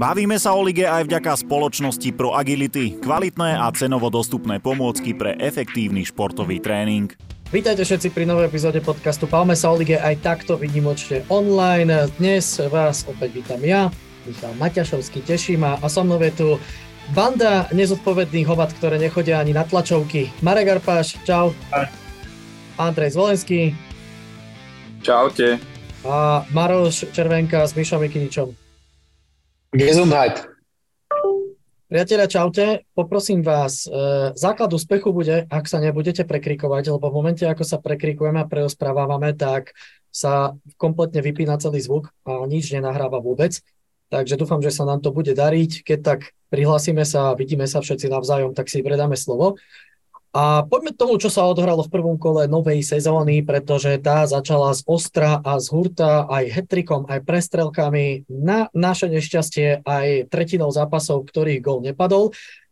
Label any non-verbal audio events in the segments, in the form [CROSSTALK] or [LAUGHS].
Bavíme sa o lige aj vďaka spoločnosti Pro Agility, kvalitné a cenovo dostupné pomôcky pre efektívny športový tréning. Vítajte všetci pri novej epizóde podcastu Palme sa o lige aj takto vidimočne online. Dnes vás opäť vítam ja, Michal Maťašovský, teším a, a so mnou je tu banda nezodpovedných hovat, ktoré nechodia ani na tlačovky. Marek Arpáš, čau. Aj. Andrej Zvolenský. Čaute. A Maroš Červenka s Mišom Mikiničom. Gesundheit. Priatelia, čaute. Poprosím vás, e, základ úspechu bude, ak sa nebudete prekrikovať, lebo v momente, ako sa prekrikujeme a preosprávame, tak sa kompletne vypína celý zvuk a nič nenahráva vôbec. Takže dúfam, že sa nám to bude dariť. Keď tak prihlásime sa a vidíme sa všetci navzájom, tak si predáme slovo. A poďme k tomu, čo sa odohralo v prvom kole novej sezóny, pretože tá začala z ostra a z hurta aj hetrikom, aj prestrelkami. Na naše nešťastie aj tretinou zápasov, ktorých gol nepadol.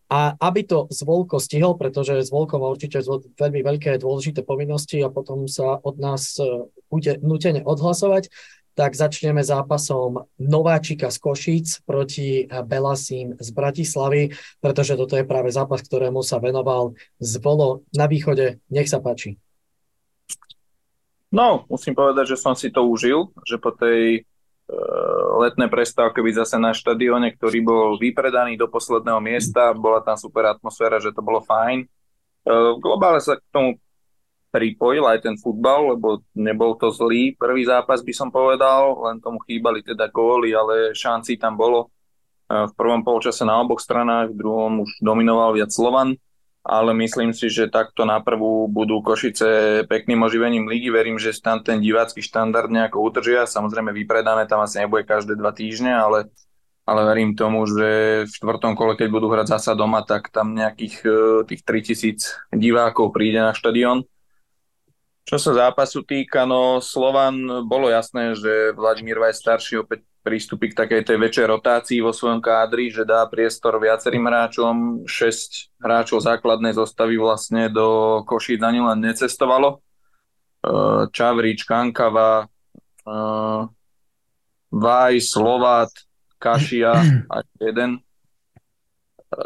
A aby to Zvolko stihol, pretože Zvolko má určite veľmi veľké dôležité povinnosti a potom sa od nás e, bude nutene odhlasovať, tak začneme zápasom Nováčika z Košíc proti Belasín z Bratislavy, pretože toto je práve zápas, ktorému sa venoval Zvolo na východe. Nech sa páči. No, musím povedať, že som si to užil, že po tej e, letnej prestávke byť zase na štadióne, ktorý bol vypredaný do posledného miesta, bola tam super atmosféra, že to bolo fajn. E, globále sa k tomu pripojil aj ten futbal, lebo nebol to zlý prvý zápas, by som povedal, len tomu chýbali teda góly, ale šancí tam bolo. V prvom polčase na oboch stranách, v druhom už dominoval viac Slovan, ale myslím si, že takto na prvú budú Košice pekným oživením ligy. Verím, že tam ten divácky štandard nejako udržia. Samozrejme vypredané tam asi nebude každé dva týždne, ale, ale verím tomu, že v štvrtom kole, keď budú hrať zasa doma, tak tam nejakých e, tých 3000 divákov príde na štadión čo sa zápasu týka, no Slovan bolo jasné, že Vladimír Vaj starší opäť prístupí k takej tej väčšej rotácii vo svojom kádri, že dá priestor viacerým hráčom, 6 hráčov základnej zostavy vlastne do Košíc ani len necestovalo. E, Čavrič, Kankava, e, Vaj, Slovat, Kašia [CLEARS THROAT] a jeden, e,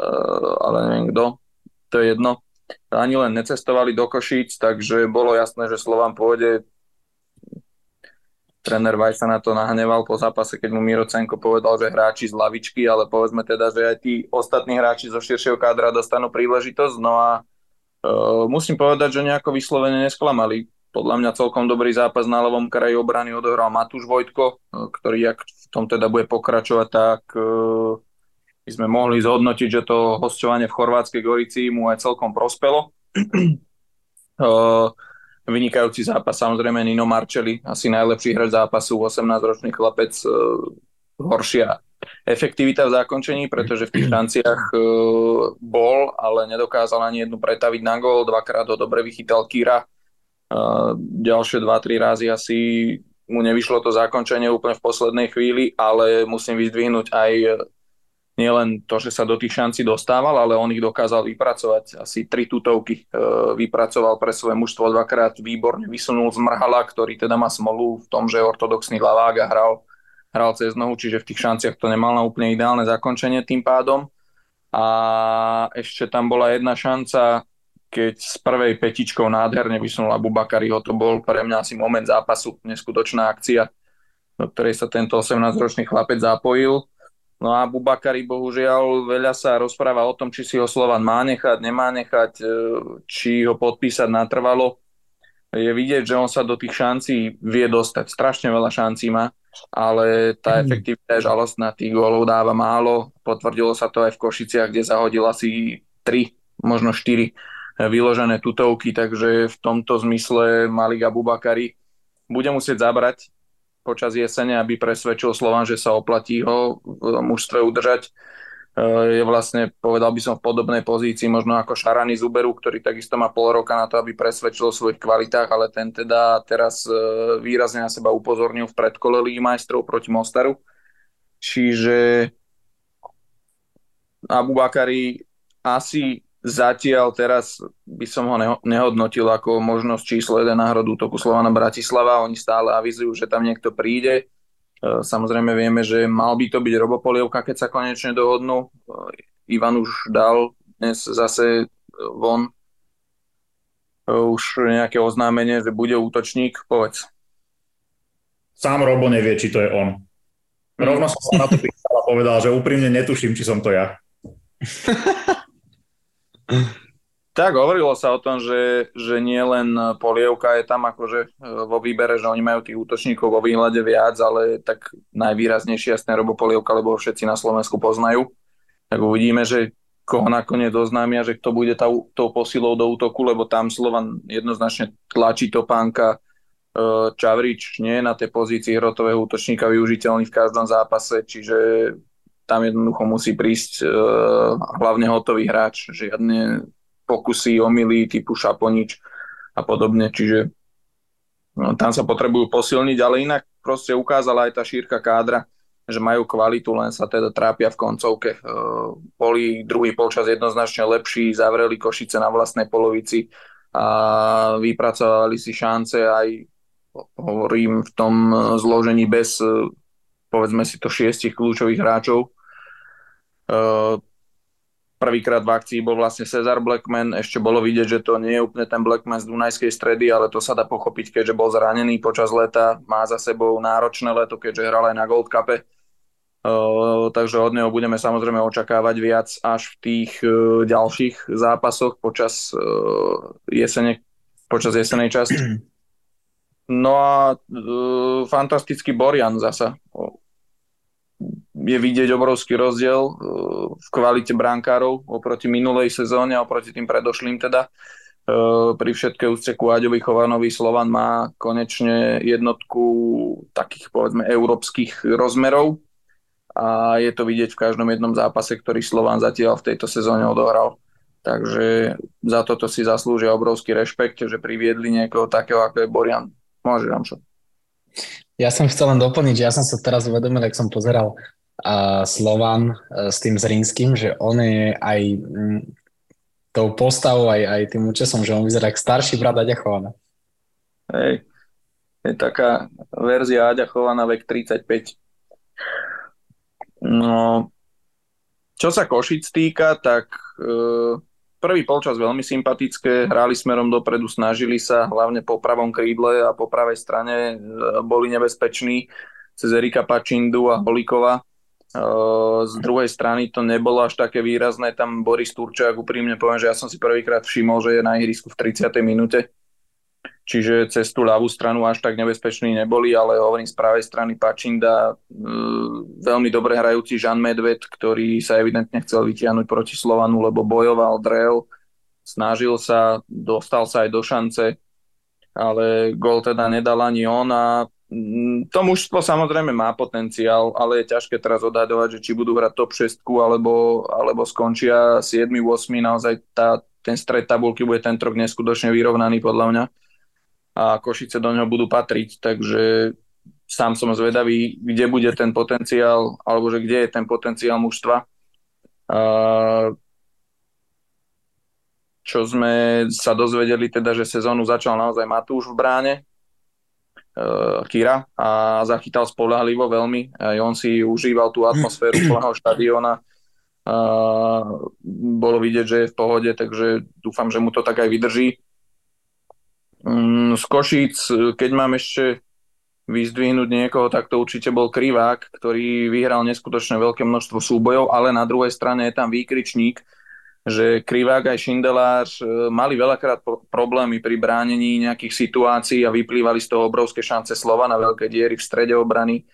ale neviem kto, to je jedno ani len necestovali do Košíc, takže bolo jasné, že Slovan pôjde. Tréner Vaj sa na to nahneval po zápase, keď mu Miro Cenko povedal, že hráči z lavičky, ale povedzme teda, že aj tí ostatní hráči zo širšieho kádra dostanú príležitosť. No a uh, musím povedať, že nejako vyslovene nesklamali. Podľa mňa celkom dobrý zápas na levom kraji obrany odohral Matúš Vojtko, ktorý ak v tom teda bude pokračovať, tak uh, by sme mohli zhodnotiť, že to hostovanie v Chorvátskej Gorici mu aj celkom prospelo. [CLEARS THROAT] Vynikajúci zápas, samozrejme Nino Marčeli, asi najlepší hráč zápasu, 18-ročný chlapec, horšia efektivita v zákončení, pretože v tých šanciach bol, ale nedokázal ani jednu pretaviť na gól, dvakrát ho dobre vychytal Kira, ďalšie dva, tri razy asi mu nevyšlo to zákončenie úplne v poslednej chvíli, ale musím vyzdvihnúť aj nielen to, že sa do tých šancí dostával, ale on ich dokázal vypracovať. Asi tri tutovky e, vypracoval pre svoje mužstvo dvakrát, výborne vysunul z Mrhala, ktorý teda má smolu v tom, že je ortodoxný hlavák a hral, hral cez nohu, čiže v tých šanciach to nemal na úplne ideálne zakončenie tým pádom. A ešte tam bola jedna šanca, keď s prvej petičkou nádherne vysunul Abu Bakariho, to bol pre mňa asi moment zápasu, neskutočná akcia, do ktorej sa tento 18-ročný chlapec zapojil No a Bubakari bohužiaľ veľa sa rozpráva o tom, či si ho Slovan má nechať, nemá nechať, e, či ho podpísať natrvalo. Je vidieť, že on sa do tých šancí vie dostať. Strašne veľa šancí má, ale tá mm. efektivita je žalostná. Tých gólov dáva málo. Potvrdilo sa to aj v Košiciach, kde zahodil asi 3, možno 4 vyložené tutovky, takže v tomto zmysle Malik Abubakari bude musieť zabrať počas jesene, aby presvedčil Slovan, že sa oplatí ho v mužstve udržať. E, je vlastne, povedal by som, v podobnej pozícii možno ako Šarany Zuberu, ktorý takisto má pol roka na to, aby presvedčil o svojich kvalitách, ale ten teda teraz e, výrazne na seba upozornil v predkole Lígy majstrov proti Mostaru. Čiže Abu Bakari asi Zatiaľ teraz by som ho nehodnotil ako možnosť číslo 1 náhradu útoku Slovana Bratislava. Oni stále avizujú, že tam niekto príde. Samozrejme vieme, že mal by to byť Robopolievka, keď sa konečne dohodnú. Ivan už dal dnes zase von už nejaké oznámenie, že bude útočník, povedz. Sám Robo nevie, či to je on. Rovno som sa na to pýtal a povedal, že úprimne netuším, či som to ja. [LAUGHS] Tak, hovorilo sa o tom, že, že nie len Polievka je tam akože e, vo výbere, že oni majú tých útočníkov vo výhľade viac, ale tak najvýraznejšie jasne Robo Polievka, lebo všetci na Slovensku poznajú. Tak uvidíme, že koho nakoniec oznámia, že kto bude tá, tou posilou do útoku, lebo tam Slovan jednoznačne tlačí Topánka, e, Čavrič nie je na tej pozícii hrotového útočníka využiteľný v každom zápase, čiže tam jednoducho musí prísť uh, hlavne hotový hráč, žiadne pokusy, omily typu Šaponič a podobne, čiže no, tam sa potrebujú posilniť, ale inak proste ukázala aj tá šírka kádra, že majú kvalitu, len sa teda trápia v koncovke. Uh, boli druhý polčas jednoznačne lepší, zavreli Košice na vlastnej polovici a vypracovali si šance aj hovorím v tom zložení bez povedzme si to šiestich kľúčových hráčov. Uh, Prvýkrát v akcii bol vlastne Cezar Blackman, ešte bolo vidieť, že to nie je úplne ten Blackman z Dunajskej stredy, ale to sa dá pochopiť, keďže bol zranený počas leta, má za sebou náročné leto, keďže hral aj na Gold Cupe. Uh, takže od neho budeme samozrejme očakávať viac až v tých uh, ďalších zápasoch počas, jesene, počas jesenej časti. [CLEARS THROAT] No a uh, fantastický Borian zasa je vidieť obrovský rozdiel uh, v kvalite brankárov oproti minulej sezóne a oproti tým predošlým teda. Uh, pri všetkej ústeku Aďovi Chovanovi Slovan má konečne jednotku takých povedzme európskych rozmerov a je to vidieť v každom jednom zápase, ktorý Slovan zatiaľ v tejto sezóne odohral. Takže za toto si zaslúžia obrovský rešpekt, že priviedli niekoho takého, ako je Borian. Môže, Ramšo. Ja som chcel len doplniť, že ja som sa teraz uvedomil, ak som pozeral uh, Slovan uh, s tým Zrinským, že on je aj m, tou postavou, aj, aj tým účesom, že on vyzerá ako starší brat Aďa. Hej, je taká verzia Aďa Chovana vek 35. No, čo sa Košic týka, tak uh, prvý polčas veľmi sympatické, hrali smerom dopredu, snažili sa, hlavne po pravom krídle a po pravej strane uh, boli nebezpeční cez Erika Pačindu a Holikova. Z druhej strany to nebolo až také výrazné, tam Boris Turčák, úprimne poviem, že ja som si prvýkrát všimol, že je na ihrisku v 30. minúte, čiže cez tú ľavú stranu až tak nebezpeční neboli, ale hovorím z pravej strany Pačinda, veľmi dobre hrajúci Jean Medved, ktorý sa evidentne chcel vytiahnuť proti Slovanu, lebo bojoval, drel, snažil sa, dostal sa aj do šance, ale gol teda nedal ani on a to mužstvo samozrejme má potenciál, ale je ťažké teraz odhadovať, že či budú hrať top 6 alebo, alebo skončia 7 8 naozaj tá, ten stred tabulky bude ten rok neskutočne vyrovnaný podľa mňa. A Košice do neho budú patriť, takže sám som zvedavý, kde bude ten potenciál, alebo že kde je ten potenciál mužstva. Čo sme sa dozvedeli teda, že sezónu začal naozaj Matúš v bráne, uh, Kira a zachytal spolahlivo veľmi. Aj on si užíval tú atmosféru [CLEARS THROAT] plného štadiona. Uh, bolo vidieť, že je v pohode, takže dúfam, že mu to tak aj vydrží. Um, z Košíc, keď mám ešte vyzdvihnúť niekoho, tak to určite bol Krivák, ktorý vyhral neskutočne veľké množstvo súbojov, ale na druhej strane je tam výkričník, že Krivák aj Šindelář e, mali veľakrát problémy pri bránení nejakých situácií a vyplývali z toho obrovské šance slova na veľké diery v strede obrany, e,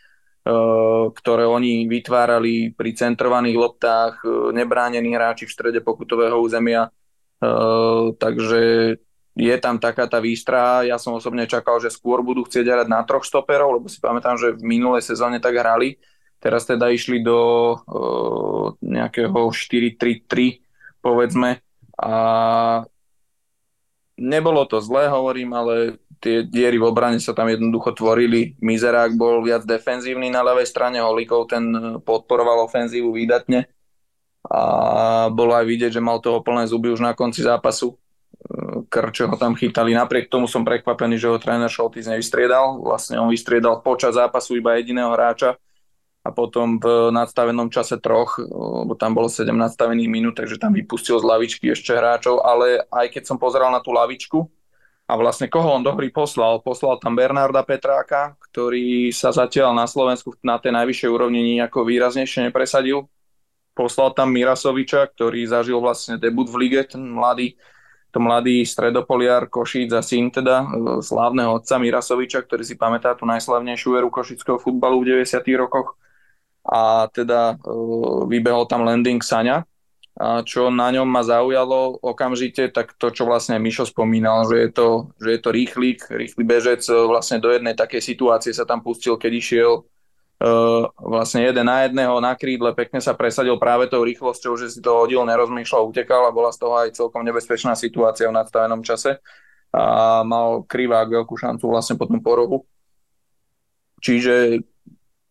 ktoré oni vytvárali pri centrovaných loptách, e, nebránení hráči v strede pokutového územia. Takže je tam taká tá výstra. Ja som osobne čakal, že skôr budú chcieť hrať na troch stoperov, lebo si pamätám, že v minulej sezóne tak hrali. Teraz teda išli do nejakého 4-3-3 povedzme. A nebolo to zlé, hovorím, ale tie diery v obrane sa tam jednoducho tvorili. Mizerák bol viac defenzívny na ľavej strane, Holikov ten podporoval ofenzívu výdatne a bolo aj vidieť, že mal toho plné zuby už na konci zápasu. K Krče ho tam chytali. Napriek tomu som prekvapený, že ho tréner Šoltis nevystriedal. Vlastne on vystriedal počas zápasu iba jediného hráča a potom v nadstavenom čase troch, lebo tam bolo 7 nadstavených minút, takže tam vypustil z lavičky ešte hráčov, ale aj keď som pozeral na tú lavičku a vlastne koho on do hry poslal, poslal tam Bernarda Petráka, ktorý sa zatiaľ na Slovensku na tej najvyššej úrovni nejako výraznejšie nepresadil. Poslal tam Mirasoviča, ktorý zažil vlastne debut v lige, ten mladý to mladý stredopoliar Košíc a syn teda e, slávneho otca Mirasoviča, ktorý si pamätá tú najslavnejšiu éru košického futbalu v 90. rokoch. A teda e, vybehol tam landing Saňa, a čo na ňom ma zaujalo okamžite, tak to, čo vlastne Mišo spomínal, že je to, že je to rýchlik, rýchly bežec, e, vlastne do jednej takej situácie sa tam pustil, keď išiel Uh, vlastne jeden na jedného na krídle, pekne sa presadil práve tou rýchlosťou, že si to hodil, nerozmýšľal, utekal a bola z toho aj celkom nebezpečná situácia v nadstavenom čase a mal krivák veľkú šancu vlastne potom po rohu. Čiže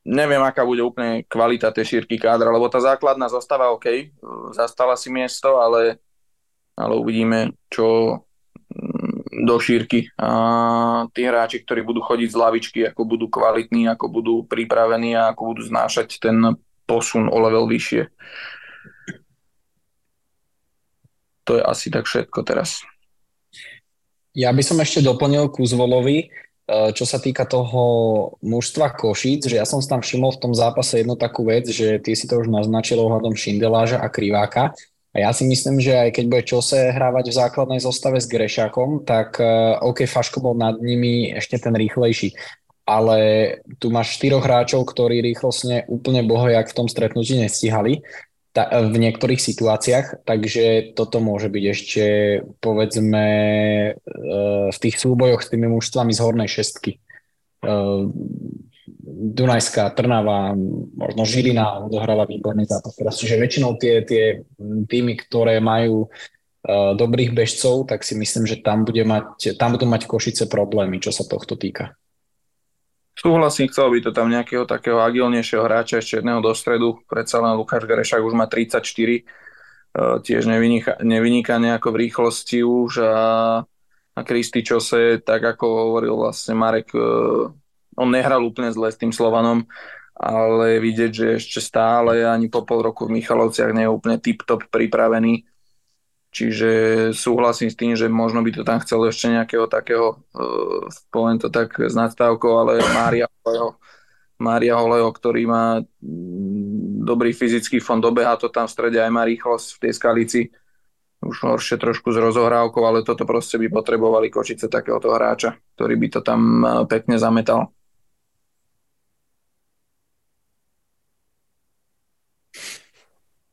neviem, aká bude úplne kvalita tej šírky kádra, lebo tá základná zostáva OK, zastala si miesto, ale, ale uvidíme, čo, do šírky. A tí hráči, ktorí budú chodiť z lavičky, ako budú kvalitní, ako budú pripravení a ako budú znášať ten posun o level vyššie. To je asi tak všetko teraz. Ja by som ešte doplnil Kuzvolovi, e, čo sa týka toho mužstva Košíc, že ja som tam všimol v tom zápase jednu takú vec, že ty si to už naznačil ohľadom Šindeláža a Kriváka, a ja si myslím, že aj keď bude Čose hrávať v základnej zostave s Grešakom, tak uh, OK, Faško bol nad nimi ešte ten rýchlejší. Ale tu máš štyroch hráčov, ktorí rýchlosne úplne bohojak v tom stretnutí nestihali ta, v niektorých situáciách, takže toto môže byť ešte, povedzme, uh, v tých súbojoch s tými mužstvami z hornej šestky. Uh, Dunajská, Trnava, možno Žilina odohrala výborný zápas. Čiže väčšinou tie, tie týmy, ktoré majú uh, dobrých bežcov, tak si myslím, že tam, bude mať, tam budú mať Košice problémy, čo sa tohto týka. Súhlasím, chcel by to tam nejakého takého agilnejšieho hráča ešte jedného do stredu. Predsa len Lukáš Grešák už má 34, uh, tiež nevyniká, nevyniká nejako v rýchlosti už a, a Kristi Čose, tak ako hovoril vlastne Marek, uh, on nehral úplne zle s tým Slovanom, ale vidieť, že ešte stále ani po pol roku v Michalovciach nie je úplne tip-top pripravený. Čiže súhlasím s tým, že možno by to tam chcelo ešte nejakého takého, uh, poviem to tak s nadstavkou, ale Mária Holeho, Mária Holeho, ktorý má mm, dobrý fyzický fond, dobeha to tam v strede, aj má rýchlosť v tej skalici, už horšie trošku s rozohrávkou, ale toto proste by potrebovali kočice takéhoto hráča, ktorý by to tam uh, pekne zametal.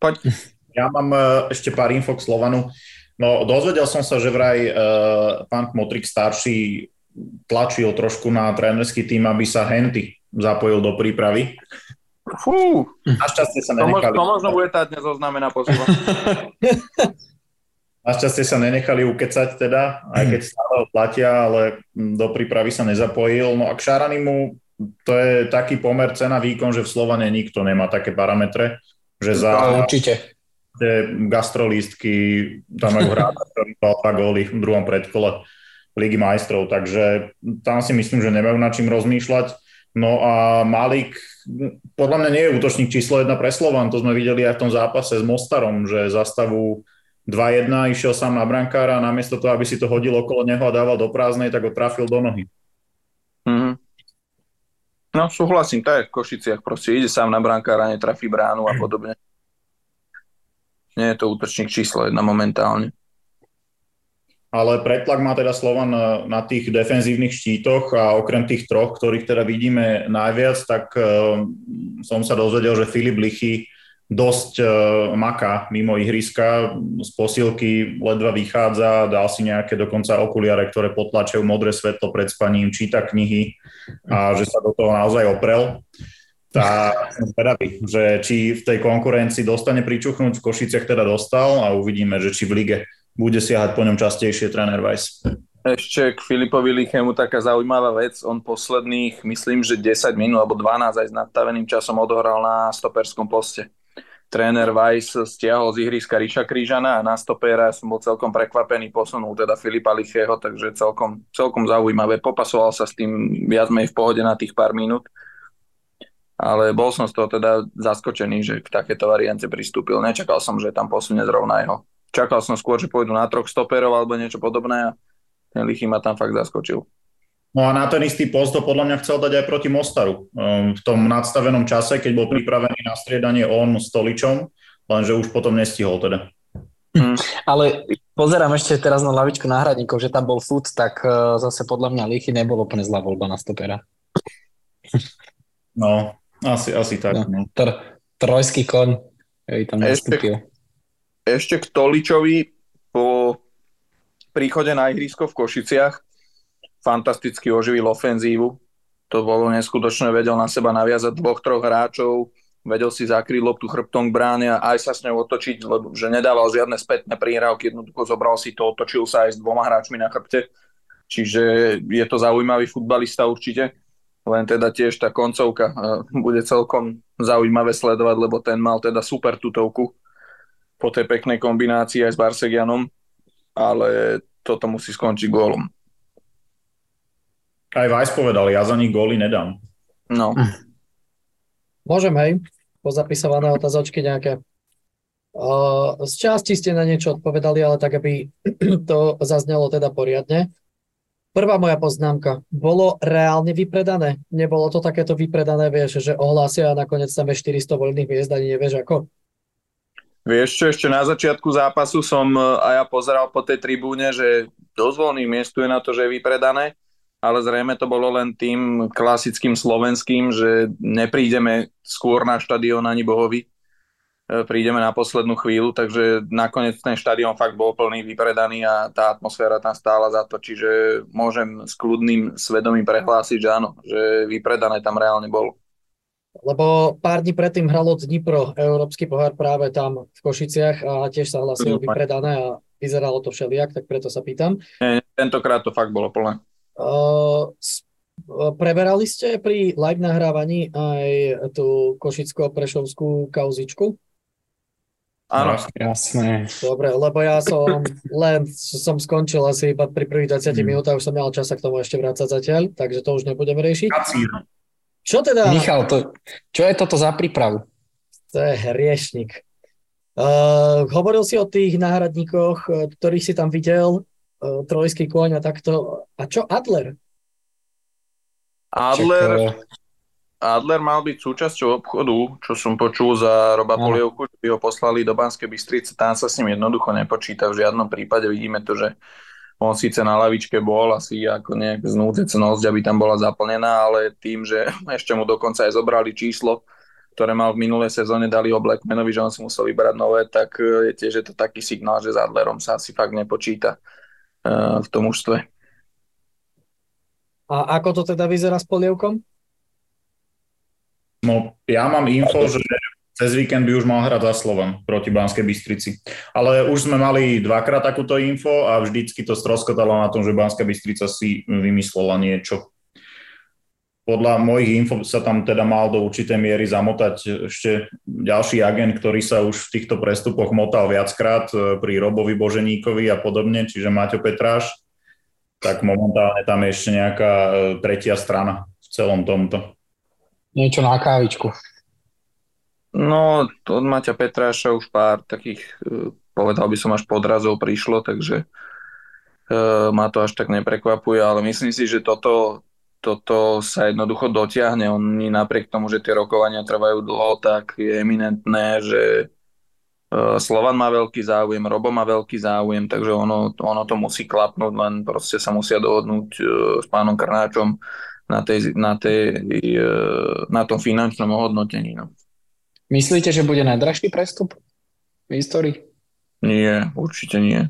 Poď. Ja mám e, ešte pár info k Slovanu. No, dozvedel som sa, že vraj uh, pán Motrik starší tlačil trošku na trénerský tým, aby sa Henty zapojil do prípravy. Fú, Našťastie sa nenechali... To, to možno bude tá dnes oznámená posúva. [LAUGHS] Našťastie sa nenechali ukecať teda, aj keď stále platia, ale do prípravy sa nezapojil. No a k Šaranimu to je taký pomer cena výkon, že v Slovane nikto nemá také parametre že za no, určite. Gastrolístky tam ktorý dal dva góly v druhom predkole Ligy majstrov, takže tam si myslím, že nemajú na čím rozmýšľať. No a Malik podľa mňa nie je útočník číslo jedna pre Slovan, to sme videli aj v tom zápase s Mostarom, že zastavu 2-1 išiel sám na brankára a namiesto toho, aby si to hodil okolo neho a dával do prázdnej, tak ho trafil do nohy. Mm-hmm. No súhlasím, tak v Košiciach proste ide sám na brankára, netrafí bránu a podobne. Nie je to útočník číslo jedna momentálne. Ale pretlak má teda Slovan na, na tých defenzívnych štítoch a okrem tých troch, ktorých teda vidíme najviac, tak uh, som sa dozvedel, že Filip Lichy dosť uh, maká mimo ihriska, z posilky ledva vychádza, dal si nejaké dokonca okuliare, ktoré potlačajú modré svetlo pred spaním, číta knihy a že sa do toho naozaj oprel. Tak som zvedavý, že či v tej konkurencii dostane pričuchnúť, v Košiciach teda dostal a uvidíme, že či v lige bude siahať po ňom častejšie tréner Weiss. Ešte k Filipovi Lichému taká zaujímavá vec. On posledných, myslím, že 10 minút alebo 12 aj s nadtaveným časom odohral na stoperskom poste. tréner Weiss stiahol z ihriska Ríša Krížana a na stopera som bol celkom prekvapený, posunul teda Filipa Lichého, takže celkom, celkom zaujímavé. Popasoval sa s tým viac menej v pohode na tých pár minút. Ale bol som z toho teda zaskočený, že k takéto variante pristúpil. Nečakal som, že tam posunie zrovna jeho. Čakal som skôr, že pôjdu na troch stoperov alebo niečo podobné a ten Lichy ma tam fakt zaskočil. No a na ten istý post to podľa mňa chcel dať aj proti Mostaru. Ehm, v tom nadstavenom čase, keď bol pripravený na striedanie on s Toličom, lenže už potom nestihol teda. Hmm. Ale pozerám ešte teraz na lavičku náhradníkov, že tam bol fut, tak uh, zase podľa mňa Lichy nebol úplne zlá voľba na stopera. No, asi, asi tak. No, no. Tr- trojský koň, tam ešte, ešte k Toličovi po príchode na ihrisko v Košiciach fantasticky oživil ofenzívu. To bolo neskutočné, vedel na seba naviazať dvoch, troch hráčov, vedel si zakryť loptu chrbtom k bráne a aj sa s ňou otočiť, lebo že nedával žiadne spätné príhrávky, jednoducho zobral si to, otočil sa aj s dvoma hráčmi na chrbte. Čiže je to zaujímavý futbalista určite, len teda tiež tá koncovka bude celkom zaujímavé sledovať, lebo ten mal teda super tutovku po tej peknej kombinácii aj s Barsegianom, ale toto musí skončiť gólom. Aj Vajs povedal, ja za nich góly nedám. No. Môžem, hej, pozapisované otázočky nejaké. Uh, z časti ste na niečo odpovedali, ale tak, aby [CLEARS THROAT] to zaznelo teda poriadne. Prvá moja poznámka. Bolo reálne vypredané? Nebolo to takéto vypredané, vieš, že ohlásia a nakoniec tam je 400 voľných miest, ani nevieš ako? Vieš čo, ešte na začiatku zápasu som e, aj ja pozeral po tej tribúne, že dosť voľných miest je na to, že je vypredané ale zrejme to bolo len tým klasickým slovenským, že neprídeme skôr na štadión ani bohovi, prídeme na poslednú chvíľu, takže nakoniec ten štadión fakt bol plný, vypredaný a tá atmosféra tam stála za to, čiže môžem s kľudným svedomím prehlásiť, že áno, že vypredané tam reálne bolo. Lebo pár dní predtým hralo Dnipro, Európsky pohár práve tam v Košiciach a tiež sa hlasilo vypredané a vyzeralo to všelijak, tak preto sa pýtam. Nie, tentokrát to fakt bolo plné. Uh, preberali ste pri live nahrávaní aj tú košicko-prešovskú kauzičku? Áno, jasné. Dobre, lebo ja som len som skončil asi iba pri prvých 20 hmm. minútach, už som mal čas sa k tomu ešte vrácať zatiaľ, takže to už nebudeme riešiť. Čo teda? Michal, to, čo je toto za prípravu? To je hriešnik. Uh, hovoril si o tých náhradníkoch, ktorých si tam videl. E, trojský koň a takto. A čo Adler? Adler, Adler mal byť súčasťou obchodu, čo som počul za Roba no. Polievku, že by ho poslali do Banskej Bystrice, tam sa s ním jednoducho nepočíta v žiadnom prípade. Vidíme to, že on síce na lavičke bol asi ako nejak znútecnosť, aby tam bola zaplnená, ale tým, že [LAUGHS] ešte mu dokonca aj zobrali číslo, ktoré mal v minulej sezóne, dali o Blackmanovi, že on si musel vybrať nové, tak je tiež je to taký signál, že s Adlerom sa asi fakt nepočíta v tom mužstve. A ako to teda vyzerá s polievkom? No, ja mám info, že cez víkend by už mal hrať za Slovan proti Banskej Bystrici. Ale už sme mali dvakrát takúto info a vždycky to stroskotalo na tom, že Banská Bystrica si vymyslela niečo. Podľa mojich info sa tam teda mal do určitej miery zamotať ešte ďalší agent, ktorý sa už v týchto prestupoch motal viackrát e, pri Robovi Boženíkovi a podobne, čiže Maťo Petráš. Tak momentálne tam je ešte nejaká e, tretia strana v celom tomto. Niečo na kávičku. No, od Maťa Petráša už pár takých, e, povedal by som, až podrazov prišlo, takže ma to až tak neprekvapuje, ale myslím si, že toto, toto sa jednoducho dotiahne. Oni napriek tomu, že tie rokovania trvajú dlho, tak je eminentné, že e, Slovan má veľký záujem, Robo má veľký záujem, takže ono, ono to musí klapnúť, len proste sa musia dohodnúť e, s pánom Krnáčom na, tej, na, tej, e, na tom finančnom ohodnotení. No. Myslíte, že bude najdražší prestup v histórii? Nie, určite nie.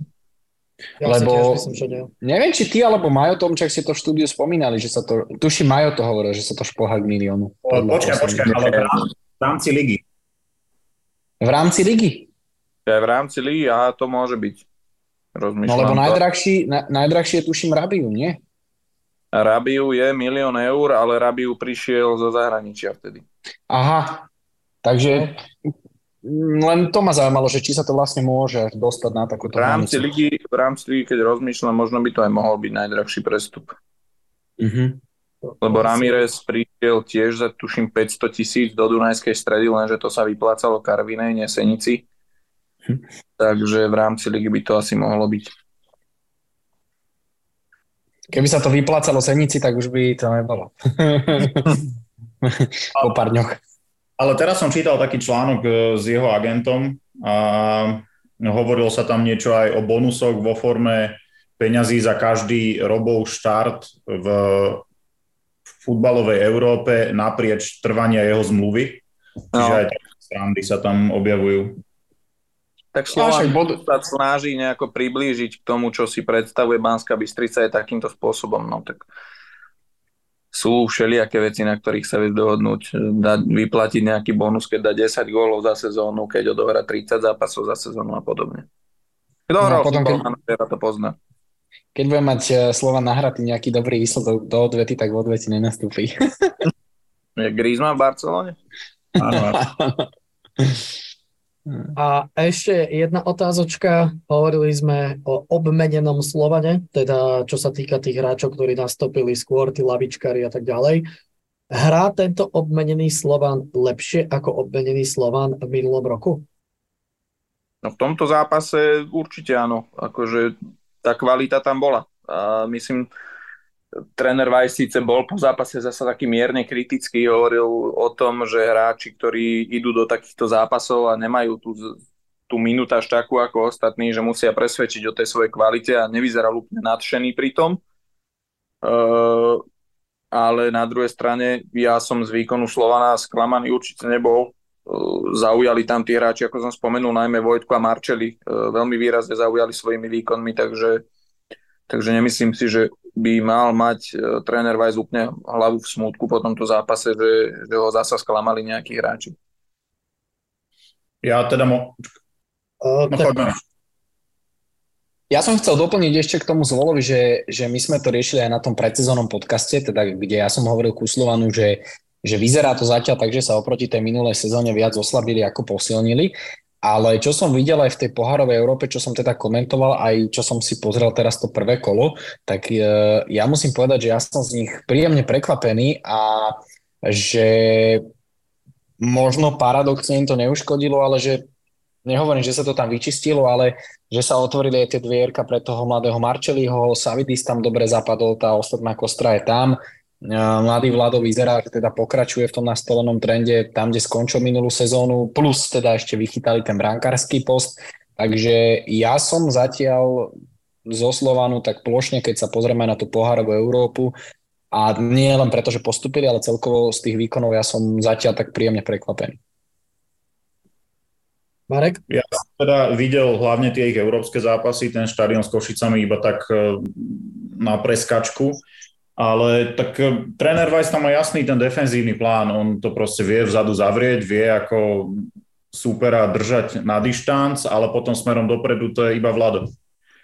Ja Lebo myslím, že nie. neviem, či ty alebo Majo Tomčak si to v štúdiu spomínali, že sa to, tuši Majo to hovoril, že sa to špohá k miliónu. Počkaj, počkaj, ale v rámci ligy. V rámci ligy? Ja, v rámci ligy, a to môže byť. Rozmýšľam no lebo najdrahší, na, najdrahší je tuším Rabiu, nie? Rabiu je milión eur, ale Rabiu prišiel zo zahraničia vtedy. Aha, takže Len to ma zaujímalo, že či sa to vlastne môže dostať na takúto v rámci ligy, v rámci ligy, keď rozmýšľam, možno by to aj mohol byť najdrahší prestup. Uh-huh. Lebo Ramirez prišiel tiež za tuším 500 tisíc do Dunajskej stredy, lenže to sa vyplácalo Karvinej, nie Senici. Hm. Takže v rámci ligy by to asi mohlo byť. Keby sa to vyplácalo Senici, tak už by to nebolo. [LAUGHS] po pár dňoch. Ale teraz som čítal taký článok e, s jeho agentom a hovorilo sa tam niečo aj o bonusoch vo forme peňazí za každý robov štart v futbalovej Európe naprieč trvania jeho zmluvy. No. Čiže aj také strandy sa tam objavujú. Tak Slovan bod... sa snaží nejako priblížiť k tomu, čo si predstavuje Banská Bystrica je takýmto spôsobom. No tak sú všelijaké veci, na ktorých sa vie dohodnúť. Dať, vyplatiť nejaký bonus, keď dá 10 gólov za sezónu, keď odohrá 30 zápasov za sezónu a podobne. Kto no, hral potom, keď... to pozná. Keď bude mať e, slova nahratý nejaký dobrý výsledok do odvety, tak v odveti nenastúpi. [LAUGHS] Je Griezmann v Barcelone? Áno. [LAUGHS] A ešte jedna otázočka. Hovorili sme o obmenenom Slovane, teda čo sa týka tých hráčov, ktorí nastúpili skôr, tí lavičkári a tak ďalej. Hrá tento obmenený Slovan lepšie ako obmenený Slovan v minulom roku? No v tomto zápase určite áno. Akože tá kvalita tam bola. A myslím, tréner Weiss síce bol po zápase zase taký mierne kritický, hovoril o tom, že hráči, ktorí idú do takýchto zápasov a nemajú tú, tú minútaž takú ako ostatní, že musia presvedčiť o tej svojej kvalite a nevyzeral úplne nadšený pri tom. Uh, ale na druhej strane ja som z výkonu Slovana sklamaný určite nebol. Uh, zaujali tam tí hráči, ako som spomenul, najmä Vojtku a Marčeli. Uh, veľmi výrazne zaujali svojimi výkonmi, takže Takže nemyslím si, že by mal mať uh, tréner Weiss úplne hlavu v smútku po tomto zápase, že, že ho zasa sklamali nejakí hráči. Ja teda mo... Uh, no, Ja som chcel doplniť ešte k tomu Zvolovi, že, že my sme to riešili aj na tom predsezónnom podcaste, teda kde ja som hovoril Kuslovanu, že, že vyzerá to zatiaľ tak, že sa oproti tej minulej sezóne viac oslabili ako posilnili. Ale čo som videl aj v tej pohárovej Európe, čo som teda komentoval, aj čo som si pozrel teraz to prvé kolo, tak e, ja musím povedať, že ja som z nich príjemne prekvapený a že možno paradoxne im to neuškodilo, ale že nehovorím, že sa to tam vyčistilo, ale že sa otvorili aj tie dvierka pre toho mladého Marčeliho, Savidis tam dobre zapadol, tá ostatná kostra je tam, Mladý Vlado vyzerá, že teda pokračuje v tom nastolenom trende tam, kde skončil minulú sezónu, plus teda ešte vychytali ten brankársky post. Takže ja som zatiaľ zo Slovanu tak plošne, keď sa pozrieme na tú pohárovú Európu, a nie len preto, že postupili, ale celkovo z tých výkonov ja som zatiaľ tak príjemne prekvapený. Marek? Ja som teda videl hlavne tie ich európske zápasy, ten štadión s Košicami iba tak e, na preskačku. Ale tak eh, tréner Weiss tam má jasný ten defenzívny plán, on to proste vie vzadu zavrieť, vie ako supera držať na dištanc, ale potom smerom dopredu to je iba Vlado.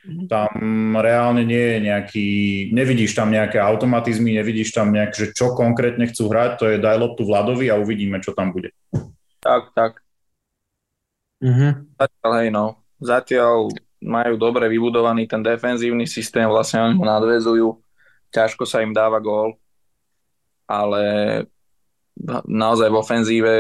Mhm. Tam reálne nie je nejaký, nevidíš tam nejaké automatizmy, nevidíš tam nejak, že čo konkrétne chcú hrať, to je daj loptu Vladovi a uvidíme, čo tam bude. Tak, tak. Mm-hmm. Zatiaľ, hej, no. Zatiaľ majú dobre vybudovaný ten defenzívny systém, vlastne oni ho nadvezujú ťažko sa im dáva gól, ale naozaj v ofenzíve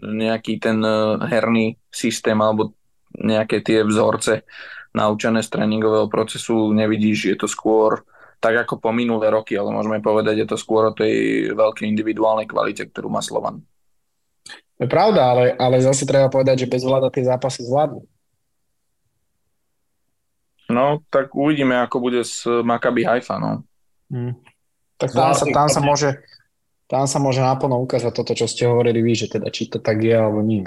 nejaký ten e, herný systém alebo nejaké tie vzorce naučené z tréningového procesu nevidíš, je to skôr tak ako po minulé roky, ale môžeme povedať, je to skôr o tej veľkej individuálnej kvalite, ktorú má Slovan. To je pravda, ale, ale zase treba povedať, že bez vláda tie zápasy zvládnu. No, tak uvidíme, ako bude s Maccabi Haifa, no. Hmm. Tak tam sa, tam sa môže tam sa môže naplno ukázať toto, čo ste hovorili vy, že teda či to tak je alebo nie.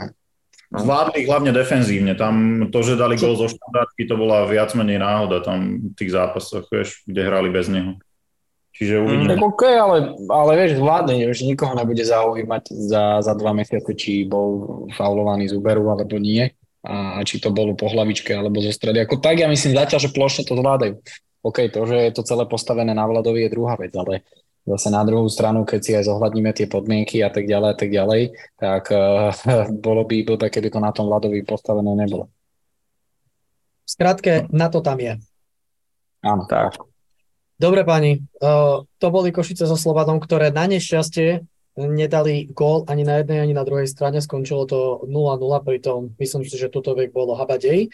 No. Zvládli hlavne defenzívne. Tam to, že dali gol zo štandardky, to bola viac menej náhoda tam v tých zápasoch, vieš, kde hrali bez neho. Čiže uvidíme. Mm, OK, ale, ale vieš, zvládne, že nikoho nebude zaujímať za, za dva mesiace, či bol faulovaný z Uberu alebo nie. A, a či to bolo po hlavičke alebo zo stredy. Ako tak ja myslím zatiaľ, že plošne to zvládajú. OK, to, že je to celé postavené na Vladovi je druhá vec, ale zase na druhú stranu, keď si aj zohľadníme tie podmienky a tak ďalej a tak ďalej, tak uh, [LAUGHS] bolo by blbé, keby to na tom ľadovi postavené nebolo. Skratke, na to tam je. Áno. Tak. Dobre páni, uh, to boli Košice so Slovanom, ktoré na nešťastie nedali gól ani na jednej, ani na druhej strane. Skončilo to 0-0, pritom myslím si, že tuto vek bolo habadej.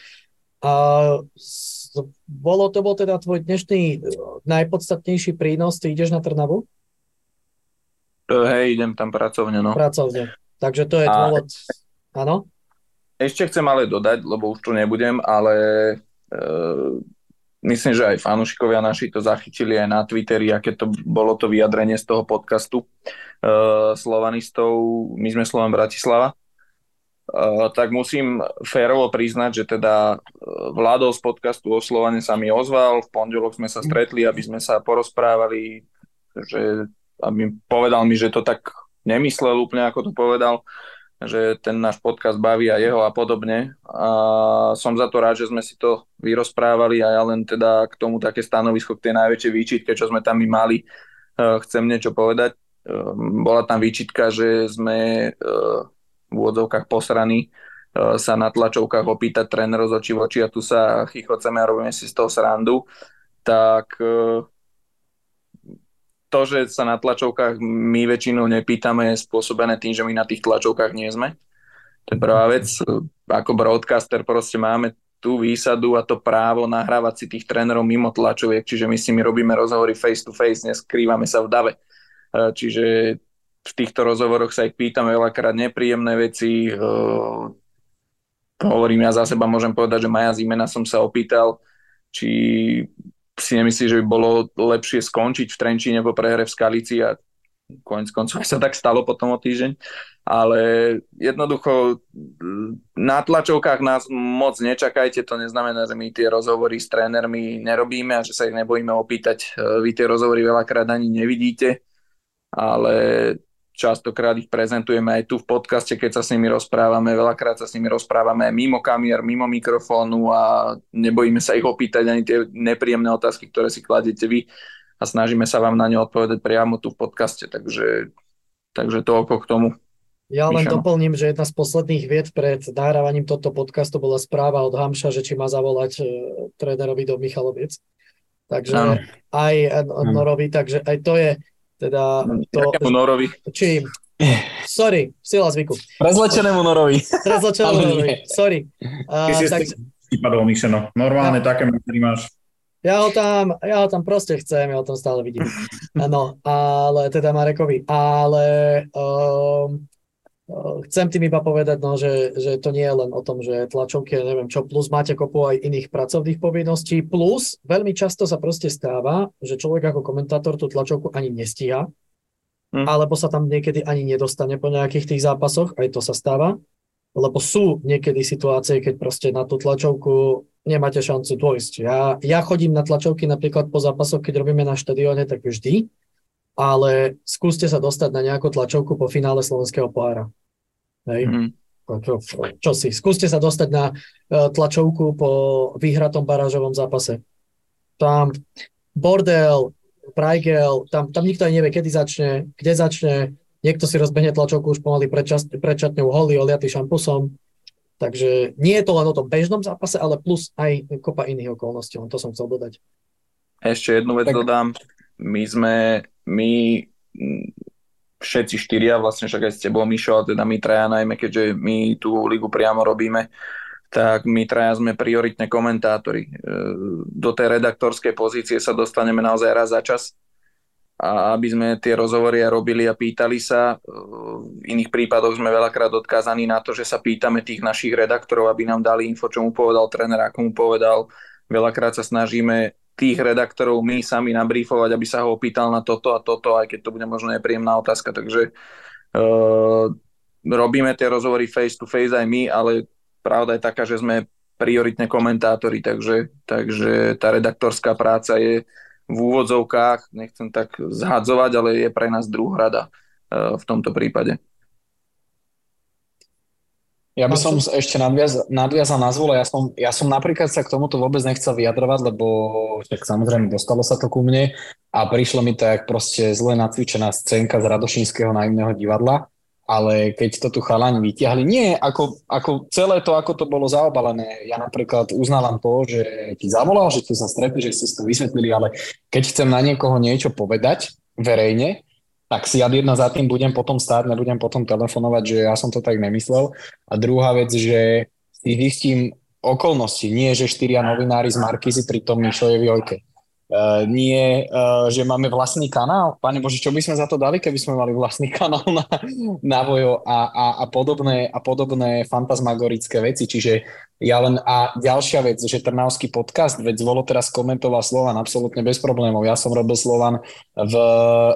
A bolo to bol teda tvoj dnešný e, najpodstatnejší prínos. Ty ideš na Trnavu? Hej, idem tam pracovne, no. Pracovne. Takže to je dôvod. Áno? Ešte chcem ale dodať, lebo už tu nebudem, ale e, myslím, že aj fanúšikovia naši to zachytili aj na Twitteri, aké to bolo to vyjadrenie z toho podcastu uh, slovanistov My sme Slovan Bratislava. Uh, tak musím férovo priznať, že teda vládol z podcastu o Slovane sa mi ozval, v pondelok sme sa stretli, aby sme sa porozprávali, že aby povedal mi, že to tak nemyslel úplne, ako to povedal že ten náš podcast baví a jeho a podobne. A som za to rád, že sme si to vyrozprávali a ja len teda k tomu také stanovisko k tej najväčšej výčitke, čo sme tam my mali, eh, chcem niečo povedať. Eh, bola tam výčitka, že sme eh, v úvodzovkách posraní sa na tlačovkách opýtať trénerov z očí v oči a tu sa chichoceme a robíme si z toho srandu, tak to, že sa na tlačovkách my väčšinou nepýtame, je spôsobené tým, že my na tých tlačovkách nie sme. To je prvá vec. Ako broadcaster proste máme tú výsadu a to právo nahrávať si tých trénerov mimo tlačoviek, čiže my si my robíme rozhovory face to face, neskrývame sa v dave. E, čiže v týchto rozhovoroch sa ich pýtame veľakrát nepríjemné veci. E, hovorím ja za seba, môžem povedať, že Maja Zimena som sa opýtal, či si nemyslí, že by bolo lepšie skončiť v Trenčíne po prehre v Skalici a konec koncov sa tak stalo potom o týždeň, ale jednoducho na tlačovkách nás moc nečakajte, to neznamená, že my tie rozhovory s trénermi nerobíme a že sa ich nebojíme opýtať. Vy tie rozhovory veľakrát ani nevidíte, ale častokrát ich prezentujeme aj tu v podcaste, keď sa s nimi rozprávame, veľakrát sa s nimi rozprávame mimo kamier, mimo mikrofónu a nebojíme sa ich opýtať ani tie nepríjemné otázky, ktoré si kladete vy a snažíme sa vám na ne odpovedať priamo tu v podcaste, takže, takže toľko k tomu. Ja len Myšano. doplním, že jedna z posledných vied pred nahrávaním tohto podcastu bola správa od Hamša, že či má zavolať uh, trénerovi do Michaloviec. Takže ano. aj Norovi, takže aj to je teda to... Norovi? Či... Sorry, sila zvyku. Prezlečenému Norovi. Prezlečenému Norovi, sorry. Uh, Ty si tak... Mišeno. Normálne ja. také metódy máš. Ja ho tam, ja ho tam proste chcem, ja ho tam stále vidím. [LAUGHS] No, ale teda Marekovi. Ale um, chcem tým iba povedať, no, že, že to nie je len o tom, že tlačovky, neviem čo, plus máte kopu aj iných pracovných povinností, plus veľmi často sa proste stáva, že človek ako komentátor tú tlačovku ani nestíha, hm. alebo sa tam niekedy ani nedostane po nejakých tých zápasoch, aj to sa stáva, lebo sú niekedy situácie, keď proste na tú tlačovku nemáte šancu dôjsť. Ja, ja chodím na tlačovky napríklad po zápasoch, keď robíme na štadióne, tak vždy, ale skúste sa dostať na nejakú tlačovku po finále slovenského pohára. Hej. Mm-hmm. Čo, čo si? Skúste sa dostať na uh, tlačovku po vyhratom barážovom zápase. Tam bordel, prajgel, tam, tam nikto aj nevie, kedy začne, kde začne. Niekto si rozbehne tlačovku už pomaly pred čatňou holý, oliatý šampusom. Takže nie je to len o tom bežnom zápase, ale plus aj kopa iných okolností. to som chcel dodať. Ešte jednu vec tak... dodám. My sme my všetci štyria, vlastne však aj s tebou, Mišo, a teda my traja najmä, keďže my tú ligu priamo robíme, tak my traja sme prioritne komentátori. E, do tej redaktorskej pozície sa dostaneme naozaj raz za čas a aby sme tie rozhovory robili a pýtali sa. E, v iných prípadoch sme veľakrát odkázaní na to, že sa pýtame tých našich redaktorov, aby nám dali info, čo mu povedal tréner, ako mu povedal. Veľakrát sa snažíme tých redaktorov my sami nabrífovať, aby sa ho opýtal na toto a toto, aj keď to bude možno nepríjemná otázka. Takže uh, robíme tie rozhovory face to face aj my, ale pravda je taká, že sme prioritne komentátori, takže, takže tá redaktorská práca je v úvodzovkách, nechcem tak zhadzovať, ale je pre nás druhrada uh, v tomto prípade. Ja by som ešte nadviaz, nadviazal na zvole. Ja som, ja som napríklad sa k tomuto vôbec nechcel vyjadrovať, lebo tak samozrejme dostalo sa to ku mne a prišlo mi to jak proste zle nacvičená scénka z Radošinského naivného divadla, ale keď to tu chalani vyťahli, nie, ako, ako celé to, ako to bolo zaobalené, ja napríklad uznávam to, že ti zavolal, že ste sa stretli, že ste si to vysvetlili, ale keď chcem na niekoho niečo povedať verejne, tak si ja jedna za tým budem potom stáť, nebudem potom telefonovať, že ja som to tak nemyslel. A druhá vec, že si zistím okolnosti, nie že štyria novinári z Markizy pri tom Mišojevi Ojke Uh, nie, uh, že máme vlastný kanál. Pane Bože, čo by sme za to dali, keby sme mali vlastný kanál na, na vojo a, a, a, podobné, a podobné fantasmagorické veci. Čiže ja len, a ďalšia vec, že Trnavský podcast, veď Zvolo teraz komentoval Slovan absolútne bez problémov. Ja som robil Slovan v,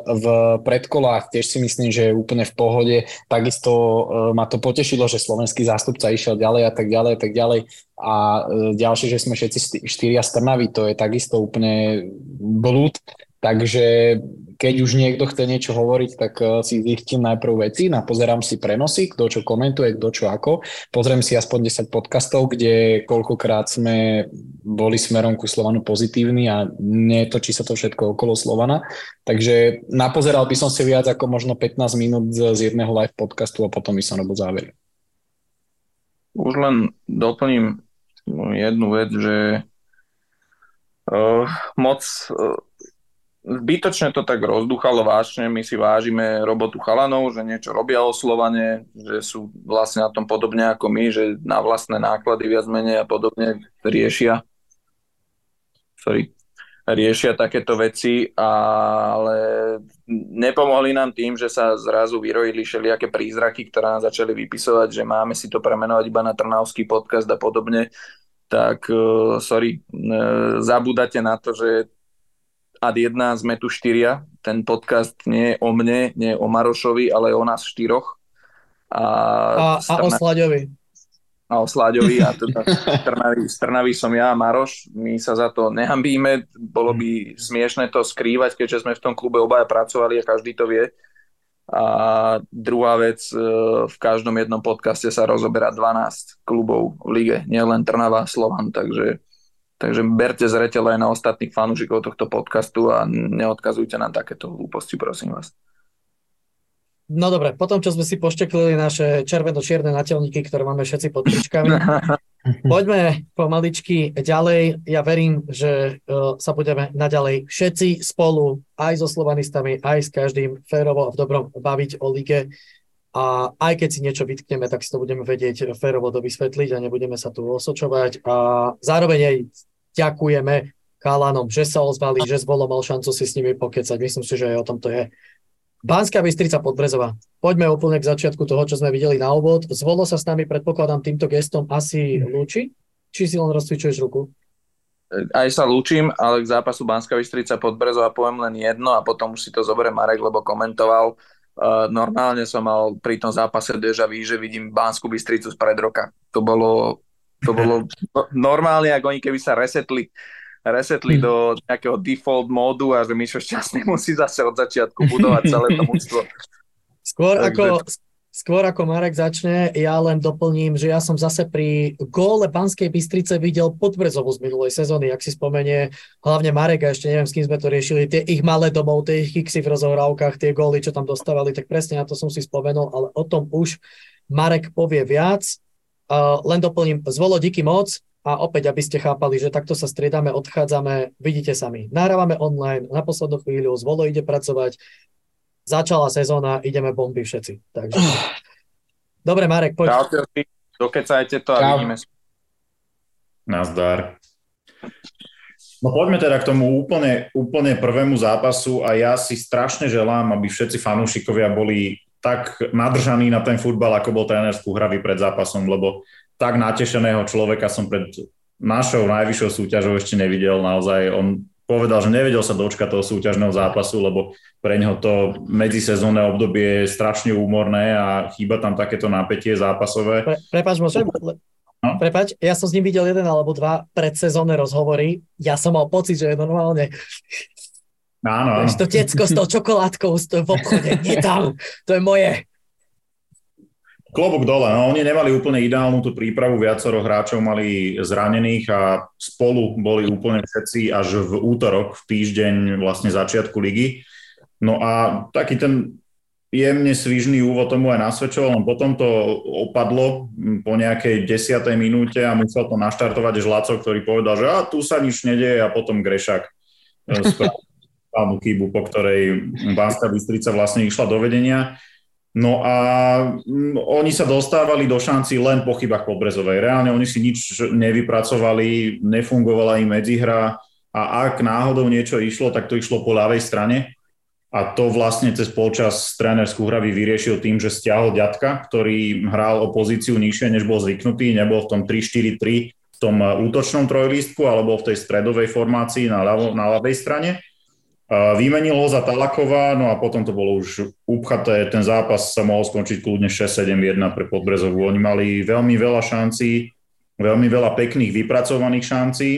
v predkolách, tiež si myslím, že je úplne v pohode. Takisto uh, ma to potešilo, že slovenský zástupca išiel ďalej a tak ďalej a tak ďalej a e, ďalšie, že sme všetci štyria strnaví, to je takisto úplne blúd, takže keď už niekto chce niečo hovoriť, tak e, si zistím najprv veci, napozerám si prenosy, kto čo komentuje, kto čo ako, pozriem si aspoň 10 podcastov, kde koľkokrát sme boli smerom ku Slovanu pozitívni a netočí sa to všetko okolo Slovana, takže napozeral by som si viac ako možno 15 minút z jedného live podcastu a potom by som robil závery. Už len doplním jednu vec, že uh, moc uh, zbytočne to tak rozduchalo vážne, my si vážime robotu chalanov, že niečo robia o Slovane, že sú vlastne na tom podobne ako my, že na vlastné náklady viac menej a podobne riešia. Sorry, riešia takéto veci, ale nepomohli nám tým, že sa zrazu vyrojili všelijaké prízraky, ktoré nám začali vypisovať, že máme si to premenovať iba na Trnavský podcast a podobne. Tak uh, sorry, uh, zabúdate na to, že ad jedna sme tu štyria, ten podcast nie je o mne, nie je o Marošovi, ale o nás štyroch. A, a, strna... a o Slaďovi. A o Slaďovi a teda [LAUGHS] Trnavý, Trnavý som ja a Maroš. My sa za to nehambíme, bolo by smiešne to skrývať, keďže sme v tom klube obaja pracovali a každý to vie. A druhá vec, e, v každom jednom podcaste sa rozoberá 12 klubov v lige, nielen Trnava, Slovan, takže, takže berte zreteľ aj na ostatných fanúšikov tohto podcastu a neodkazujte na takéto hlúposti, prosím vás. No dobre, potom čo sme si pošteklili naše červeno-čierne natelníky, ktoré máme všetci pod tričkami, [LAUGHS] poďme pomaličky ďalej. Ja verím, že uh, sa budeme naďalej všetci spolu, aj so slovanistami, aj s každým férovo a v dobrom baviť o lige. A aj keď si niečo vytkneme, tak si to budeme vedieť férovo dovysvetliť a nebudeme sa tu osočovať. A zároveň aj ďakujeme Kálanom, že sa ozvali, že Zvolo mal šancu si s nimi pokecať. Myslím si, že aj o tom to je. Banská Bystrica Podbrezová. Poďme úplne k začiatku toho, čo sme videli na úvod. Zvolo sa s nami, predpokladám, týmto gestom asi lúči? Či si len rozcvičuješ ruku? Aj sa lúčim, ale k zápasu Banská Bystrica Podbrezová poviem len jedno a potom už si to zoberie Marek, lebo komentoval. Uh, normálne som mal pri tom zápase deja vu, že vidím Banskú Bystricu z pred roka. To bolo, to bolo normálne, ako oni keby sa resetli resetli hmm. do nejakého default módu a že Mišo Šťastný [LAUGHS] musí zase od začiatku budovať celé to mústvo. Skôr Takže... ako, skôr ako Marek začne, ja len doplním, že ja som zase pri góle Banskej Bystrice videl Podbrezovú z minulej sezóny, ak si spomenie, hlavne Marek a ešte neviem, s kým sme to riešili, tie ich malé domov, tie ich kiksy v rozohrávkach, tie góly, čo tam dostávali, tak presne na to som si spomenul, ale o tom už Marek povie viac. Uh, len doplním, zvolo díky moc, a opäť, aby ste chápali, že takto sa striedame, odchádzame, vidíte sami. Nahrávame online, na poslednú chvíľu, zvolo ide pracovať, začala sezóna, ideme bomby všetci. Takže... Dobre, Marek, poď. Čaute, dokecajte to a Čau. vidíme sa. Nazdar. No poďme teda k tomu úplne, úplne prvému zápasu a ja si strašne želám, aby všetci fanúšikovia boli tak nadržaní na ten futbal, ako bol tréner Skúhravy pred zápasom, lebo tak natešeného človeka som pred našou najvyššou súťažou ešte nevidel. Naozaj on povedal, že nevedel sa dočkať toho súťažného zápasu, lebo pre neho to medzisezónne obdobie je strašne úmorné a chýba tam takéto napätie zápasové. Pre, prepač, môžem? No? Prepač, ja som s ním videl jeden alebo dva predsezónne rozhovory. Ja som mal pocit, že je normálne Áno, áno. to tecko s tou čokoládkou v obchode, nie tam, to je moje. Klobok dole, no oni nemali úplne ideálnu tú prípravu, viacero hráčov mali zranených a spolu boli úplne všetci až v útorok, v týždeň vlastne začiatku ligy. No a taký ten jemne svižný úvod tomu aj nasvedčoval, len potom to opadlo po nejakej desiatej minúte a musel to naštartovať Žlaco, ktorý povedal, že a tu sa nič nedieje a potom Grešak e, správnu chybu, po ktorej Banská Bystrica vlastne išla do vedenia. No a oni sa dostávali do šanci len po chybách Podbrezovej. Reálne oni si nič nevypracovali, nefungovala im medzihra a ak náhodou niečo išlo, tak to išlo po ľavej strane a to vlastne cez polčas tréner Skúhravy vyriešil tým, že stiahol ďatka, ktorý hral o pozíciu nižšie, než bol zvyknutý, nebol v tom 3-4-3 v tom e, útočnom trojlístku alebo v tej stredovej formácii na, ľavo, na ľavej strane. Vymenil ho za Talakova, no a potom to bolo už upchaté. Ten zápas sa mohol skončiť kľudne 6-7-1 pre Podbrezovú. Oni mali veľmi veľa šancí, veľmi veľa pekných vypracovaných šancí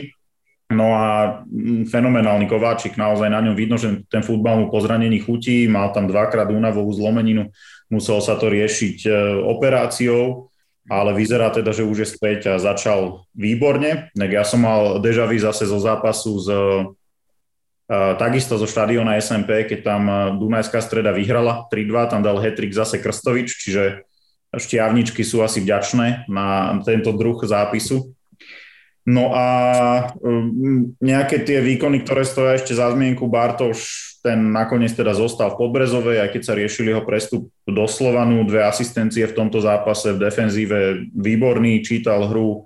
No a mm, fenomenálny Kováčik, naozaj na ňom vidno, že ten futbal mu po zranení chutí, mal tam dvakrát únavovú zlomeninu, musel sa to riešiť e, operáciou, ale vyzerá teda, že už je späť a začal výborne. Tak ja som mal deja zase zo zápasu z, uh, takisto zo štadiona SMP, keď tam e, Dunajská streda vyhrala 3-2, tam dal hetrik zase Krstovič, čiže šťavničky sú asi vďačné na tento druh zápisu. No a um, nejaké tie výkony, ktoré stoja ešte za zmienku, Bartoš, ten nakoniec teda zostal v Podbrezovej, aj keď sa riešili jeho prestup do Slovanu, dve asistencie v tomto zápase v defenzíve, výborný, čítal hru,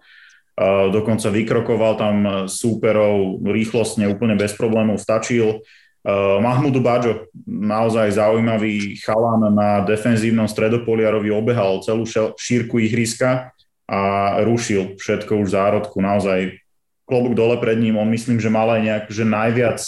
dokonca vykrokoval tam súperov rýchlostne, úplne bez problémov stačil. Mahmudu Bajo, naozaj zaujímavý chalan na defenzívnom stredopoliarovi, obehal celú šírku ihriska a rušil všetko už zárodku. Naozaj klobúk dole pred ním. On myslím, že mal aj nejak, že najviac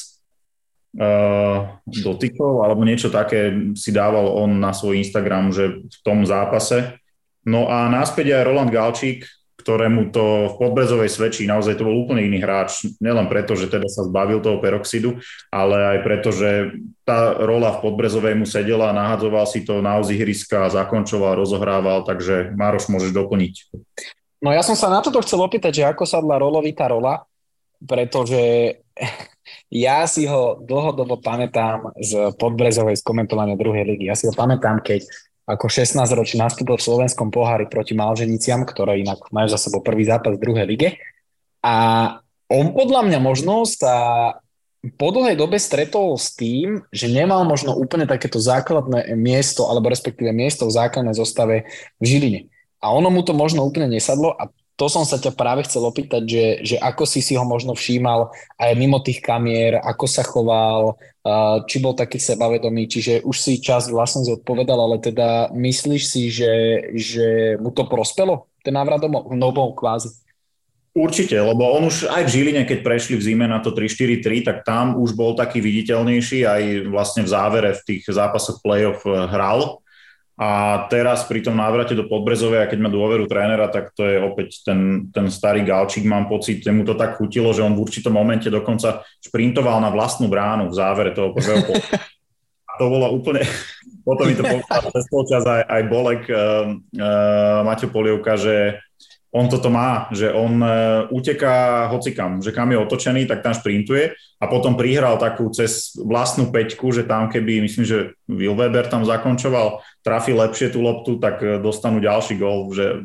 uh, dotykov alebo niečo také si dával on na svoj Instagram, že v tom zápase. No a náspäť aj Roland Galčík, ktorému to v Podbrezovej svedčí, naozaj to bol úplne iný hráč, nielen preto, že teda sa zbavil toho peroxidu, ale aj preto, že tá rola v Podbrezovej mu sedela, nahadzoval si to na ihriska, zakončoval, rozohrával, takže Mároš môžeš doplniť. No ja som sa na toto chcel opýtať, že ako sadla rolovi tá rola, pretože [LAUGHS] ja si ho dlhodobo pamätám z Podbrezovej skomentovania druhej ligy. Ja si ho pamätám, keď ako 16-ročný nastúpil v slovenskom pohári proti Malženiciam, ktoré inak majú za sebou prvý zápas v druhej lige. A on podľa mňa možno sa po dlhej dobe stretol s tým, že nemal možno úplne takéto základné miesto, alebo respektíve miesto v základnej zostave v Žiline. A ono mu to možno úplne nesadlo a to som sa ťa práve chcel opýtať, že, že ako si si ho možno všímal aj mimo tých kamier, ako sa choval, či bol taký sebavedomý, čiže už si čas vlastne zodpovedal, ale teda myslíš si, že, že mu to prospelo, ten návrat domov, domov kvázi? Určite, lebo on už aj v Žiline, keď prešli v zime na to 3-4-3, tak tam už bol taký viditeľnejší, aj vlastne v závere v tých zápasoch play-off hral a teraz pri tom návrate do Podbrezovej, a keď má dôveru trénera, tak to je opäť ten, ten starý Galčík, mám pocit, že mu to tak chutilo, že on v určitom momente dokonca šprintoval na vlastnú bránu v závere toho prvého A to bolo úplne, [LAUGHS] potom mi to povedal cez aj, aj Bolek, uh, uh, Maťo Polievka, že on toto má, že on e, uteká hocikam, že kam je otočený, tak tam šprintuje a potom prihral takú cez vlastnú peťku, že tam keby, myslím, že Will Weber tam zakončoval, trafi lepšie tú loptu, tak e, dostanú ďalší gol, že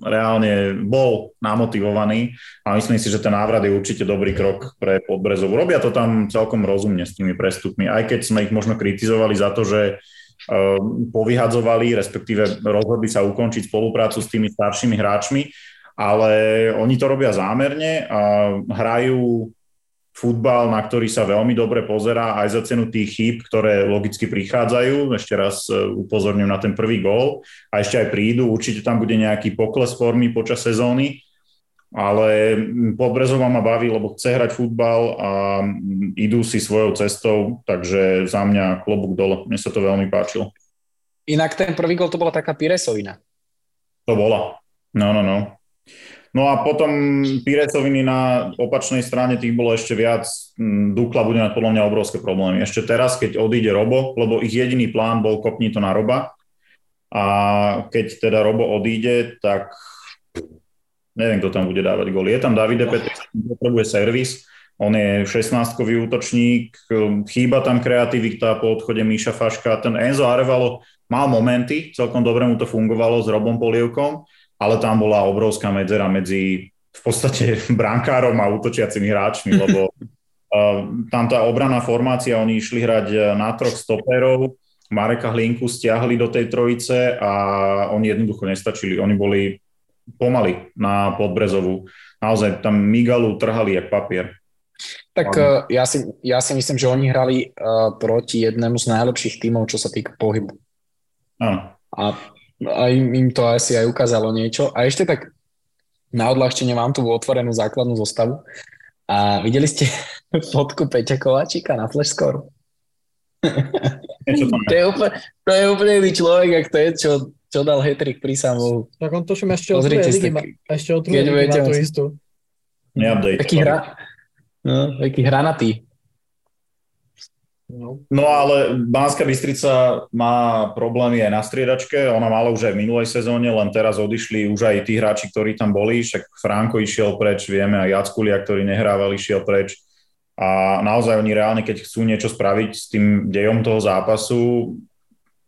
reálne bol namotivovaný a myslím si, že ten návrat je určite dobrý krok pre Podbrezov. Robia to tam celkom rozumne s tými prestupmi, aj keď sme ich možno kritizovali za to, že povyhadzovali, respektíve rozhodli sa ukončiť spoluprácu s tými staršími hráčmi, ale oni to robia zámerne a hrajú futbal, na ktorý sa veľmi dobre pozerá aj za cenu tých chýb, ktoré logicky prichádzajú. Ešte raz e, upozorňujem na ten prvý gól a ešte aj prídu. Určite tam bude nejaký pokles formy počas sezóny, ale Podbrezová ma baví, lebo chce hrať futbal a idú si svojou cestou, takže za mňa klobúk dole. Mne sa to veľmi páčilo. Inak ten prvý gól to bola taká Piresovina. To bola. No, no, no. No a potom Pirecoviny na opačnej strane tých bolo ešte viac. Mm, Dukla bude mať podľa mňa obrovské problémy. Ešte teraz, keď odíde Robo, lebo ich jediný plán bol kopni to na Roba, a keď teda Robo odíde, tak neviem, kto tam bude dávať gól. Je tam Davide Petr, potrebuje servis, on je 16-kový útočník, chýba tam kreativita po odchode Míša Faška. Ten Enzo Arevalo mal momenty, celkom dobre mu to fungovalo s Robom Polievkom, ale tam bola obrovská medzera medzi v podstate [LAUGHS] brankárom a útočiacimi hráčmi, lebo uh, [LAUGHS] tam tá obraná formácia, oni išli hrať na troch stoperov, Mareka Hlinku stiahli do tej trojice a oni jednoducho nestačili. Oni boli pomaly na Podbrezovú. Naozaj tam Migalu trhali jak papier. Tak uh, ja, si, ja si myslím, že oni hrali uh, proti jednému z najlepších tímov, čo sa týka pohybu. Áno. A, a im, im to asi aj ukázalo niečo. A ešte tak na odľahčenie mám tu otvorenú základnú zostavu. A videli ste [LAUGHS] fotku Peťa Kováčika na Flashscore? [LAUGHS] to, je úplne, to je úplne iný človek, ak to je, čo, čo dal hetrik pri samohu. Tak on tuším ešte od druhej ligy, má, ešte od druhej ligy má tú istú. Neupdate. Taký, hra, no, taký hranatý. No. no ale Banská Bystrica má problémy aj na striedačke, ona mala už aj v minulej sezóne, len teraz odišli už aj tí hráči, ktorí tam boli, však Franko išiel preč, vieme, aj Jackulia, ktorý nehrával, išiel preč a naozaj oni reálne, keď chcú niečo spraviť s tým dejom toho zápasu,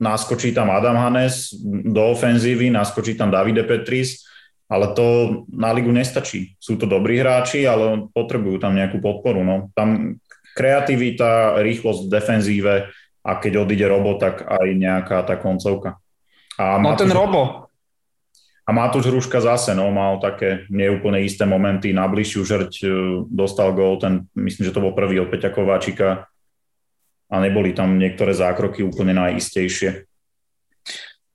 naskočí tam Adam Hanes do ofenzívy, naskočí tam Davide Petris, ale to na ligu nestačí. Sú to dobrí hráči, ale potrebujú tam nejakú podporu. No. Tam kreativita, rýchlosť v defenzíve a keď odíde Robo, tak aj nejaká tá koncovka. A no ten Robo, a Matúš Hruška zase no, mal také neúplne isté momenty. Na bližšiu žrť e, dostal gól, ten, myslím, že to bol prvý od Peťa Kováčika a neboli tam niektoré zákroky úplne najistejšie.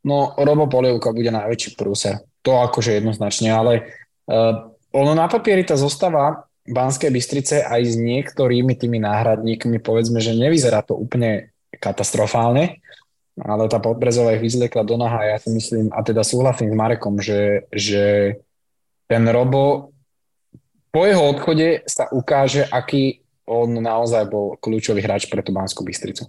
No, Robo Polievka bude najväčší prúser. To akože jednoznačne, ale uh, ono na papieri tá zostava Banskej Bystrice aj s niektorými tými náhradníkmi, povedzme, že nevyzerá to úplne katastrofálne, ale tá Podbrezová ich vyzliekla do naha ja si myslím, a teda súhlasím s Marekom, že, že ten Robo po jeho odchode sa ukáže, aký on naozaj bol kľúčový hráč pre tú Banskú Bystricu.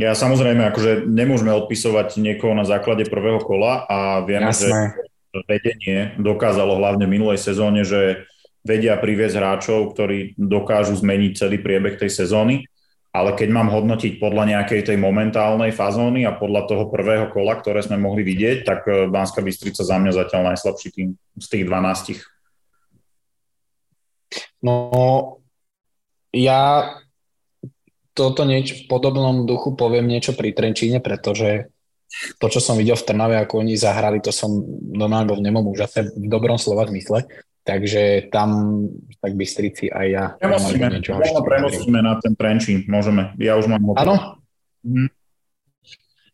Ja samozrejme, akože nemôžeme odpisovať niekoho na základe prvého kola a vieme, Jasné. že vedenie dokázalo hlavne v minulej sezóne, že vedia priviesť hráčov, ktorí dokážu zmeniť celý priebeh tej sezóny ale keď mám hodnotiť podľa nejakej tej momentálnej fazóny a podľa toho prvého kola, ktoré sme mohli vidieť, tak e, Banská Bystrica za mňa zatiaľ najslabší tým z tých 12. No, ja toto niečo v podobnom duchu poviem niečo pri Trenčíne, pretože to, čo som videl v Trnave, ako oni zahrali, to som normálne bol v nemom úžase, v dobrom slova zmysle. Takže tam tak Bystrici aj ja. Prenosíme, niečo prenosíme na ten Trenčín, môžeme. Ja už mám Áno. Mhm.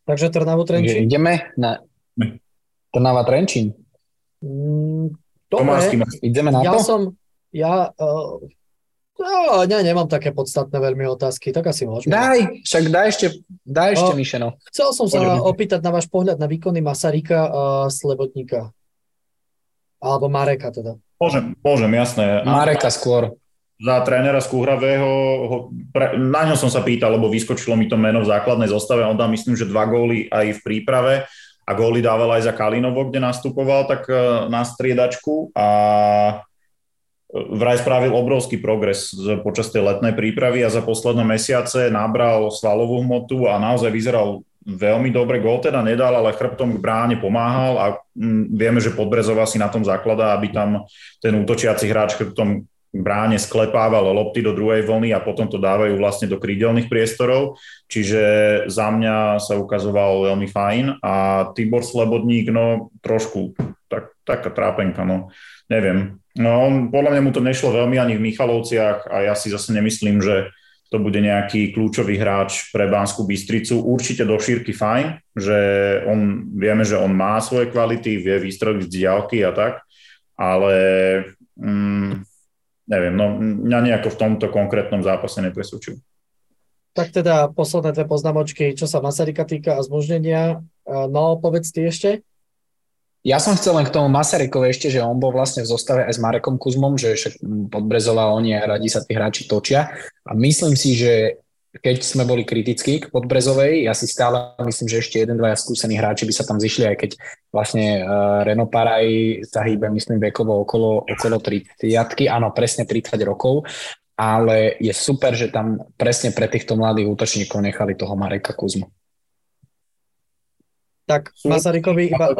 Takže Trnavu Trenčín. Ideme na Trnava Trenčín. Mm, dobre, ideme na ja to? som, ja, uh, no, ne, nemám také podstatné veľmi otázky, tak asi môžeme. Daj, však daj ešte, daj ešte, uh, Mišeno. Chcel som sa Poďme. opýtať na váš pohľad na výkony Masarika a Slebotníka. Alebo Mareka teda. Môžem, môžem, jasné. Mareka skôr. Za trénera Skúhravého, pre, na ňo som sa pýtal, lebo vyskočilo mi to meno v základnej zostave, on dal myslím, že dva góly aj v príprave a góly dával aj za Kalinovo, kde nastupoval tak e, na striedačku a vraj spravil obrovský progres počas tej letnej prípravy a za posledné mesiace nabral svalovú hmotu a naozaj vyzeral veľmi dobre. Gól teda nedal, ale chrbtom k bráne pomáhal a mm, vieme, že Podbrezová si na tom zakladá, aby tam ten útočiaci hráč chrbtom bráne sklepával lopty do druhej vlny a potom to dávajú vlastne do krídelných priestorov. Čiže za mňa sa ukazoval veľmi fajn a Tibor Slobodník, no trošku taká trápenka, no neviem. No podľa mňa mu to nešlo veľmi ani v Michalovciach a ja si zase nemyslím, že to bude nejaký kľúčový hráč pre Banskú Bystricu. Určite do šírky fajn, že on, vieme, že on má svoje kvality, vie vystreliť z diálky a tak, ale mm, neviem, no mňa nejako v tomto konkrétnom zápase nepresvedčil. Tak teda posledné dve poznámočky, čo sa Masarika týka a zmožnenia. No, povedz ty ešte. Ja som chcel len k tomu Masarykovi ešte, že on bol vlastne v zostave aj s Marekom Kuzmom, že však Podbrezová, oni radi sa tí hráči točia. A myslím si, že keď sme boli kritickí k Podbrezovej, ja si stále myslím, že ešte jeden, dvaja skúsení hráči by sa tam zišli, aj keď vlastne uh, Reno Paraj sa hýbe, myslím, vekovo okolo, okolo 30 áno, presne 30 rokov, ale je super, že tam presne pre týchto mladých útočníkov nechali toho Mareka Kuzmu. Tak Masarykovi iba...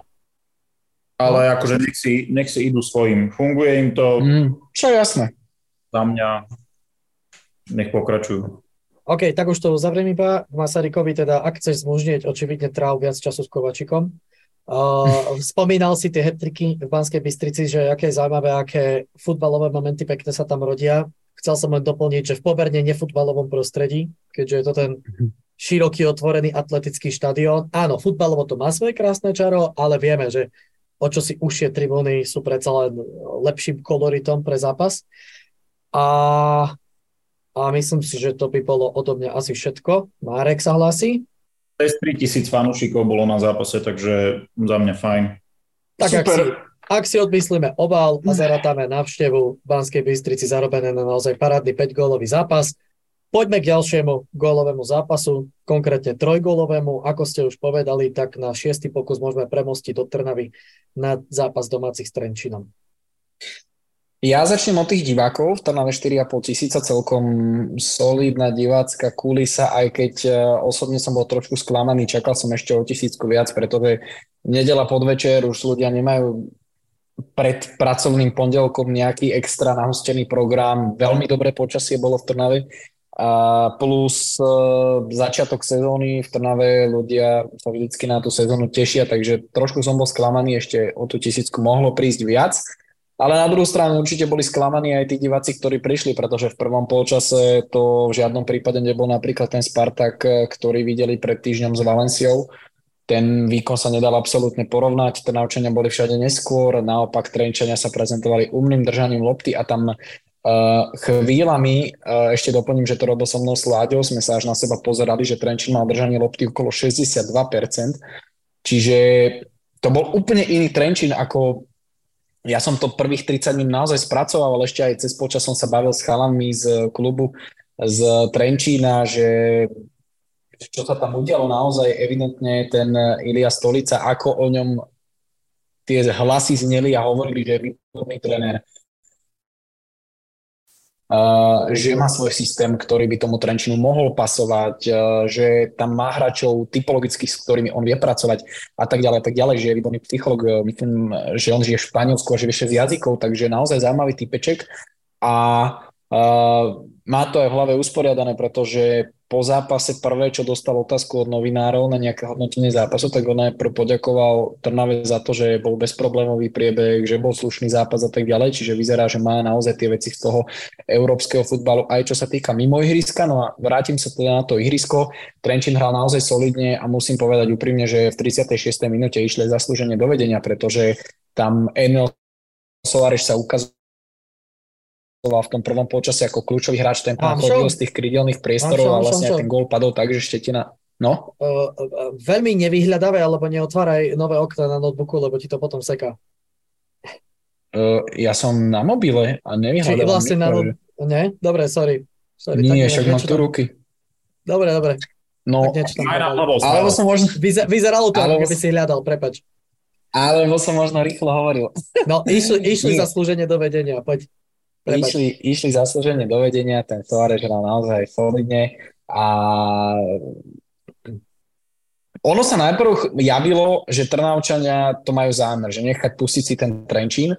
Ale akože nech si, nech si idú svojim. Funguje im to. Mm, čo je jasné. Za mňa nech pokračujú. OK, tak už to uzavriem iba. Masarykovi teda, ak chceš zmužnieť, očividne tráv viac času s Kovačikom. Uh, [LAUGHS] spomínal si tie hetriky v Banskej Bystrici, že aké je zaujímavé, aké futbalové momenty pekne sa tam rodia. Chcel som len doplniť, že v poberne nefutbalovom prostredí, keďže je to ten široký otvorený atletický štadión. Áno, futbalovo to má svoje krásne čaro, ale vieme, že o čo si užšie tribúny sú predsa len lepším koloritom pre zápas. A a myslím si, že to by bolo odo mňa asi všetko. Márek sa hlási? Cez 3000 fanúšikov bolo na zápase, takže za mňa fajn. Tak Super. Ak si, ak si odmyslíme obal a zaratáme návštevu v Banskej Bystrici zarobené na naozaj parádny 5-gólový zápas, poďme k ďalšiemu gólovému zápasu, konkrétne trojgólovému. Ako ste už povedali, tak na šiestý pokus môžeme premostiť do Trnavy na zápas domácich s Trenčinom. Ja začnem od tých divákov, v Trnave 4,5 tisíca, celkom solidná divácka kulisa, aj keď e, osobne som bol trošku sklamaný, čakal som ešte o tisícku viac, pretože nedela podvečer už ľudia nemajú pred pracovným pondelkom nejaký extra nahustený program, veľmi dobré počasie bolo v Trnave, a plus e, začiatok sezóny v Trnave ľudia sa vždycky na tú sezónu tešia, takže trošku som bol sklamaný, ešte o tú tisícku mohlo prísť viac. Ale na druhú stranu určite boli sklamaní aj tí diváci, ktorí prišli, pretože v prvom polčase to v žiadnom prípade nebol napríklad ten Spartak, ktorý videli pred týždňom s Valenciou. Ten výkon sa nedal absolútne porovnať, Trnavčania boli všade neskôr, naopak Trenčania sa prezentovali umným držaním lopty a tam Uh, chvíľami, uh, ešte doplním, že to robil so mnou Sláďou, sme sa až na seba pozerali, že Trenčín mal držanie lopty okolo 62%, čiže to bol úplne iný Trenčín, ako ja som to prvých 30 minút naozaj spracoval, ale ešte aj cez počas som sa bavil s chalami z klubu z Trenčína, že čo sa tam udialo naozaj evidentne ten Ilia Stolica, ako o ňom tie hlasy zneli a hovorili, že je výborný tréner, Uh, že má svoj systém, ktorý by tomu Trenčinu mohol pasovať, že tam má hráčov typologicky, s ktorými on vie pracovať a tak ďalej, a tak ďalej, že je výborný psycholog, uh, myslím, že on žije v Španielsku a vie 6 jazykov, takže naozaj zaujímavý typeček. A má to aj v hlave usporiadané, pretože po zápase prvé, čo dostal otázku od novinárov na nejaké hodnotenie zápasu, tak on najprv poďakoval Trnave za to, že bol bezproblémový priebeh, že bol slušný zápas a tak ďalej, čiže vyzerá, že má naozaj tie veci z toho európskeho futbalu, aj čo sa týka mimo ihriska. No a vrátim sa teda na to ihrisko. Trenčín hral naozaj solidne a musím povedať úprimne, že v 36. minúte išli zaslúženie do vedenia, pretože tam Enel Soares sa v tom prvom počasí ako kľúčový hráč, ten tam chodil z tých krydelných priestorov a vlastne ten gól padol tak, že Štetina No? Uh, uh, veľmi nevyhľadávaj, alebo neotváraj nové okna na notebooku, lebo ti to potom seká. Uh, ja som na mobile a nevyhľadávam. Čiže vlastne na no... Nie? Dobre, sorry. sorry Nie, však mám tu ruky. Dobre, dobre. No, alebo som možno... Vyzer, vyzeralo to, ako keby si hľadal, prepač. Alebo som možno rýchlo hovoril. No, išli, išli za slúženie do vedenia, poď. Išli, išli zaslúženie do vedenia, ten Soares hral naozaj solidne a ono sa najprv javilo, že Trnavčania to majú zámer, že nechať pustiť si ten Trenčín,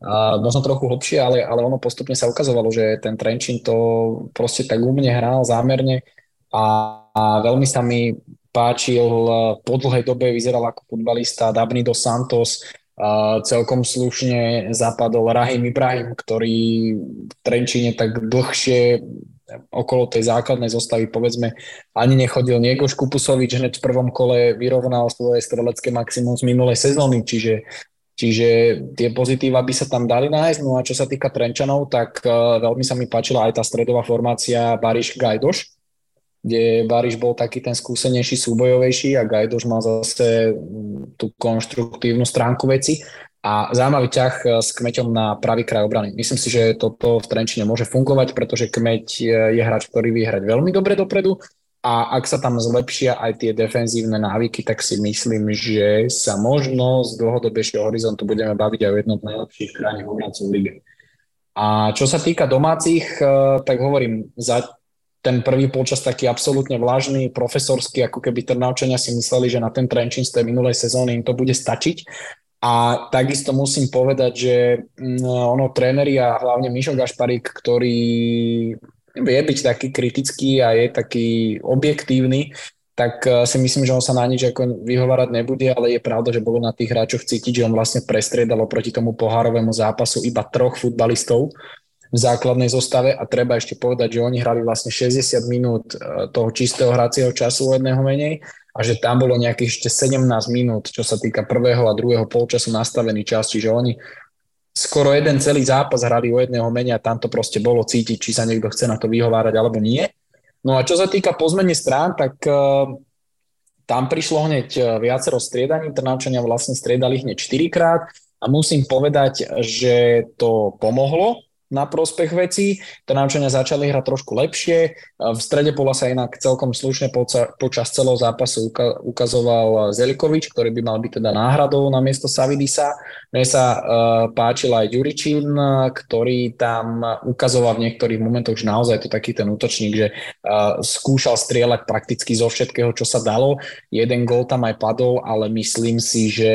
a možno trochu hlbšie, ale, ale ono postupne sa ukazovalo, že ten Trenčín to proste tak umne hral zámerne a, a veľmi sa mi páčil, po dlhej dobe vyzeral ako futbalista Dabni dos Santos, celkom slušne zapadol Rahim Ibrahim, ktorý v Trenčíne tak dlhšie okolo tej základnej zostavy povedzme ani nechodil. Niegoš Kupusovič hneď v prvom kole vyrovnal svoje strelecké maximum z minulej sezóny, čiže, čiže tie pozitíva by sa tam dali nájsť. No a čo sa týka Trenčanov, tak uh, veľmi sa mi páčila aj tá stredová formácia Bariš Gajdoš, kde Bariš bol taký ten skúsenejší, súbojovejší a Gajdoš mal zase mm, tú konštruktívnu stránku veci. a zaujímavý ťah e, s Kmeťom na pravý kraj obrany. Myslím si, že toto v Trenčine môže fungovať, pretože Kmeť je hráč, ktorý vie hrať veľmi dobre dopredu a ak sa tam zlepšia aj tie defenzívne návyky, tak si myslím, že sa možno z dlhodobejšieho horizontu budeme baviť aj o jednom z najlepších krajných obrancov lige. A čo sa týka domácich, e, tak hovorím, za ten prvý polčas taký absolútne vlažný, profesorský, ako keby Trnavčania si mysleli, že na ten Trenčín z tej minulej sezóny im to bude stačiť. A takisto musím povedať, že mm, ono tréneri a hlavne Mišo Gašparík, ktorý vie byť taký kritický a je taký objektívny, tak eh, si myslím, že on sa na nič ako vyhovárať nebude, ale je pravda, že bolo na tých hráčoch cítiť, že on vlastne prestriedal proti tomu pohárovému zápasu iba troch futbalistov v základnej zostave a treba ešte povedať, že oni hrali vlastne 60 minút eh, toho čistého hracieho času o jedného menej a že tam bolo nejakých ešte 17 minút, čo sa týka prvého a druhého polčasu nastavený čas, čiže oni skoro jeden celý zápas hrali o jedného menej a tam to proste bolo cítiť, či sa niekto chce na to vyhovárať alebo nie. No a čo sa týka pozmene strán, tak uh, tam prišlo hneď e, viacero striedaní, Trnavčania vlastne striedali hneď 4 krát a musím povedať, že to pomohlo, na prospech vecí. Trnavčania začali hrať trošku lepšie. V strede pola sa inak celkom slušne počas celého zápasu ukazoval Zelikovič, ktorý by mal byť teda náhradou na miesto Savidisa. Mne sa uh, páčil aj Ďuričín, ktorý tam ukazoval v niektorých momentoch, že naozaj to taký ten útočník, že uh, skúšal strieľať prakticky zo všetkého, čo sa dalo. Jeden gól tam aj padol, ale myslím si, že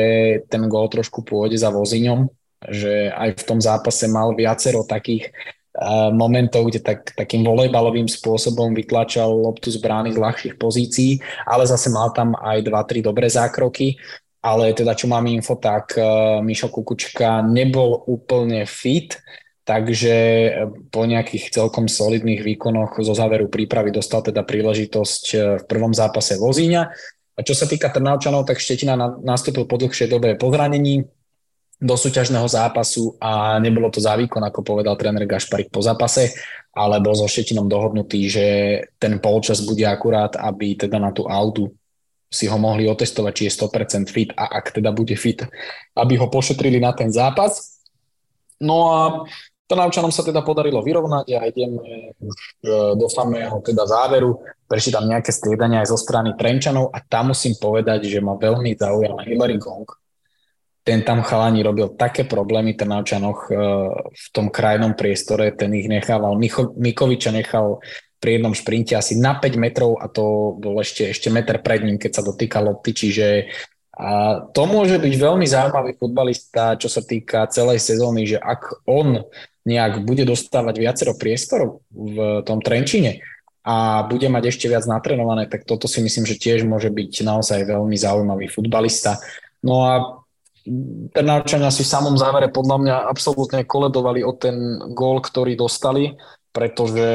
ten gól trošku pôjde za voziňom, že aj v tom zápase mal viacero takých uh, momentov, kde tak, takým volejbalovým spôsobom vytlačal loptu z brány z ľahších pozícií, ale zase mal tam aj 2-3 dobré zákroky. Ale teda čo mám info, tak uh, Mišo Kukučka nebol úplne fit, takže po nejakých celkom solidných výkonoch zo záveru prípravy dostal teda príležitosť v prvom zápase Vozíňa. A čo sa týka Trnavčanov, tak Štetina nastúpil po dlhšej dobe po zranení, do súťažného zápasu a nebolo to za výkon, ako povedal tréner Gašparik po zápase, ale bol so Štetinom dohodnutý, že ten polčas bude akurát, aby teda na tú autu si ho mohli otestovať, či je 100% fit a ak teda bude fit, aby ho pošetrili na ten zápas. No a Trnavčanom sa teda podarilo vyrovnať a ideme e, do samého teda záveru. Prešli tam nejaké striedania aj zo strany Trenčanov a tam musím povedať, že ma veľmi zaujal Hillary Gong, ten tam chalani robil také problémy Trnavčanoch eh, v tom krajnom priestore, ten ich nechával, Micho, Mikoviča nechal pri jednom šprinte asi na 5 metrov a to bol ešte, ešte meter pred ním, keď sa dotýka lopty, čiže a to môže byť veľmi zaujímavý futbalista, čo sa týka celej sezóny, že ak on nejak bude dostávať viacero priestorov v tom Trenčine a bude mať ešte viac natrenované, tak toto si myslím, že tiež môže byť naozaj veľmi zaujímavý futbalista. No a Trnavčania si v samom závere podľa mňa absolútne koledovali o ten gól, ktorý dostali, pretože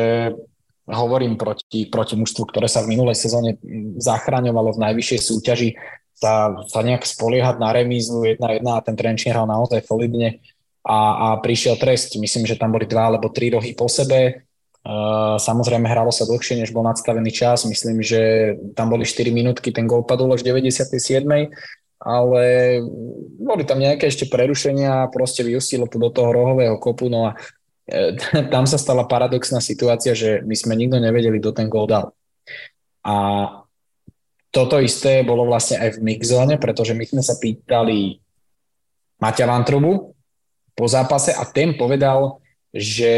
hovorím proti, proti mužstvu, ktoré sa v minulej sezóne zachraňovalo v najvyššej súťaži, sa, sa nejak spoliehať na remízu 1-1 a ten Trenčín hral naozaj solidne a, a prišiel trest. Myslím, že tam boli dva alebo tri rohy po sebe. Uh, samozrejme hralo sa dlhšie, než bol nadstavený čas. Myslím, že tam boli 4 minútky, ten gol padol až v 97 ale boli tam nejaké ešte prerušenia a proste vyústilo to do toho rohového kopu, no a e, [LAUGHS] tam sa stala paradoxná situácia, že my sme nikto nevedeli, kto ten gól dal. A toto isté bolo vlastne aj v mixzone, pretože my sme sa pýtali Maťa Vantrubu po zápase a ten povedal, že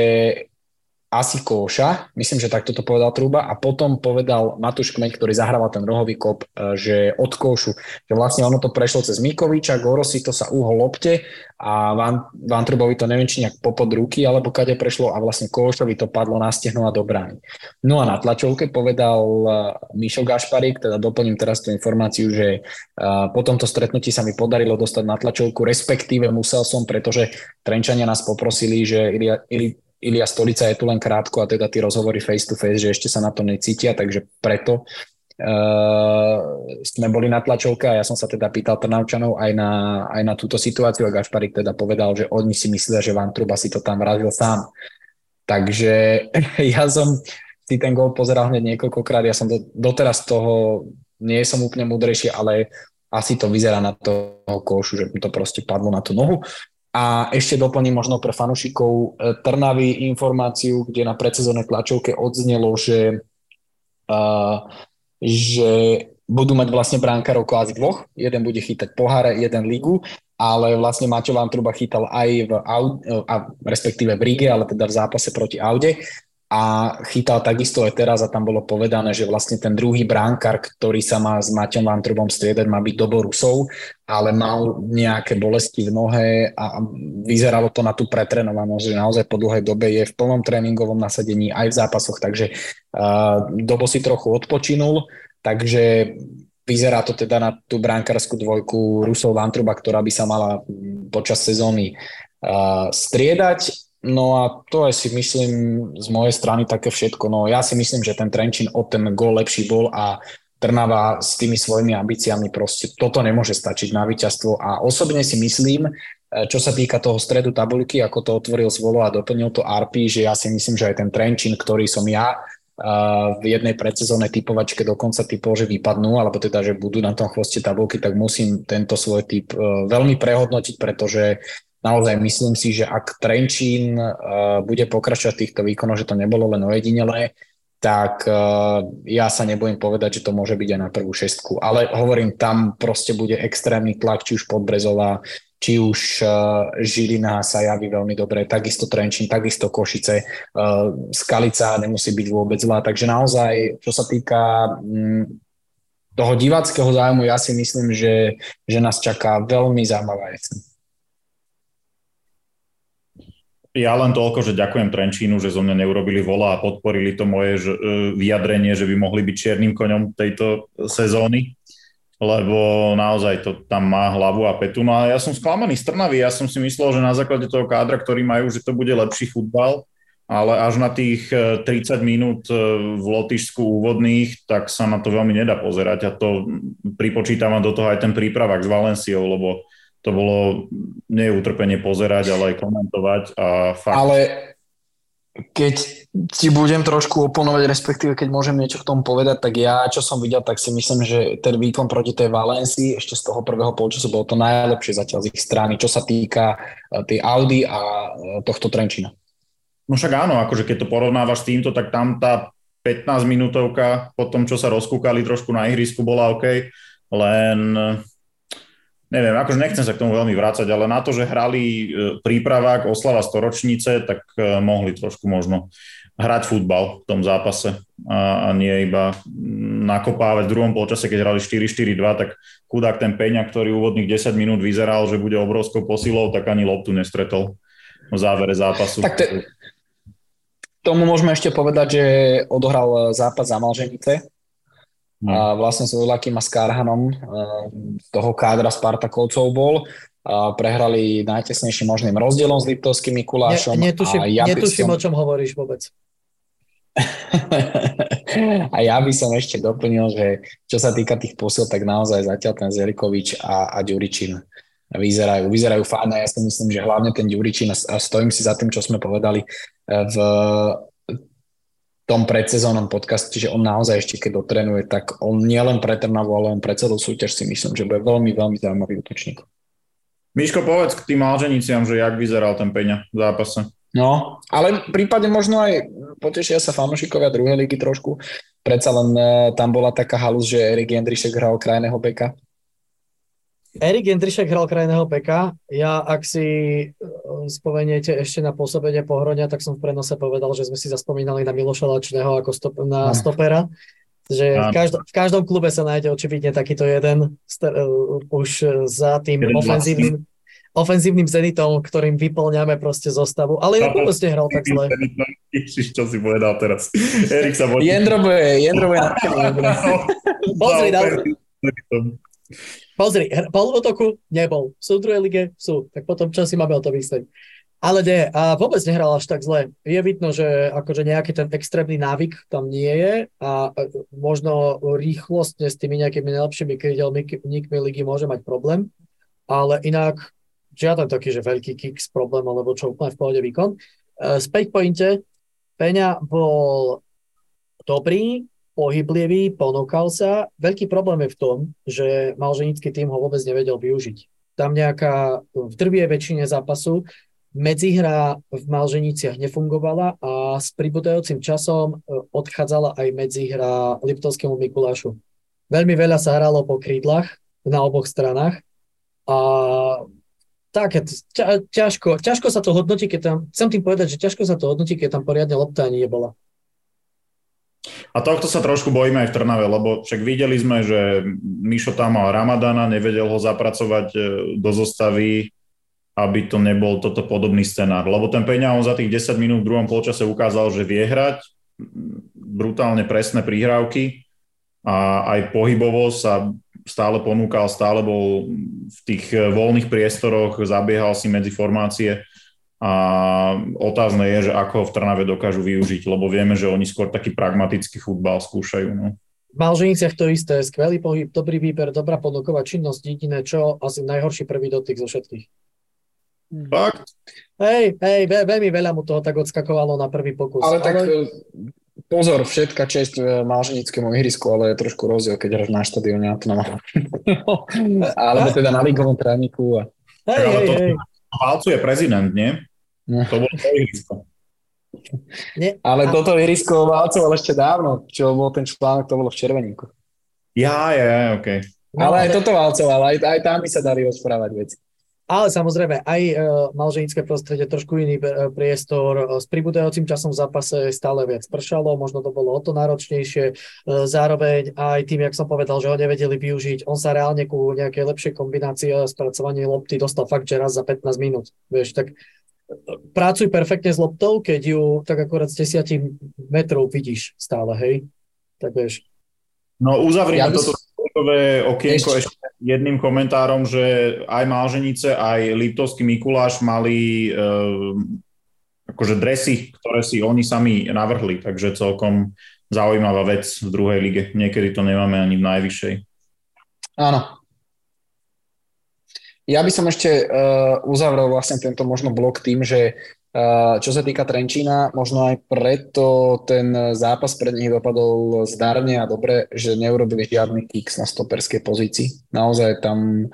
asi Kóša, myslím, že takto to povedal Truba a potom povedal Matúš Kmeň, ktorý zahrával ten rohový kop, e, že od Kóšu, že vlastne ono to prešlo cez Mikoviča, Gorosi to sa uhol lopte a Van, Van Trubovi to neviem, či nejak popod ruky alebo kade prešlo a vlastne Kóšovi to padlo na stehno a do brány. No a na tlačovke povedal e, Mišo Gašparík, teda doplním teraz tú informáciu, že e, po tomto stretnutí sa mi podarilo dostať na tlačovku, respektíve musel som, pretože Trenčania nás poprosili, že Ilia, Ili, Ilia Stolica je tu len krátko a teda tie rozhovory face to face, že ešte sa na to necítia, takže preto uh, sme boli na tlačovke a ja som sa teda pýtal Trnavčanov aj na, aj na túto situáciu a Gašparik teda povedal, že oni si myslia, že Van Truba si to tam vrazil sám. Takže [LAUGHS] ja som si ten gol pozeral hneď niekoľkokrát, ja som do, doteraz toho nie som úplne múdrejší, ale asi to vyzerá na toho košu, že mu to proste padlo na tú nohu. A ešte doplním možno pre fanúšikov e, Trnavy informáciu, kde na predsezónnej tlačovke odznelo, že, uh, že budú mať vlastne bránkárov kvázi dvoch. Jeden bude chytať poháre, jeden ligu, ale vlastne Maťo Vantruba chytal aj v Audi, a respektíve v Ríge, ale teda v zápase proti Aude a chytal takisto aj teraz a tam bolo povedané, že vlastne ten druhý bránkar, ktorý sa má s Maťom Vantrubom striedať, má byť Dobo Rusov, ale mal nejaké bolesti v nohe a vyzeralo to na tú pretrenovanosť, že naozaj po dlhej dobe je v plnom tréningovom nasadení aj v zápasoch, takže uh, Dobo si trochu odpočinul, takže vyzerá to teda na tú bránkarskú dvojku Rusov Vantruba, ktorá by sa mala počas sezóny uh, striedať No a to aj si myslím z mojej strany také všetko. No ja si myslím, že ten Trenčín o ten gol lepší bol a Trnava s tými svojimi ambíciami proste toto nemôže stačiť na víťazstvo a osobne si myslím, e, čo sa týka toho stredu tabulky, ako to otvoril Svolo a doplnil to Arpi, že ja si myslím, že aj ten Trenčín, ktorý som ja e, v jednej predsezónnej typovačke dokonca typol, že vypadnú, alebo teda, že budú na tom chvoste tabulky, tak musím tento svoj typ e, veľmi prehodnotiť, pretože naozaj myslím si, že ak Trenčín uh, bude pokračovať týchto výkonoch, že to nebolo len ojedinelé, tak uh, ja sa nebojím povedať, že to môže byť aj na prvú šestku. Ale hovorím, tam proste bude extrémny tlak, či už Podbrezová, či už uh, Žilina sa javí veľmi dobre, takisto Trenčín, takisto Košice, Skalica nemusí byť vôbec zlá. Takže naozaj, čo sa týka um, toho diváckého zájmu, ja si myslím, že, že nás čaká veľmi zaujímavá jeseň. Ja len toľko, že ďakujem Trenčínu, že zo mňa neurobili vola a podporili to moje že, vyjadrenie, že by mohli byť čiernym koňom tejto sezóny, lebo naozaj to tam má hlavu a petu. No a ja som sklamaný z Trnavy, ja som si myslel, že na základe toho kádra, ktorý majú, že to bude lepší futbal, ale až na tých 30 e, minút e, v Lotyšsku úvodných, tak sa na to veľmi nedá pozerať a to pripočítam do toho aj ten prípravak s Valenciou, lebo to bolo neutrpenie pozerať, ale aj komentovať. A fakt... Ale keď ti budem trošku oponovať, respektíve keď môžem niečo k tomu povedať, tak ja, čo som videl, tak si myslím, že ten výkon proti tej Valencii ešte z toho prvého polčasu bolo to najlepšie zatiaľ z ich strany, čo sa týka e, tej Audi a e, tohto Trenčina. No však áno, akože keď to porovnávaš s týmto, tak tam tá 15 minútovka po tom, čo sa rozkúkali trošku na ihrisku, bola OK, len neviem, akože nechcem sa k tomu veľmi vrácať, ale na to, že hrali e, prípravák, oslava storočnice, tak e, mohli trošku možno hrať futbal v tom zápase a, a nie iba nakopávať v druhom polčase, keď hrali 4-4-2, tak chudák ten Peňa, ktorý úvodných 10 minút vyzeral, že bude obrovskou posilou, tak ani loptu nestretol v závere zápasu. Tak te, tomu môžeme ešte povedať, že odohral zápas za Malženice. A vlastne s Vojlakým a s Karhanom z toho kádra Spartakovcov bol. A prehrali najtesnejším možným rozdielom s Liptovským Mikulášom. Ne, netuším, a ja netuším som... o čom hovoríš vôbec. [LAUGHS] a ja by som ešte doplnil, že čo sa týka tých posil, tak naozaj zatiaľ ten Zelikovič a, a Ďuričin vyzerajú, vyzerajú fajn a ja si myslím, že hlavne ten Ďuričin a stojím si za tým, čo sme povedali e, v tom predsezónnom podcaste, že on naozaj ešte keď dotrenuje, tak on nielen pre Trnavu, ale on pre celú súťaž si myslím, že bude veľmi, veľmi zaujímavý útočník. Miško, povedz k tým Alženiciam, že jak vyzeral ten Peňa v zápase. No, ale prípadne možno aj potešia sa fanúšikovia druhej ligy trošku. Predsa len uh, tam bola taká halus, že Erik Jendrišek hral krajného beka Erik Jendrišek hral krajného peka. Ja, ak si e, spomeniete ešte na pôsobenie pohronia, tak som v prenose povedal, že sme si zaspomínali na Miloša Lačného ako stop, na stopera. Že v, každom, v každom klube sa nájde očividne takýto jeden uh, už za tým ofenzívnym, ofenzívnym zenitom, ktorým vyplňame proste zostavu. Ale inak vôbec nehral tak zle. Ježiš, čo si povedal teraz. Erik sa bude... Jendro bude, Jendro bude. [LAUGHS] Pozri, na... Pozri, bol v otoku? Nebol. Sú v druhej lige? Sú. Tak potom čo si máme o to myslieť? Ale nie, a vôbec nehral až tak zle. Je vidno, že akože nejaký ten extrémny návyk tam nie je a možno rýchlostne s tými nejakými najlepšími krydelníkmi ligy môže mať problém, ale inak žiaden taký, že veľký kick s problém, alebo čo úplne v pohode výkon. E, späť pointe, Peňa bol dobrý, pohyblivý, ponúkal sa. Veľký problém je v tom, že malženický tým ho vôbec nevedel využiť. Tam nejaká v drvie väčšine zápasu medzihra v Malženiciach nefungovala a s pribudajúcim časom e, odchádzala aj medzihra Liptovskému Mikulášu. Veľmi veľa sa hralo po krídlach na oboch stranách a tak, ťažko, ťažko sa to hodnotí, keď tam, chcem tým povedať, že ťažko sa to hodnotí, keď tam poriadne lopta ani nebola. A tohto sa trošku bojíme aj v Trnave, lebo však videli sme, že Mišo tam mal Ramadana, nevedel ho zapracovať e, do zostavy, aby to nebol toto podobný scenár. Lebo ten Peňa on za tých 10 minút v druhom polčase ukázal, že vie hrať, brutálne presné príhrávky a aj pohybovo sa stále ponúkal, stále bol v tých e, voľných priestoroch, zabiehal si medzi formácie a otázne je, že ako ho v Trnave dokážu využiť, lebo vieme, že oni skôr taký pragmatický futbal skúšajú. No. V Malženiciach to isté, skvelý pohyb, dobrý výber, dobrá ponuková činnosť, jediné čo, asi najhorší prvý dotyk zo všetkých. Fakt? Hej, hej, ve, veľmi veľa mu toho tak odskakovalo na prvý pokus. Ale tak ale... pozor, všetka čest e, Malženickému ihrisku, ale je trošku rozdiel, keď hráš na štadióne a to na [LAUGHS] Alebo teda na ligovom tréniku. A... Hej, hej, hej. Válcu je prezident, nie? To bolo to ihrisko. Nie. Ale a... toto ihrisko válcoval ešte dávno, čo bol ten článok, to bolo v Červeníku. Ja, ja, OK. No, ale aj toto válcoval, aj, aj tam by sa dali rozprávať veci. Ale samozrejme, aj uh, malženické prostredie, trošku iný uh, priestor. Uh, s pribudajúcim časom v zápase stále viac pršalo, možno to bolo o to náročnejšie. Uh, zároveň aj tým, jak som povedal, že ho nevedeli využiť, on sa reálne ku nejakej lepšej kombinácii a spracovaní lopty dostal fakt, že raz za 15 minút. Vieš, tak pracuj perfektne s loptou, keď ju tak akorát z 10 metrov vidíš stále, hej? Tak vieš. No uzavrieme ja toto okienko ešte. ešte jedným komentárom, že aj Malženice, aj Liptovský Mikuláš mali e, akože dresy, ktoré si oni sami navrhli, takže celkom zaujímavá vec v druhej lige. Niekedy to nemáme ani v najvyššej. Áno, ja by som ešte uh, uzavrel vlastne tento možno blok tým, že uh, čo sa týka Trenčína, možno aj preto ten zápas pred nich dopadol zdarne a dobre, že neurobili žiadny kicks na stoperskej pozícii. Naozaj tam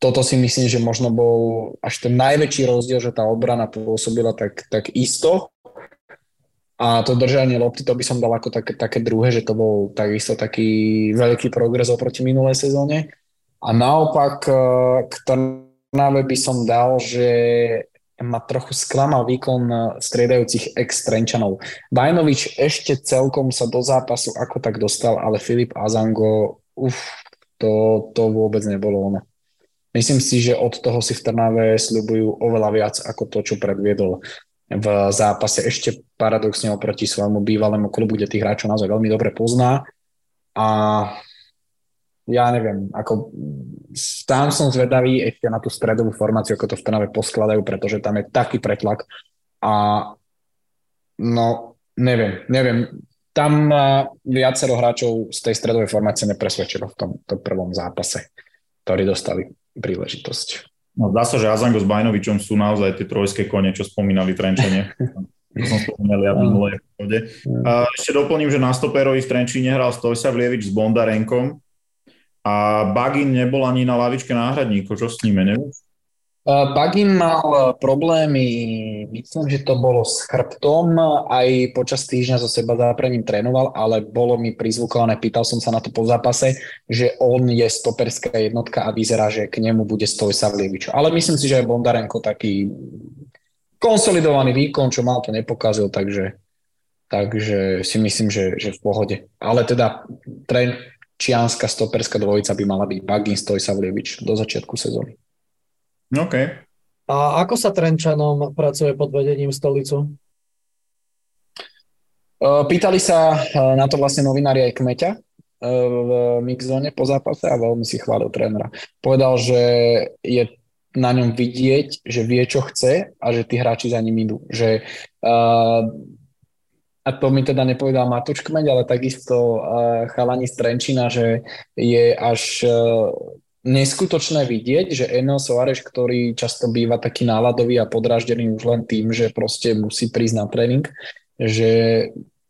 toto si myslím, že možno bol až ten najväčší rozdiel, že tá obrana pôsobila tak, tak isto a to držanie lopty, to by som dal ako také, také druhé, že to bol takisto taký veľký progres oproti minulej sezóne. A naopak e, k Trnave by som dal, že ma trochu sklamal výkon e, striedajúcich ex-Trenčanov. Bajnovič ešte celkom sa do zápasu ako tak dostal, ale Filip Azango, uf, to, to vôbec nebolo ono. Myslím si, že od toho si v Trnave sľubujú oveľa viac ako to, čo predviedol v zápase ešte paradoxne oproti svojmu bývalému klubu, kde tých hráčov naozaj veľmi dobre pozná. A ja neviem, ako tam som zvedavý ešte na tú stredovú formáciu, ako to v Trnave poskladajú, pretože tam je taký pretlak. A no, neviem, neviem, tam viacero hráčov z tej stredovej formácie nepresvedčilo v tom, tom prvom zápase, ktorí dostali príležitosť. No, zdá sa, že Azango s Bajnovičom sú naozaj tie trojské kone, čo spomínali Trenčane. [LAUGHS] to som spomínal ja v minulej Ešte doplním, že na stoperovi v Trenčíne hral Stojsa Vlievič s Bondarenkom, a Bagin nebol ani na lavičke náhradníkov, čo s ním, neviem? Bagin mal problémy, myslím, že to bolo s chrbtom, aj počas týždňa zo seba záprením trénoval, ale bolo mi prizvukované, pýtal som sa na to po zápase, že on je stoperská jednotka a vyzerá, že k nemu bude Stoj Savlievič. Ale myslím si, že aj Bondarenko taký konsolidovaný výkon, čo mal, to nepokazil, takže, takže si myslím, že, že v pohode. Ale teda trén, čianská stoperská dvojica by mala byť Bagin, Stojsavlievič do začiatku sezóny. OK. A ako sa Trenčanom pracuje pod vedením stolicu? Pýtali sa na to vlastne novinári aj Kmeťa v mixzone po zápase a veľmi si chválil trénera. Povedal, že je na ňom vidieť, že vie, čo chce a že tí hráči za ním idú. Že uh, a to mi teda nepovedal Matúš Kmeď, ale takisto chalani z Trenčina, že je až uh, neskutočné vidieť, že Enel Soares, ktorý často býva taký náladový a podráždený už len tým, že proste musí prísť na tréning, že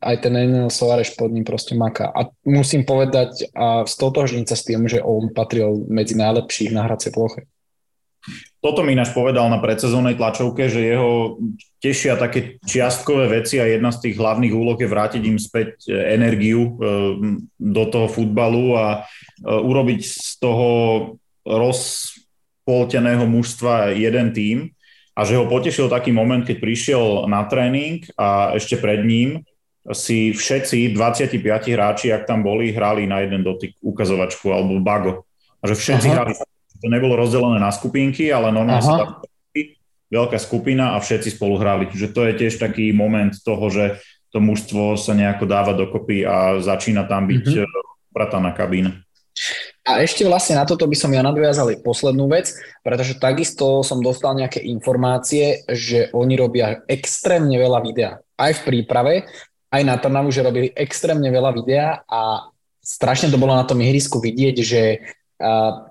aj ten Enel Soares pod ním proste maká. A musím povedať a stotožniť sa s tým, že on patril medzi najlepších na hracej ploche. Toto mi ináč povedal na predsezónnej tlačovke, že jeho tešia také čiastkové veci a jedna z tých hlavných úloh je vrátiť im späť e, energiu e, do toho futbalu a e, urobiť z toho rozpolteného mužstva jeden tým a že ho potešil taký moment, keď prišiel na tréning a ešte pred ním si všetci 25 hráči, ak tam boli, hrali na jeden dotyk ukazovačku alebo bago. A že všetci Aha. hrali to nebolo rozdelené na skupinky, ale normálne sa veľká skupina a všetci spolu hrali. Čiže to je tiež taký moment toho, že to mužstvo sa nejako dáva dokopy a začína tam byť mm-hmm. prataná kabína. A ešte vlastne na toto by som ja nadviazal poslednú vec, pretože takisto som dostal nejaké informácie, že oni robia extrémne veľa videa. Aj v príprave, aj na Trnavu, že robili extrémne veľa videa a strašne to bolo na tom ihrisku vidieť, že uh,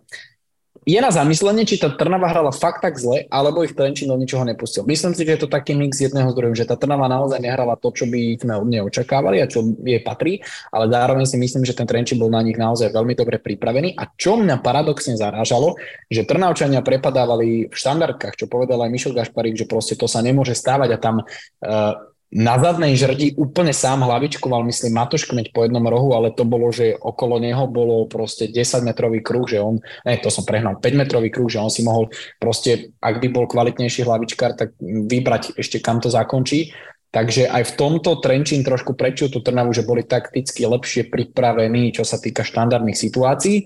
je na zamyslenie, či tá Trnava hrala fakt tak zle, alebo ich Trenčín do ničoho nepustil. Myslím si, že je to taký mix jedného zdroju, že tá Trnava naozaj nehrala to, čo by sme od nej očakávali a čo jej patrí, ale zároveň si myslím, že ten Trenčín bol na nich naozaj veľmi dobre pripravený. A čo mňa paradoxne zarážalo, že Trnavčania prepadávali v štandardkách, čo povedal aj Mišel Gašparík, že proste to sa nemôže stávať a tam uh, na zadnej žrdi úplne sám hlavičkoval, myslím, Matoš Kmeď po jednom rohu, ale to bolo, že okolo neho bolo proste 10-metrový kruh, že on, ne, to som prehnal, 5-metrový kruh, že on si mohol proste, ak by bol kvalitnejší hlavičkár, tak vybrať ešte kam to zakončí. Takže aj v tomto Trenčín trošku prečil tú Trnavu, že boli takticky lepšie pripravení, čo sa týka štandardných situácií.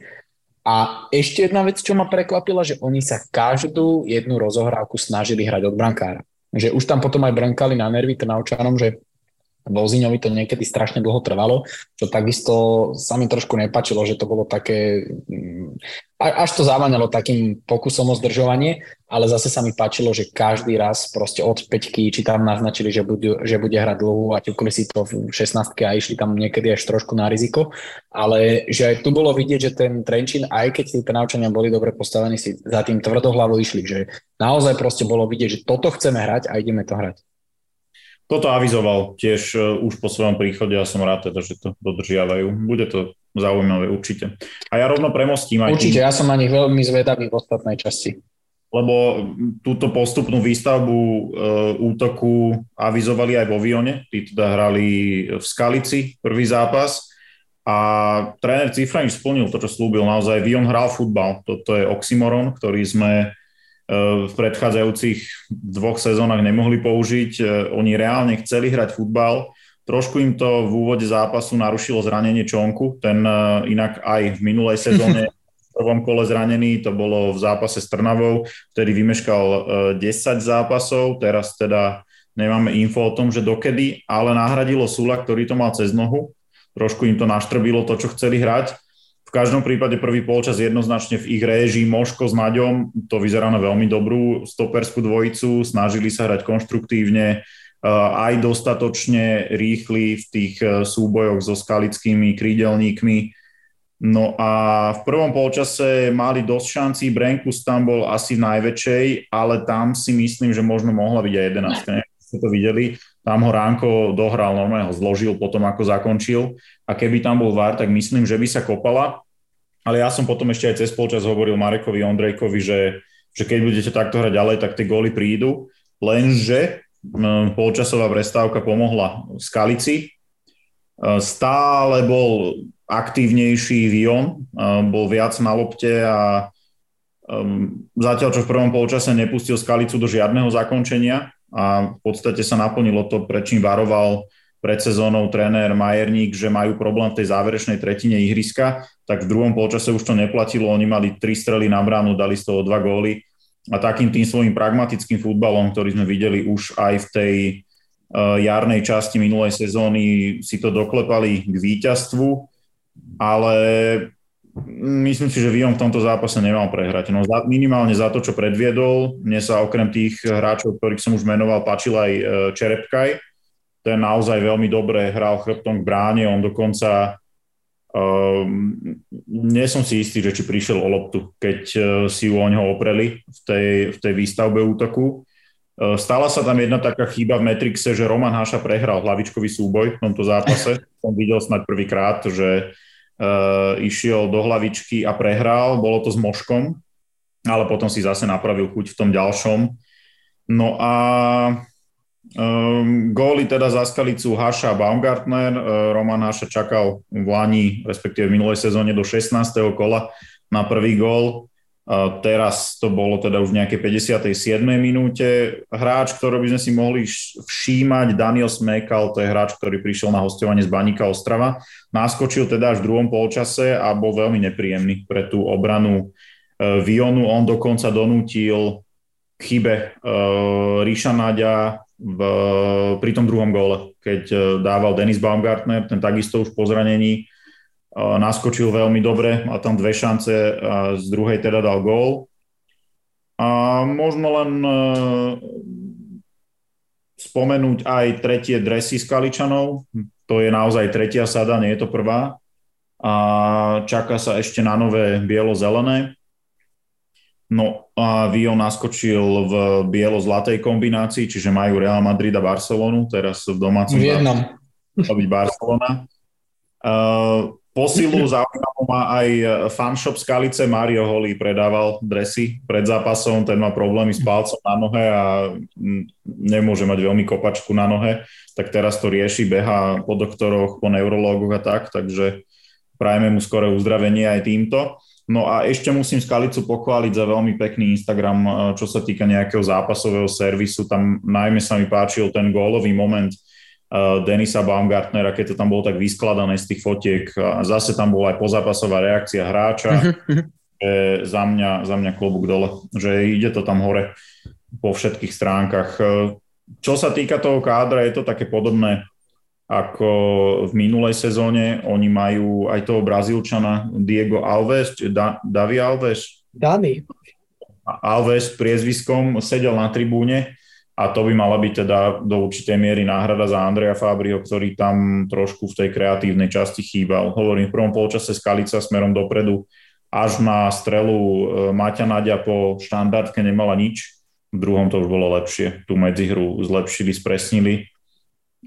A ešte jedna vec, čo ma prekvapila, že oni sa každú jednu rozohrávku snažili hrať od brankára že už tam potom aj brnkali na nervy Trnavčanom, že Voziňovi to niekedy strašne dlho trvalo, čo takisto sa mi trošku nepačilo, že to bolo také, mm, až to závaňalo takým pokusom o zdržovanie, ale zase sa mi páčilo, že každý raz proste od peťky, či tam naznačili, že, budú, že bude hrať dlhú a ťukli si to v 16 a išli tam niekedy až trošku na riziko, ale že aj tu bolo vidieť, že ten Trenčín, aj keď tí Trnavčania boli dobre postavení, si za tým tvrdohlavo išli, že naozaj proste bolo vidieť, že toto chceme hrať a ideme to hrať. Toto avizoval tiež e, už po svojom príchode a som rád teda, že to dodržiavajú. Bude to zaujímavé určite. A ja rovno premostím aj Určite, tým, ja som na nich veľmi zvedavý v ostatnej časti. Lebo túto postupnú výstavbu e, útoku avizovali aj vo Vione. Tí teda hrali v Skalici prvý zápas a tréner Cifranič splnil to, čo slúbil. Naozaj Vion hral futbal. Toto je oxymoron, ktorý sme v predchádzajúcich dvoch sezónach nemohli použiť. E, oni reálne chceli hrať futbal. Trošku im to v úvode zápasu narušilo zranenie Čonku, ten e, inak aj v minulej sezóne [LAUGHS] v prvom kole zranený, to bolo v zápase s Trnavou, vtedy vymeškal 10 e, zápasov, teraz teda nemáme info o tom, že dokedy, ale nahradilo Sula, ktorý to mal cez nohu. Trošku im to naštrbilo to, čo chceli hrať každom prípade prvý polčas jednoznačne v ich réžii Moško s Naďom, to vyzerá na veľmi dobrú stoperskú dvojicu, snažili sa hrať konštruktívne, aj dostatočne rýchli v tých e, súbojoch so skalickými krídelníkmi. No a v prvom polčase mali dosť šancí, Brenkus tam bol asi najväčšej, ale tam si myslím, že možno mohla byť aj 11. Ste to videli, tam ho Ránko dohral, normálne ho zložil potom, ako zakončil. A keby tam bol VAR, tak myslím, že by sa kopala ale ja som potom ešte aj cez polčas hovoril Marekovi Ondrejkovi, že, že keď budete takto hrať ďalej, tak tie góly prídu, lenže polčasová prestávka pomohla Skalici. E, stále bol aktívnejší Vion, e, bol viac na lopte a zatiaľ, čo v prvom polčase nepustil Skalicu do žiadneho zakončenia a v podstate sa naplnilo to, prečím varoval pred sezónou tréner Majerník, že majú problém v tej záverečnej tretine ihriska, tak v druhom polčase už to neplatilo. Oni mali tri strely na bránu, dali z toho dva góly a takým tým svojim pragmatickým futbalom, ktorý sme videli už aj v tej uh, jarnej časti minulej sezóny, si to doklepali k víťazstvu, ale myslím si, že Vion v tomto zápase nemal prehrať. No, minimálne za to, čo predviedol. Mne sa okrem tých hráčov, ktorých som už menoval, páčil aj uh, Čerepkaj, ten naozaj veľmi dobre hral chrbtom k bráne, on dokonca um, nie som si istý, že či prišiel o loptu, keď uh, si ju o neho opreli v tej, v tej výstavbe útoku. Stala sa tam jedna taká chyba v Metrixe, že Roman Háša prehral hlavičkový súboj v tomto zápase. [LAUGHS] Som videl snad prvýkrát, že uh, išiel do hlavičky a prehral. Bolo to s Moškom, ale potom si zase napravil chuť v tom ďalšom. No a um, góly teda za Skalicu Haša a Baumgartner. Uh, Roman Haša čakal v Lani, respektíve v minulej sezóne do 16. kola na prvý gól. Teraz to bolo teda už v nejakej 57. minúte. Hráč, ktorý by sme si mohli všímať, Daniel Smekal, to je hráč, ktorý prišiel na hostovanie z Baníka Ostrava. Naskočil teda až v druhom polčase a bol veľmi nepríjemný pre tú obranu e, Vionu. On dokonca donútil chybe Ríša Naďa v, pri tom druhom góle, keď e, dával Denis Baumgartner, ten takisto už po zranení naskočil veľmi dobre, mal tam dve šance a z druhej teda dal gól. A možno len e, spomenúť aj tretie dresy s Kaličanov. To je naozaj tretia sada, nie je to prvá. A čaká sa ešte na nové bielo-zelené. No a Vion naskočil v bielo-zlatej kombinácii, čiže majú Real Madrid a Barcelonu, teraz v domácom. V jednom. byť Barcelona. Uh, Posilu zaujímavú má aj e, fanshop Skalice. Mario Holly predával dresy pred zápasom, ten má problémy s palcom na nohe a nemôže mať veľmi kopačku na nohe, tak teraz to rieši, beha po doktoroch, po neurológoch a tak, takže prajeme mu skore uzdravenie aj týmto. No a ešte musím Skalicu pochváliť za veľmi pekný Instagram, e, čo sa týka nejakého zápasového servisu. Tam najmä sa mi páčil ten gólový moment, Uh, Denisa Baumgartnera, keď to tam bolo tak vyskladané z tých fotiek. A zase tam bola aj pozápasová reakcia hráča. Mhm, mhm. za, mňa, za mňa klobúk dole, že ide to tam hore po všetkých stránkach. Uh, čo sa týka toho kádra, je to také podobné ako v minulej sezóne. Oni majú aj toho Brazílčana Diego Alves, da, Davi Alves. Dani. Alves priezviskom sedel na tribúne a to by mala byť teda do určitej miery náhrada za Andreja Fabrio, ktorý tam trošku v tej kreatívnej časti chýbal. Hovorím, v prvom polčase Skalica smerom dopredu až na strelu e, Maťa Nadia po štandardke nemala nič. V druhom to už bolo lepšie. Tú medzihru zlepšili, spresnili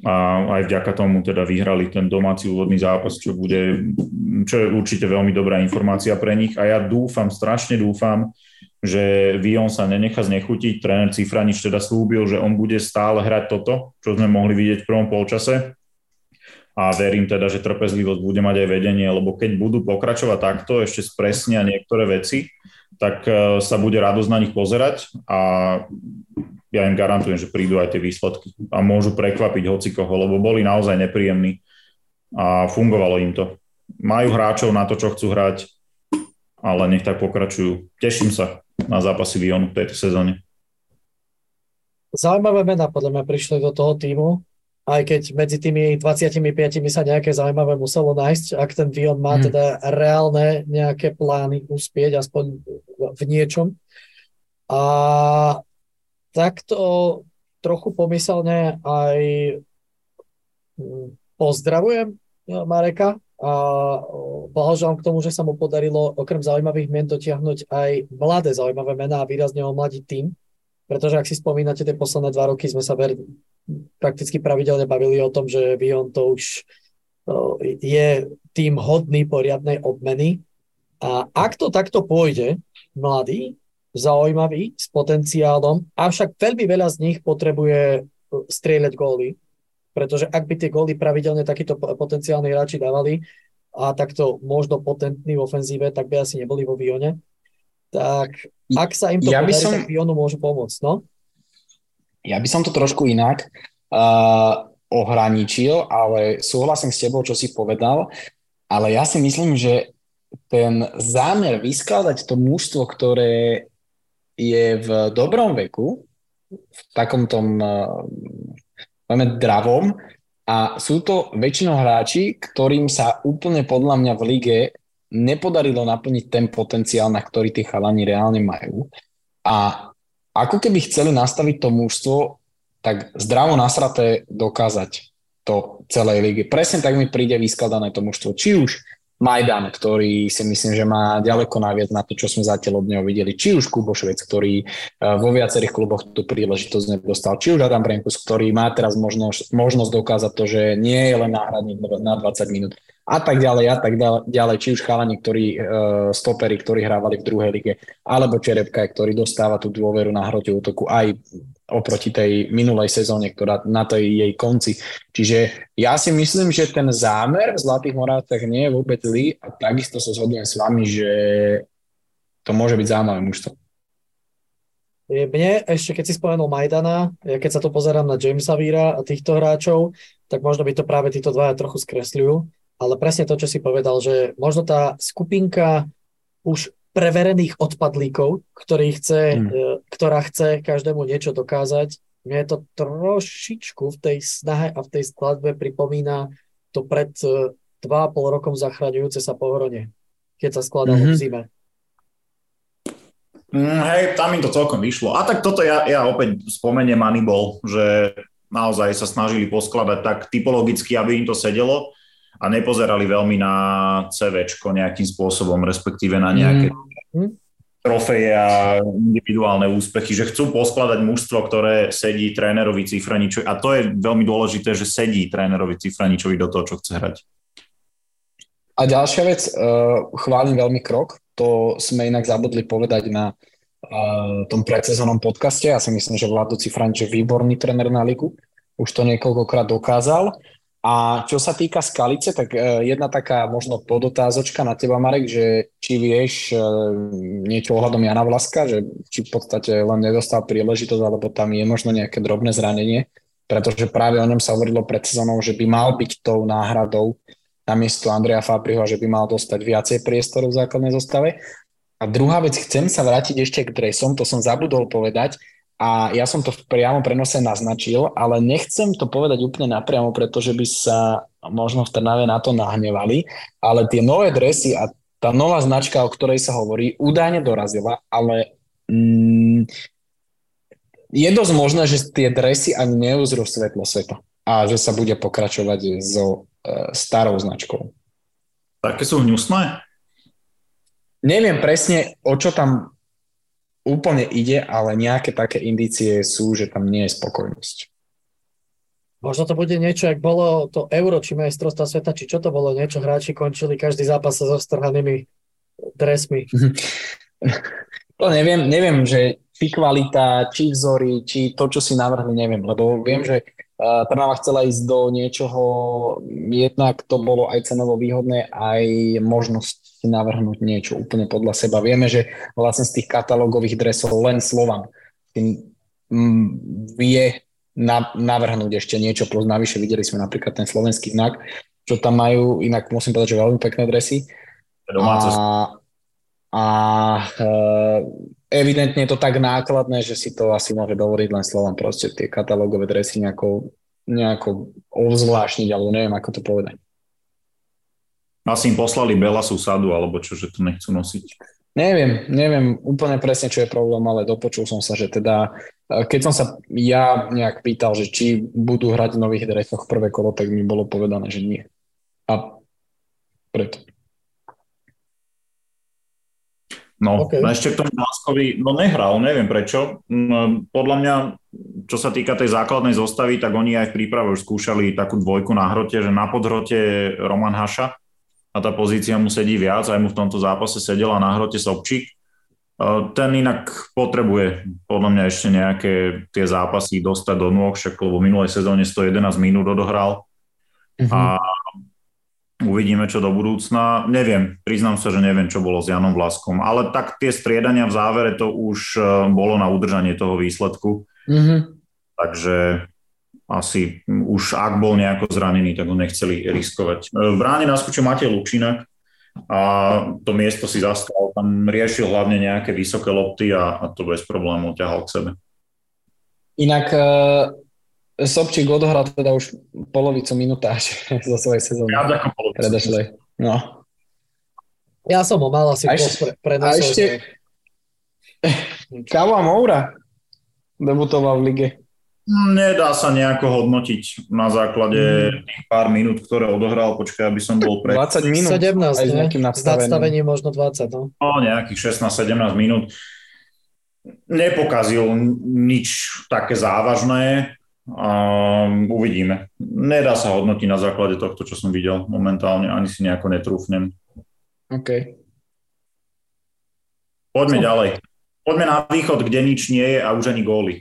a aj vďaka tomu teda vyhrali ten domáci úvodný zápas, čo bude, čo je určite veľmi dobrá informácia pre nich a ja dúfam, strašne dúfam, že Vion sa nenechá znechutiť. Tréner Cifranič teda slúbil, že on bude stále hrať toto, čo sme mohli vidieť v prvom polčase. A verím teda, že trpezlivosť bude mať aj vedenie, lebo keď budú pokračovať takto, ešte spresnia niektoré veci, tak e, sa bude radosť na nich pozerať a ja im garantujem, že prídu aj tie výsledky a môžu prekvapiť hocikoho, lebo boli naozaj nepríjemní a fungovalo im to. Majú hráčov na to, čo chcú hrať, ale nech tak pokračujú. Teším sa na zápasy Vionu v tejto sezóne. Zaujímavé mená podľa mňa prišli do toho týmu, aj keď medzi tými 25 sa nejaké zaujímavé muselo nájsť, ak ten Vion má hmm. teda reálne nejaké plány uspieť, aspoň v niečom. A takto trochu pomyselne aj hm, pozdravujem Mareka, a blahoželám k tomu, že sa mu podarilo okrem zaujímavých mien dotiahnuť aj mladé zaujímavé mená a výrazne omladiť tým, pretože ak si spomínate, tie posledné dva roky sme sa ver, prakticky pravidelne bavili o tom, že Vion to už je tým hodný poriadnej obmeny. A ak to takto pôjde, mladý, zaujímavý, s potenciálom, avšak veľmi veľa z nich potrebuje strieľať góly, pretože ak by tie góly pravidelne takíto potenciálni hráči dávali a takto možno potentní v ofenzíve, tak by asi neboli vo Vione. Tak ak sa im to ja podarí, som... tak Vionu môžu pomôcť, no? Ja by som to trošku inak uh, ohraničil, ale súhlasím s tebou, čo si povedal, ale ja si myslím, že ten zámer vyskladať to mužstvo, ktoré je v dobrom veku, v takom tom uh, máme dravom a sú to väčšinou hráči, ktorým sa úplne podľa mňa v lige nepodarilo naplniť ten potenciál, na ktorý tí chalani reálne majú. A ako keby chceli nastaviť to mužstvo, tak zdravo nasraté dokázať to celej lige. Presne tak mi príde vyskladané to mužstvo. Či už Majdan, ktorý si myslím, že má ďaleko najviac na to, čo sme zatiaľ od neho videli. Či už Kubo Švec, ktorý vo viacerých kluboch tú príležitosť nedostal, či už Adam Brenkus, ktorý má teraz možnosť, možnosť dokázať to, že nie je len náhradník na 20 minút a tak ďalej a tak ďalej, či už chalani, ktorí, uh, stopery, ktorí hrávali v druhej lige, alebo Čerepka, ktorý dostáva tú dôveru na hrote útoku aj oproti tej minulej sezóne, ktorá na tej jej konci. Čiže ja si myslím, že ten zámer v Zlatých Moravcach nie je vôbec zlý a takisto sa zhodujem s vami, že to môže byť zaujímavé mužstvo. Mne ešte, keď si spomenul Majdana, ja keď sa to pozerám na Jamesa Víra a týchto hráčov, tak možno by to práve títo dvaja trochu skresľujú ale presne to, čo si povedal, že možno tá skupinka už preverených odpadlíkov, ktorý chce. E, ktorá chce každému niečo dokázať, mne to trošičku v tej snahe a v tej skladbe pripomína to pred 2,5 e, rokom zachraňujúce sa pohronie, keď sa skladalo mm-hmm. v zime. Mm, hej, tam im to celkom vyšlo. A tak toto ja, ja opäť spomeniem Moneyball, že naozaj sa snažili poskladať tak typologicky, aby im to sedelo a nepozerali veľmi na CV nejakým spôsobom, respektíve na nejaké mm. trofeje a individuálne úspechy, že chcú poskladať mužstvo, ktoré sedí trénerovi Cifraničovi a to je veľmi dôležité, že sedí trénerovi Cifraničovi do toho, čo chce hrať. A ďalšia vec, uh, chválim veľmi krok, to sme inak zabudli povedať na uh, tom predsezónnom podcaste. Ja si myslím, že Vlado Cifranič je výborný tréner na ligu. Už to niekoľkokrát dokázal. A čo sa týka Skalice, tak e, jedna taká možno podotázočka na teba, Marek, že či vieš e, niečo ohľadom Jana Vlaska, že či v podstate len nedostal príležitosť, alebo tam je možno nejaké drobné zranenie, pretože práve o ňom sa hovorilo pred sezónou, že by mal byť tou náhradou namiesto Andreja Fabriho, že by mal dostať viacej priestoru v základnej zostave. A druhá vec, chcem sa vrátiť ešte k dresom, to som zabudol povedať, a ja som to v priamom prenose naznačil, ale nechcem to povedať úplne napriamo, pretože by sa možno v Trnave na to nahnevali, ale tie nové dresy a tá nová značka, o ktorej sa hovorí, údajne dorazila, ale mm, je dosť možné, že tie dresy ani neuzrú svetlo sveta a že sa bude pokračovať so e, starou značkou. Také sú hnusné? Neviem presne, o čo tam úplne ide, ale nejaké také indície sú, že tam nie je spokojnosť. Možno to bude niečo, ak bolo to euro, či majstrovstva sveta, či čo to bolo, niečo hráči končili každý zápas so strhanými dresmi. [LAUGHS] To neviem, neviem, že či kvalita, či vzory, či to, čo si navrhli, neviem, lebo viem, že Trnava chcela ísť do niečoho, jednak to bolo aj cenovo výhodné, aj možnosť navrhnúť niečo úplne podľa seba. Vieme, že vlastne z tých katalógových dresov len Slovan tým vie navrhnúť ešte niečo plus navyše. Videli sme napríklad ten slovenský znak, čo tam majú, inak musím povedať, že veľmi pekné dresy. A, a e, evidentne je to tak nákladné, že si to asi môže dovoliť len Slovan proste tie katalógové dresy nejako, nejako ovzvlášniť, alebo neviem, ako to povedať. Asi im poslali Belasu sadu, alebo čo, že to nechcú nosiť. Neviem, neviem úplne presne, čo je problém, ale dopočul som sa, že teda, e, keď som sa ja nejak pýtal, že či budú hrať v nových dresoch prvé kolo, tak mi bolo povedané, že nie. A preto. No, okay. ešte k tomu Láskovi, no nehral, neviem prečo. Mm, podľa mňa, čo sa týka tej základnej zostavy, tak oni aj v príprave už skúšali takú dvojku na hrote, že na podhrote Roman Haša, a tá pozícia mu sedí viac, aj mu v tomto zápase sedela na hrote Sobčík. Ten inak potrebuje podľa mňa ešte nejaké tie zápasy dostať do nôh, však lebo v minulej sezóne 111 minút odohral. Uh-huh. A uvidíme, čo do budúcna. Neviem, priznám sa, že neviem, čo bolo s Janom Vlaskom, ale tak tie striedania v závere to už e, bolo na udržanie toho výsledku. Uh-huh. Takže asi už ak bol nejako zranený, tak ho nechceli riskovať. E, v bráne naskočil Matej Lučinak a to miesto si zastal. Tam riešil hlavne nejaké vysoké lopty a, a to bez problémov ťahal k sebe. Inak uh, Sobčík odohral teda už polovicu minutáž [LAUGHS] zo svojej sezóny. Ja ako polovicu. No. Ja som ho mal asi a ešte, pre, A ešte [LAUGHS] Kava Moura debutoval v lige. Nedá sa nejako hodnotiť na základe mm. tých pár minút, ktoré odohral. Počkaj, aby som bol pre... 20 minút. 17, aj s nejakým nadstavením. možno 20. No. no, nejakých 16-17 minút. Nepokazil nič také závažné. Um, uvidíme. Nedá sa hodnotiť na základe tohto, čo som videl momentálne. Ani si nejako netrúfnem. OK. Poďme ďalej. Poďme na východ, kde nič nie je a už ani góly.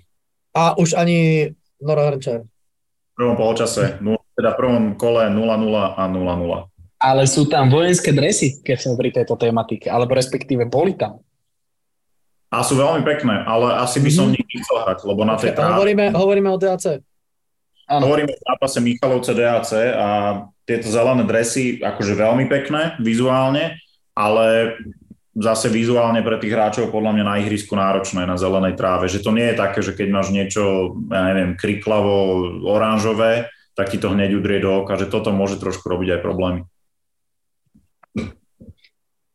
A už ani Nora Hrnčar. V prvom polčase, teda v prvom kole 0-0 a 0-0. Ale sú tam vojenské dresy, keď sme pri tejto tematike, alebo respektíve boli tam. A sú veľmi pekné, ale asi by som mm-hmm. nechcel hrať, lebo na tej tráve... Hovoríme, hovoríme o DAC. Ano. Hovoríme o zápase Michalovce DAC a tieto zelené dresy, akože veľmi pekné vizuálne, ale zase vizuálne pre tých hráčov podľa mňa na ihrisku náročné na zelenej tráve, že to nie je také, že keď máš niečo, ja neviem, kriklavo, oranžové, tak ti to hneď udrie do oka, že toto môže trošku robiť aj problémy.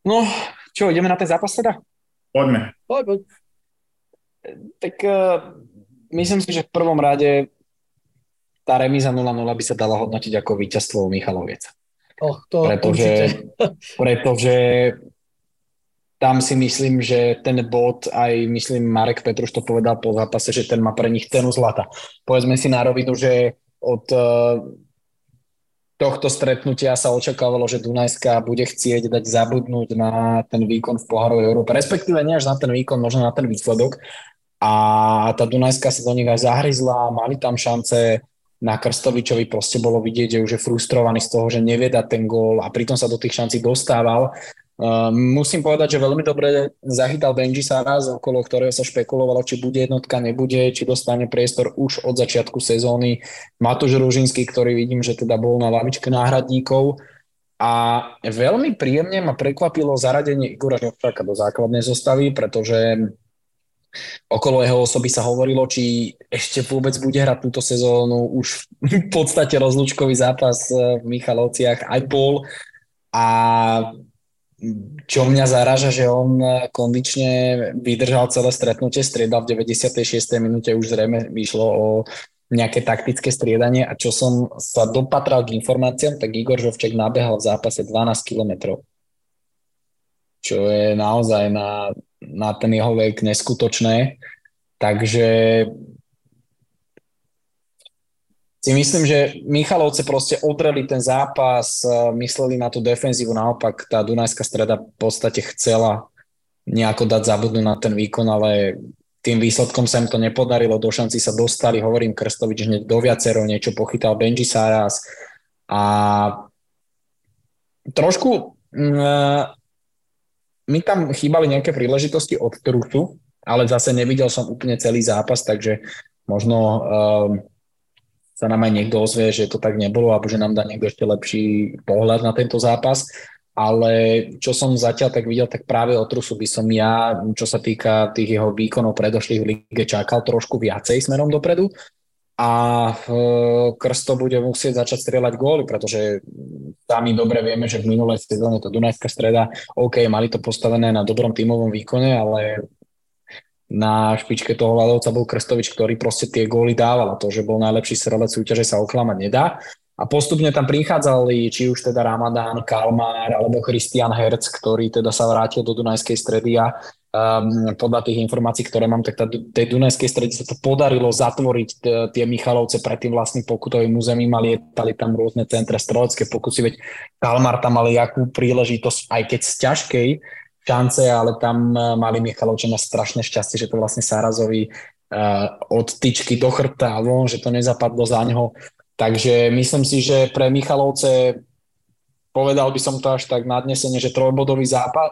No, čo, ideme na ten zápas teda? Poďme. Poď, poď. Tak uh, myslím si, že v prvom rade tá remíza 0-0 by sa dala hodnotiť ako víťazstvo Michaloviec. Och, to pretože, [LAUGHS] [LAUGHS] pretože tam si myslím, že ten bod, aj myslím Marek Petruš to povedal po zápase, že ten má pre nich cenu zlata. Povedzme si na rovinu, že od uh, tohto stretnutia sa očakávalo, že Dunajská bude chcieť dať zabudnúť na ten výkon v pohárovej Európe, respektíve nie až na ten výkon, možno na ten výsledok. A tá Dunajská sa do nich aj zahryzla, mali tam šance, na Krstovičovi proste bolo vidieť, že už je frustrovaný z toho, že nevie dať ten gól a pritom sa do tých šancí dostával musím povedať, že veľmi dobre zachytal Benji Saras, okolo ktorého sa špekulovalo, či bude jednotka, nebude, či dostane priestor už od začiatku sezóny. Matúš Rúžinský, ktorý vidím, že teda bol na lavičke náhradníkov. A veľmi príjemne ma prekvapilo zaradenie Igora Žovčáka do základnej zostavy, pretože okolo jeho osoby sa hovorilo, či ešte vôbec bude hrať túto sezónu. Už v podstate rozlúčkový zápas v Michalovciach aj pol. A čo mňa zaraža, že on kondične vydržal celé stretnutie, striedal v 96. minúte, už zrejme vyšlo o nejaké taktické striedanie a čo som sa dopatral k informáciám, tak Igor Žovček nabehal v zápase 12 kilometrov. Čo je naozaj na, na ten jeho vek neskutočné. Takže si myslím, že Michalovce proste odreli ten zápas, mysleli na tú defenzívu, naopak tá Dunajská streda v podstate chcela nejako dať zabudnúť na ten výkon, ale tým výsledkom sa im to nepodarilo, do šanci sa dostali, hovorím Krstovič hneď do viacero, niečo pochytal Benji Saras. A trošku mm, mi tam chýbali nejaké príležitosti od Trutu, ale zase nevidel som úplne celý zápas, takže možno um, sa nám aj niekto ozvie, že to tak nebolo alebo že nám dá niekto ešte lepší pohľad na tento zápas. Ale čo som zatiaľ tak videl, tak práve o Trusu by som ja, čo sa týka tých jeho výkonov predošlých v lige, čakal trošku viacej smerom dopredu. A e, Krsto bude musieť začať strieľať góly, pretože sami dobre vieme, že v minulej sezóne to Dunajská streda, OK, mali to postavené na dobrom tímovom výkone, ale na špičke toho ľadovca bol Krstovič, ktorý proste tie góly dával a to, že bol najlepší strelec súťaže sa oklamať nedá. A postupne tam prichádzali či už teda Ramadán, Kalmár alebo Christian Herc, ktorý teda sa vrátil do Dunajskej stredy a um, podľa tých informácií, ktoré mám, tak tá, tej Dunajskej stredy sa to podarilo zatvoriť t- tie Michalovce pred tým vlastným pokutovým územím a lietali tam rôzne centra strelecké pokusy, veď Kalmár tam mal jakú príležitosť, aj keď z ťažkej, šance, ale tam eh, mali Michalovčania strašné šťastie, že to vlastne Sárazovi uh, od tyčky do chrbta von, že to nezapadlo za ňoho. Takže myslím si, že pre Michalovce povedal by som to až tak nadnesenie, že trojbodový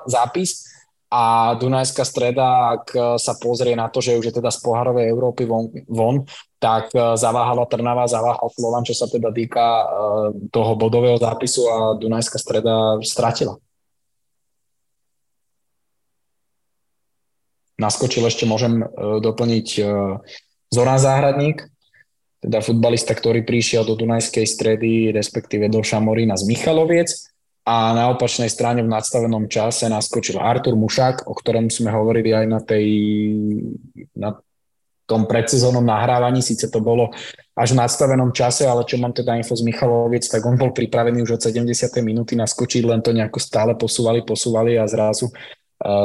zápis a Dunajská streda, ak eh, sa pozrie na to, že už je teda z pohárovej Európy von, von tak zaváhala Trnava, zaváhal Slovan, čo sa teda týka toho bodového zápisu a Dunajská streda stratila. Naskočil ešte môžem e, doplniť e, Zoran Záhradník, teda futbalista, ktorý prišiel do Dunajskej stredy, respektíve do Šamorína z Michaloviec a na opačnej strane v nadstavenom čase naskočil Artur Mušák, o ktorom sme hovorili aj na tej, na tom predsezónnom nahrávaní, síce to bolo až v nastavenom čase, ale čo mám teda info z Michaloviec, tak on bol pripravený už od 70. minúty naskočiť, len to nejako stále posúvali, posúvali a zrazu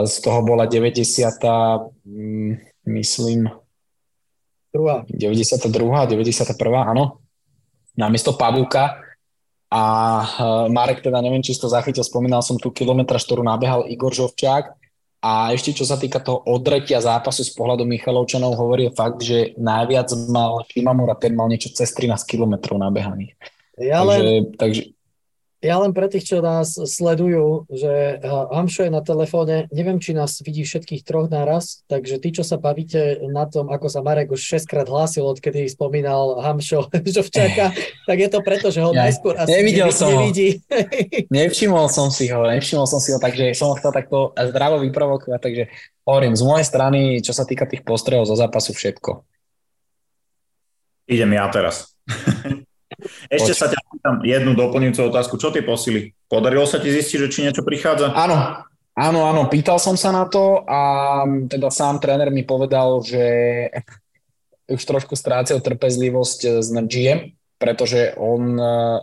z toho bola 90. Um, myslím Druhá. 92. 91. áno, namiesto Pavúka a uh, Marek teda neviem, či si to zachytil, spomínal som tu kilometra, ktorú nabehal Igor Žovčák a ešte čo sa týka toho odretia zápasu z pohľadu Michalovčanov, hovorí fakt, že najviac mal Šimamura, ten mal niečo cez 13 km nabehaných. Ja takže, len, takže, ja len pre tých, čo nás sledujú, že Hamšo je na telefóne, neviem, či nás vidí všetkých troch naraz, takže tí, čo sa bavíte na tom, ako sa Marek už 6 krát hlásil, odkedy spomínal Hamšo [LAUGHS] Žovčáka, tak je to preto, že ho ja, najskôr asi nevidel som nevidí. Ho. nevšimol som si ho, nevšimol som si ho, takže som ho chcel takto zdravo vyprovokovať, takže hovorím, z mojej strany, čo sa týka tých postrehov zo zápasu, všetko. Idem ja teraz. [LAUGHS] Ešte Poď. sa ťa pýtam jednu doplňujúcu otázku. Čo tie posily? Podarilo sa ti zistiť, že či niečo prichádza? Áno, áno, áno. Pýtal som sa na to a teda sám tréner mi povedal, že už trošku strácil trpezlivosť s GM, pretože on eh,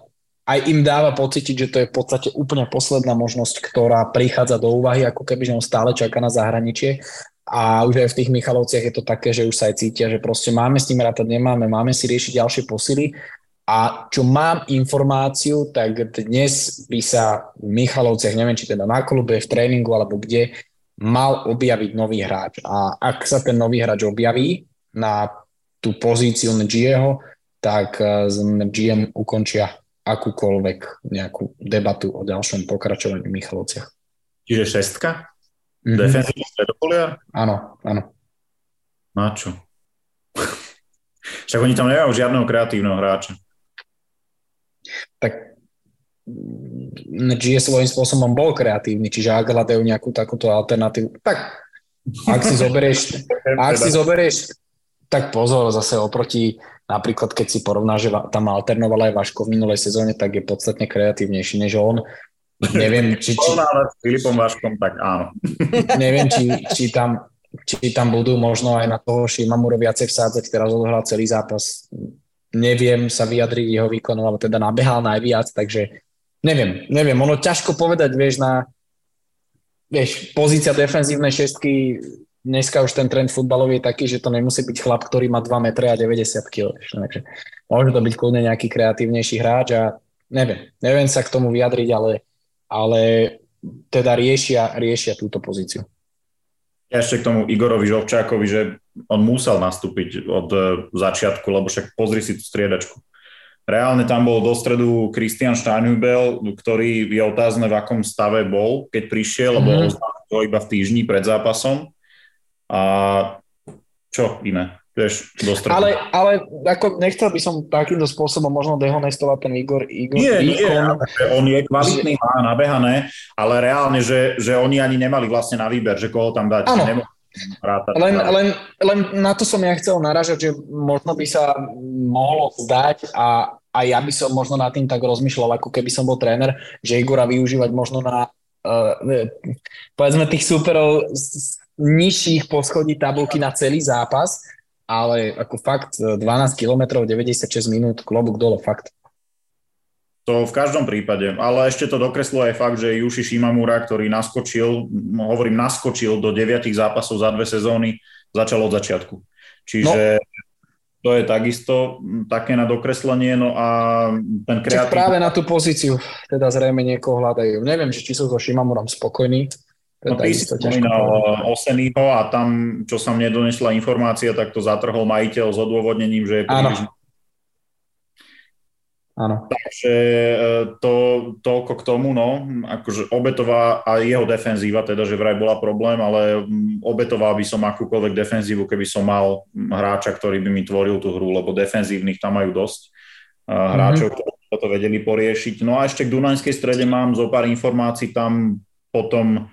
aj im dáva pocítiť, že to je v podstate úplne posledná možnosť, ktorá prichádza do úvahy, ako keby, že on stále čaká na zahraničie. A už aj v tých Michalovciach je to také, že už sa aj cítia, že proste máme s tým rátať, nemáme, máme si riešiť ďalšie posily a čo mám informáciu, tak dnes by sa v Michalovciach, neviem či teda na klube, v tréningu alebo kde, mal objaviť nový hráč. A ak sa ten nový hráč objaví na tú pozíciu Ngieho, tak eh, GM ukončia akúkoľvek nejakú debatu o ďalšom pokračovaní v Michalovciach. Čiže šestka? Mm-hmm. Defenzívne stredopolia? Áno, áno. Na čo? [LAUGHS] Však oni tam nemajú žiadneho kreatívneho hráča tak G svojím spôsobom bol kreatívny, čiže ak hľadajú nejakú takúto alternatívu, tak ak si zoberieš, [LAUGHS] ak si zoberieš, tak pozor, zase oproti napríklad, keď si porovná, že tam alternoval aj Vaško v minulej sezóne, tak je podstatne kreatívnejší než on. Neviem, [LAUGHS] či... či s Filipom Vaškom, tak áno. [LAUGHS] Neviem, či, či, tam, či tam budú možno aj na toho Šimamuro viacej vsádzať, teraz odohral celý zápas neviem sa vyjadriť jeho výkonu, alebo teda nabehal najviac, takže neviem, neviem, ono ťažko povedať, vieš, na vieš, pozícia defenzívnej šestky, dneska už ten trend futbalový je taký, že to nemusí byť chlap, ktorý má 2 metre a 90 kg, takže môže to byť kľudne nejaký kreatívnejší hráč a neviem, neviem sa k tomu vyjadriť, ale, ale teda riešia, riešia túto pozíciu. Ja ešte k tomu Igorovi Žovčákovi, že on musel nastúpiť od e, začiatku, lebo však pozri si tú striedačku. Reálne tam bol do stredu Christian Steinhubel, ktorý je otázne, v akom stave bol, keď prišiel, lebo mm-hmm. to iba v týždni pred zápasom. A čo iné? Vieš, ale, ale ako nechcel by som takýmto spôsobom možno dehonestovať ten Igor. Igor nie, nie, on je kvalitný, má nabehané, ale reálne, že, že oni ani nemali vlastne na výber, že koho tam dať. Áno. Len, len, len na to som ja chcel naražať, že možno by sa mohlo zdať a, a ja by som možno nad tým tak rozmýšľal, ako keby som bol tréner, že Igora využívať možno na uh, povedzme tých superov z nižších poschodí tabulky na celý zápas, ale ako fakt 12 km, 96 minút, klobúk dole, fakt. To v každom prípade, ale ešte to dokresluje aj fakt, že Juši Shimamura, ktorý naskočil, hovorím naskočil do 9 zápasov za dve sezóny, začal od začiatku. Čiže no. to je takisto také na dokreslenie, no a ten kreatív... práve na tú pozíciu teda zrejme niekoho hľadajú. Neviem, či sú so Shimamurom spokojní, No ty si spomínal eh, Osenýho a tam, čo sa mne donesla informácia, tak to zatrhol majiteľ s odôvodnením, že je príliš... Áno. Takže eh, to, toľko k tomu, no, akože obetová a jeho defenzíva, teda, že vraj bola problém, ale mm, obetoval by som akúkoľvek defenzívu, keby som mal hráča, ktorý by mi tvoril tú hru, lebo defenzívnych tam majú dosť eh, hráčov, mm-hmm. ktorí to vedeli poriešiť. No a ešte k Dunajskej strede mám zo pár informácií, tam potom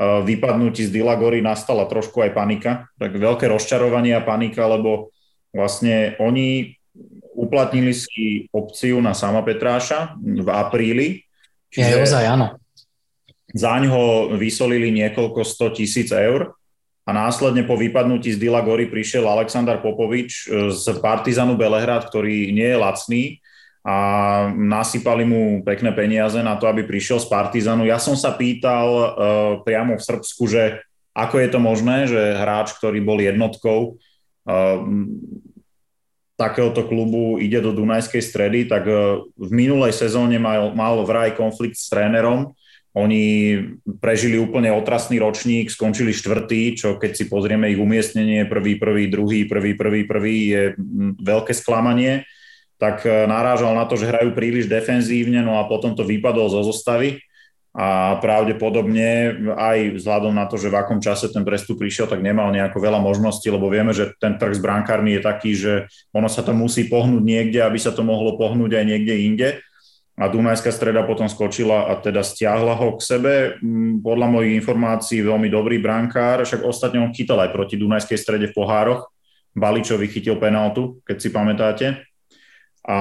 vypadnutí z Dilagory nastala trošku aj panika, tak veľké rozčarovanie a panika, lebo vlastne oni uplatnili si opciu na sama Petráša v apríli. Čiže je ozaj, áno. Zaň ho vysolili niekoľko 100 tisíc eur a následne po vypadnutí z Dila Gory prišiel Aleksandar Popovič e, z Partizanu Belehrad, ktorý nie je lacný a nasypali mu pekné peniaze na to, aby prišiel z Partizanu. Ja som sa pýtal uh, priamo v Srbsku, že ako je to možné, že hráč, ktorý bol jednotkou uh, takéhoto klubu ide do Dunajskej stredy, tak uh, v minulej sezóne mal, mal vraj konflikt s trénerom, oni prežili úplne otrasný ročník, skončili štvrtý, čo keď si pozrieme ich umiestnenie, prvý, prvý, druhý, prvý, prvý, prvý, je veľké sklamanie. Tak e, narážal na to, že hrajú príliš defenzívne, no a potom to vypadol zo zostavy a pravdepodobne aj vzhľadom na to, že v akom čase ten prestup prišiel, tak nemal nejako veľa možností, lebo vieme, že ten trh s brankármi je taký, že ono sa to musí pohnúť niekde, aby sa to mohlo pohnúť aj niekde inde a Dunajská streda potom skočila a teda stiahla ho k sebe. Mm, podľa mojich informácií veľmi dobrý brankár, však ostatne on chytal aj proti Dunajskej strede v pohároch. Baličovi chytil penaltu, keď si pamätáte. A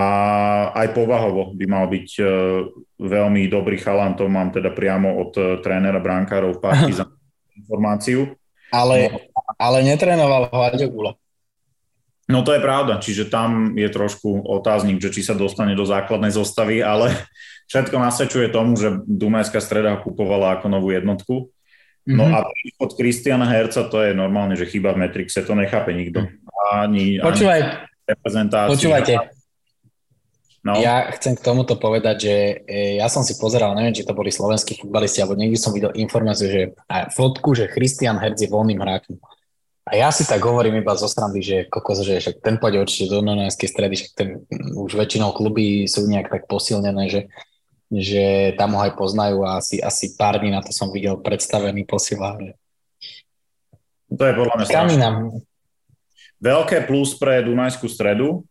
aj povahovo by mal byť e, veľmi dobrý chalan, to mám teda priamo od e, trénera brankárov v Partizan [LAUGHS] informáciu. Ale, no. ale netrénoval ho Aďogula. No to je pravda, čiže tam je trošku otáznik, že či sa dostane do základnej zostavy, ale [LAUGHS] všetko nasvedčuje tomu, že Dunajská streda kupovala ako novú jednotku. No mm-hmm. a príchod Kristiana Herca, to je normálne, že chyba v Metrixe, to nechápe nikto. Ani, Počúvaj, ani počúvajte, No. Ja chcem k tomuto povedať, že e, ja som si pozeral, neviem, či to boli slovenskí futbalisti, alebo niekde som videl informáciu, že fotku, že Christian Herc je voľným hráčom. A ja si tak hovorím iba zo strany, že kokos, že však ten pôjde určite do Nonajskej stredy, však ten, už väčšinou kluby sú nejak tak posilnené, že, že tam ho aj poznajú a asi, asi pár dní na to som videl predstavený posiela. To je podľa mňa Veľké plus pre Dunajskú stredu,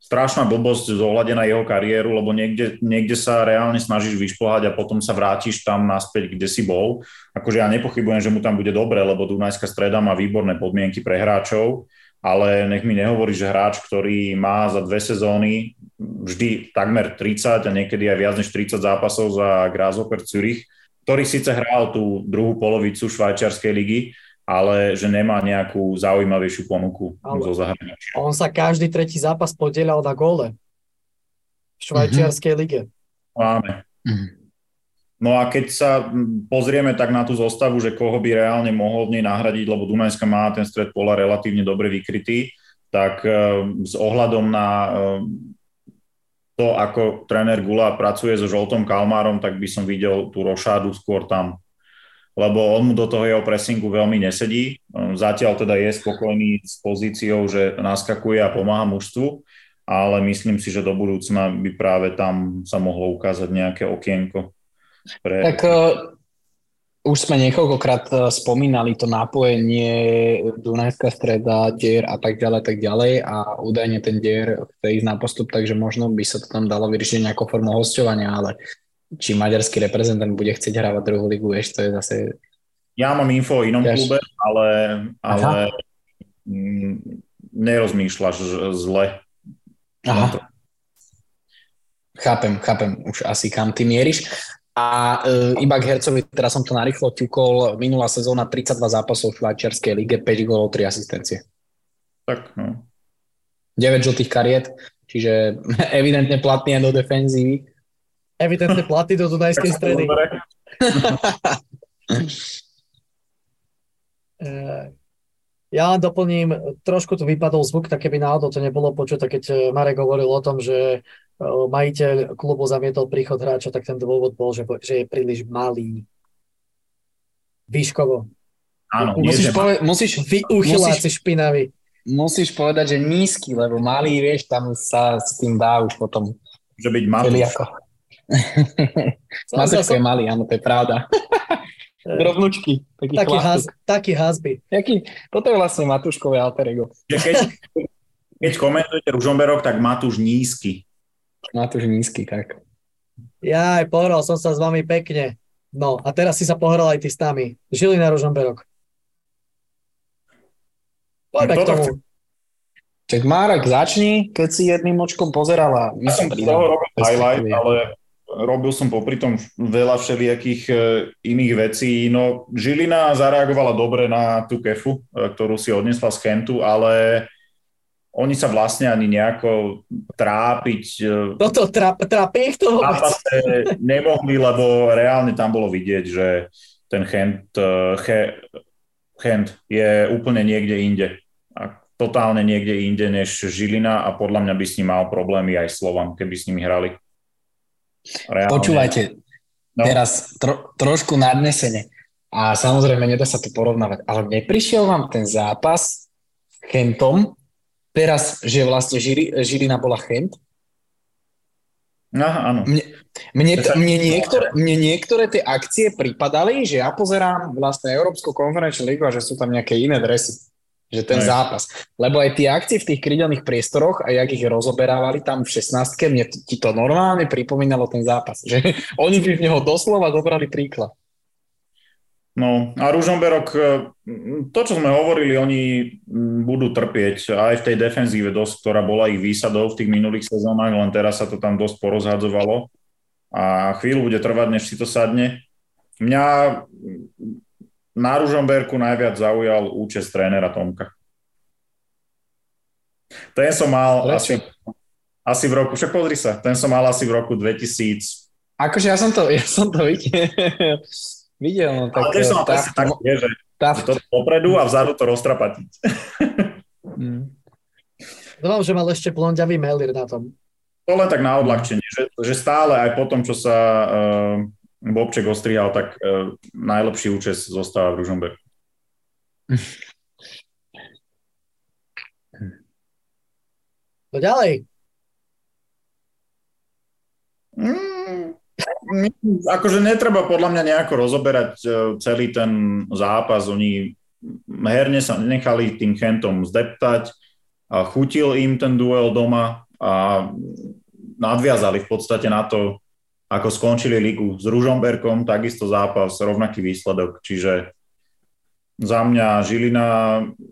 strašná blbosť zohľadená jeho kariéru, lebo niekde, niekde sa reálne snažíš vyšplhať a potom sa vrátiš tam naspäť, kde si bol. Akože ja nepochybujem, že mu tam bude dobre, lebo Dunajská streda má výborné podmienky pre hráčov, ale nech mi nehovorí, že hráč, ktorý má za dve sezóny vždy takmer 30 a niekedy aj viac než 30 zápasov za Grasshopper Zürich, ktorý síce hral tú druhú polovicu švajčiarskej ligy, ale že nemá nejakú zaujímavejšiu ponuku ale zo zahraničia. On sa každý tretí zápas podielal na gole v švajčiarskej mm-hmm. lige. Máme. Mm-hmm. No a keď sa pozrieme tak na tú zostavu, že koho by reálne mohol v nej nahradiť, lebo Dunajska má ten stred pola relatívne dobre vykrytý, tak e, s ohľadom na e, to, ako tréner Gula pracuje so Žoltom Kalmárom, tak by som videl tú rošádu skôr tam lebo on mu do toho jeho pressingu veľmi nesedí. Zatiaľ teda je spokojný s pozíciou, že naskakuje a pomáha mužstvu, ale myslím si, že do budúcna by práve tam sa mohlo ukázať nejaké okienko. Pre... Tak uh, už sme niekoľkokrát uh, spomínali to nápojenie Dunajská streda, dier a tak ďalej, tak ďalej a údajne ten dier chce ísť na postup, takže možno by sa to tam dalo vyriešiť nejakou formou hostovania, ale či maďarský reprezentant bude chcieť hrávať druhú ligu, vieš, to je zase... Ja mám info o inom klube, ale, ale nerozmýšľaš zle. Aha. Chápem, chápem už asi kam ty mieríš. A e, iba k Hercovi, teraz som to narýchlo ťukol, minulá sezóna 32 zápasov v švajčiarskej lige, 5 gólov, 3 asistencie. Tak, no. 9 žltých kariet, čiže [LAUGHS] evidentne platný aj do defenzívy evidentne platy do Dunajskej stredy. [LAUGHS] Eh, ja len doplním, trošku tu vypadol zvuk, tak keby náhodou to nebolo počuť, keď eh, Marek hovoril o tom, že eh, majiteľ klubu zamietol príchod hráča, tak ten dôvod bol, že, že je príliš malý. Výškovo. Áno, musíš, pove- musíš vy uchyláci špinavý. Musíš povedať, že nízky, lebo malý, vieš, tam sa s tým dá už potom. Že byť malý. [LAUGHS] Matuško je malý, áno, to je pravda. [LAUGHS] Drobnučky. Taký, taký, has, taký hasby. Jaký, toto je vlastne Matuškové alter ego. Keď, keď komentujete Ružomberok, tak Matúš nízky. Matúš nízky, tak. Ja aj pohral som sa s vami pekne. No a teraz si sa pohral aj ty s nami. Žili na Ružomberok. Poďme no, k tomu. Čak Márek, začni, keď si jedným očkom pozerala. Ja som z toho robil highlight, ale robil som popri tom veľa všelijakých e, iných vecí. No, Žilina zareagovala dobre na tú kefu, e, ktorú si odnesla z Kentu, ale oni sa vlastne ani nejako trápiť Toto tráp, trápi ich to nemohli, lebo reálne tam bolo vidieť, že ten Chent, che, Chent je úplne niekde inde. A totálne niekde inde než Žilina a podľa mňa by s ním mal problémy aj Slovan, keby s nimi hrali. Reálne. Počúvajte, no. teraz tro, trošku nadnesene. A samozrejme, nedá sa to porovnávať. Ale neprišiel vám ten zápas s Chentom, teraz, že vlastne Žili, Žilina bola Chent? Aha, áno. Mne, mne, mne, niektoré, mne niektoré tie akcie pripadali, že ja pozerám vlastne Európsku konferenčnú ligu a že sú tam nejaké iné dresy že ten Aj. zápas. Lebo aj tie akcie v tých krydelných priestoroch, a jak ich rozoberávali tam v 16 mne ti to normálne pripomínalo ten zápas. Že [LAUGHS] oni by v neho doslova zobrali príklad. No a Ružomberok, e, to, čo sme hovorili, oni budú trpieť aj v tej defenzíve dosť, ktorá bola ich výsadou v tých minulých sezónach, len teraz sa to tam dosť porozhadzovalo a chvíľu bude trvať, než si to sadne. Mňa na Ružomberku najviac zaujal účest trénera Tomka. Ten som mal asi, asi v roku, však pozri sa, ten som mal asi v roku 2000. Akože ja som to, ja som to videl. [LAUGHS] videl no, tak, Ale tiež som tá, tak, vie, že, tá, že to dopredu a vzadu to roztrapatiť. [LAUGHS] mm. Dúfam, že mal ešte blondiavý mailer na tom. To len tak na odľahčenie, že, že stále aj po tom, čo sa uh, Bobček ostrihal, tak uh, najlepší účes zostáva v Ružomberku. No ďalej. Mm, akože netreba podľa mňa nejako rozoberať e, celý ten zápas. Oni herne sa nechali tým Chentom zdeptať a chutil im ten duel doma a nadviazali v podstate na to, ako skončili ligu s Ružomberkom, takisto zápas, rovnaký výsledok. Čiže za mňa Žilina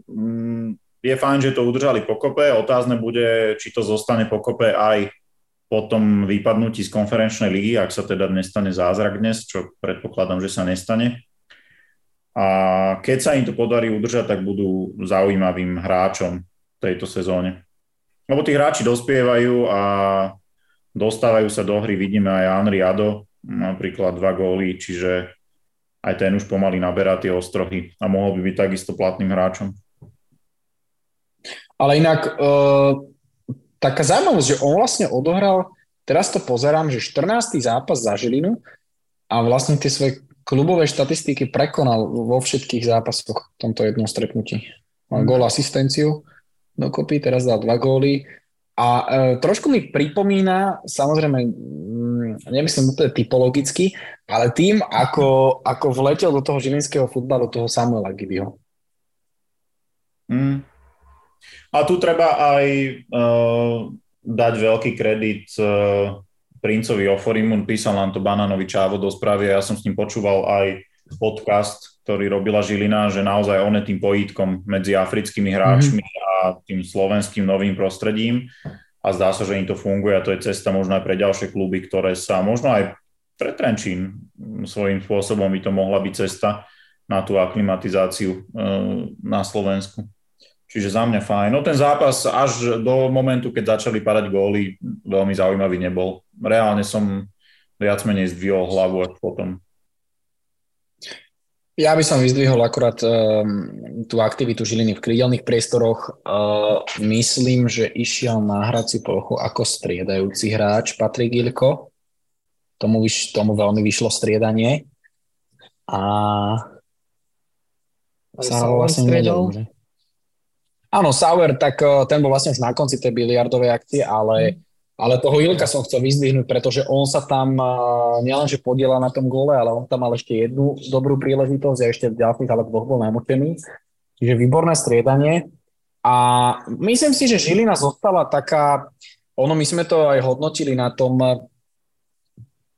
mm, je fajn, že to udržali pokope. Otázne bude, či to zostane pokope aj po tom vypadnutí z konferenčnej ligy, ak sa teda nestane zázrak dnes, čo predpokladám, že sa nestane. A keď sa im to podarí udržať, tak budú zaujímavým hráčom tejto sezóne. Lebo tí hráči dospievajú a dostávajú sa do hry, vidíme aj Henri Ado, napríklad dva góly, čiže aj ten už pomaly naberá tie ostrohy a mohol by byť takisto platným hráčom. Ale inak uh, taká zaujímavosť, že on vlastne odohral, teraz to pozerám, že 14. zápas za Žilinu a vlastne tie svoje klubové štatistiky prekonal vo všetkých zápasoch v tomto jednom stretnutí. Mm. gól asistenciu dokopy, teraz dal dva góly a e, trošku mi pripomína, samozrejme, mm, nemyslím úplne typologicky, ale tým, ako, ako vletel do toho žilinského futbalu toho Samuela Gibiho. Mm. A tu treba aj uh, dať veľký kredit uh, princovi Oforimu, písal nám to Banánovi Čávo do správy ja som s ním počúval aj podcast, ktorý robila Žilina, že naozaj on je tým pojítkom medzi africkými hráčmi mm-hmm tým slovenským novým prostredím a zdá sa, že im to funguje a to je cesta možno aj pre ďalšie kluby, ktoré sa možno aj pre Trenčín svojím spôsobom by to mohla byť cesta na tú aklimatizáciu e, na Slovensku. Čiže za mňa fajn. No ten zápas až do momentu, keď začali padať góly, veľmi zaujímavý nebol. Reálne som viac menej zdvihol hlavu až potom. Ja by som vyzdvihol akurát um, tú aktivitu Žiliny v krídelných priestoroch. Uh, myslím, že išiel na hrací plochu ako striedajúci hráč Patrik Ilko. Tomu, vyš, tomu veľmi vyšlo striedanie. A sa vlastne nedel, Áno, Sauer, tak uh, ten bol vlastne už na konci tej biliardovej akcie, ale mm ale toho Ilka som chcel vyzdvihnúť, pretože on sa tam nielenže podiela na tom gole, ale on tam mal ešte jednu dobrú príležitosť a ešte v ďalších, ale dvoch bol namočený. Čiže výborné striedanie. A myslím si, že Žilina zostala taká, ono my sme to aj hodnotili na tom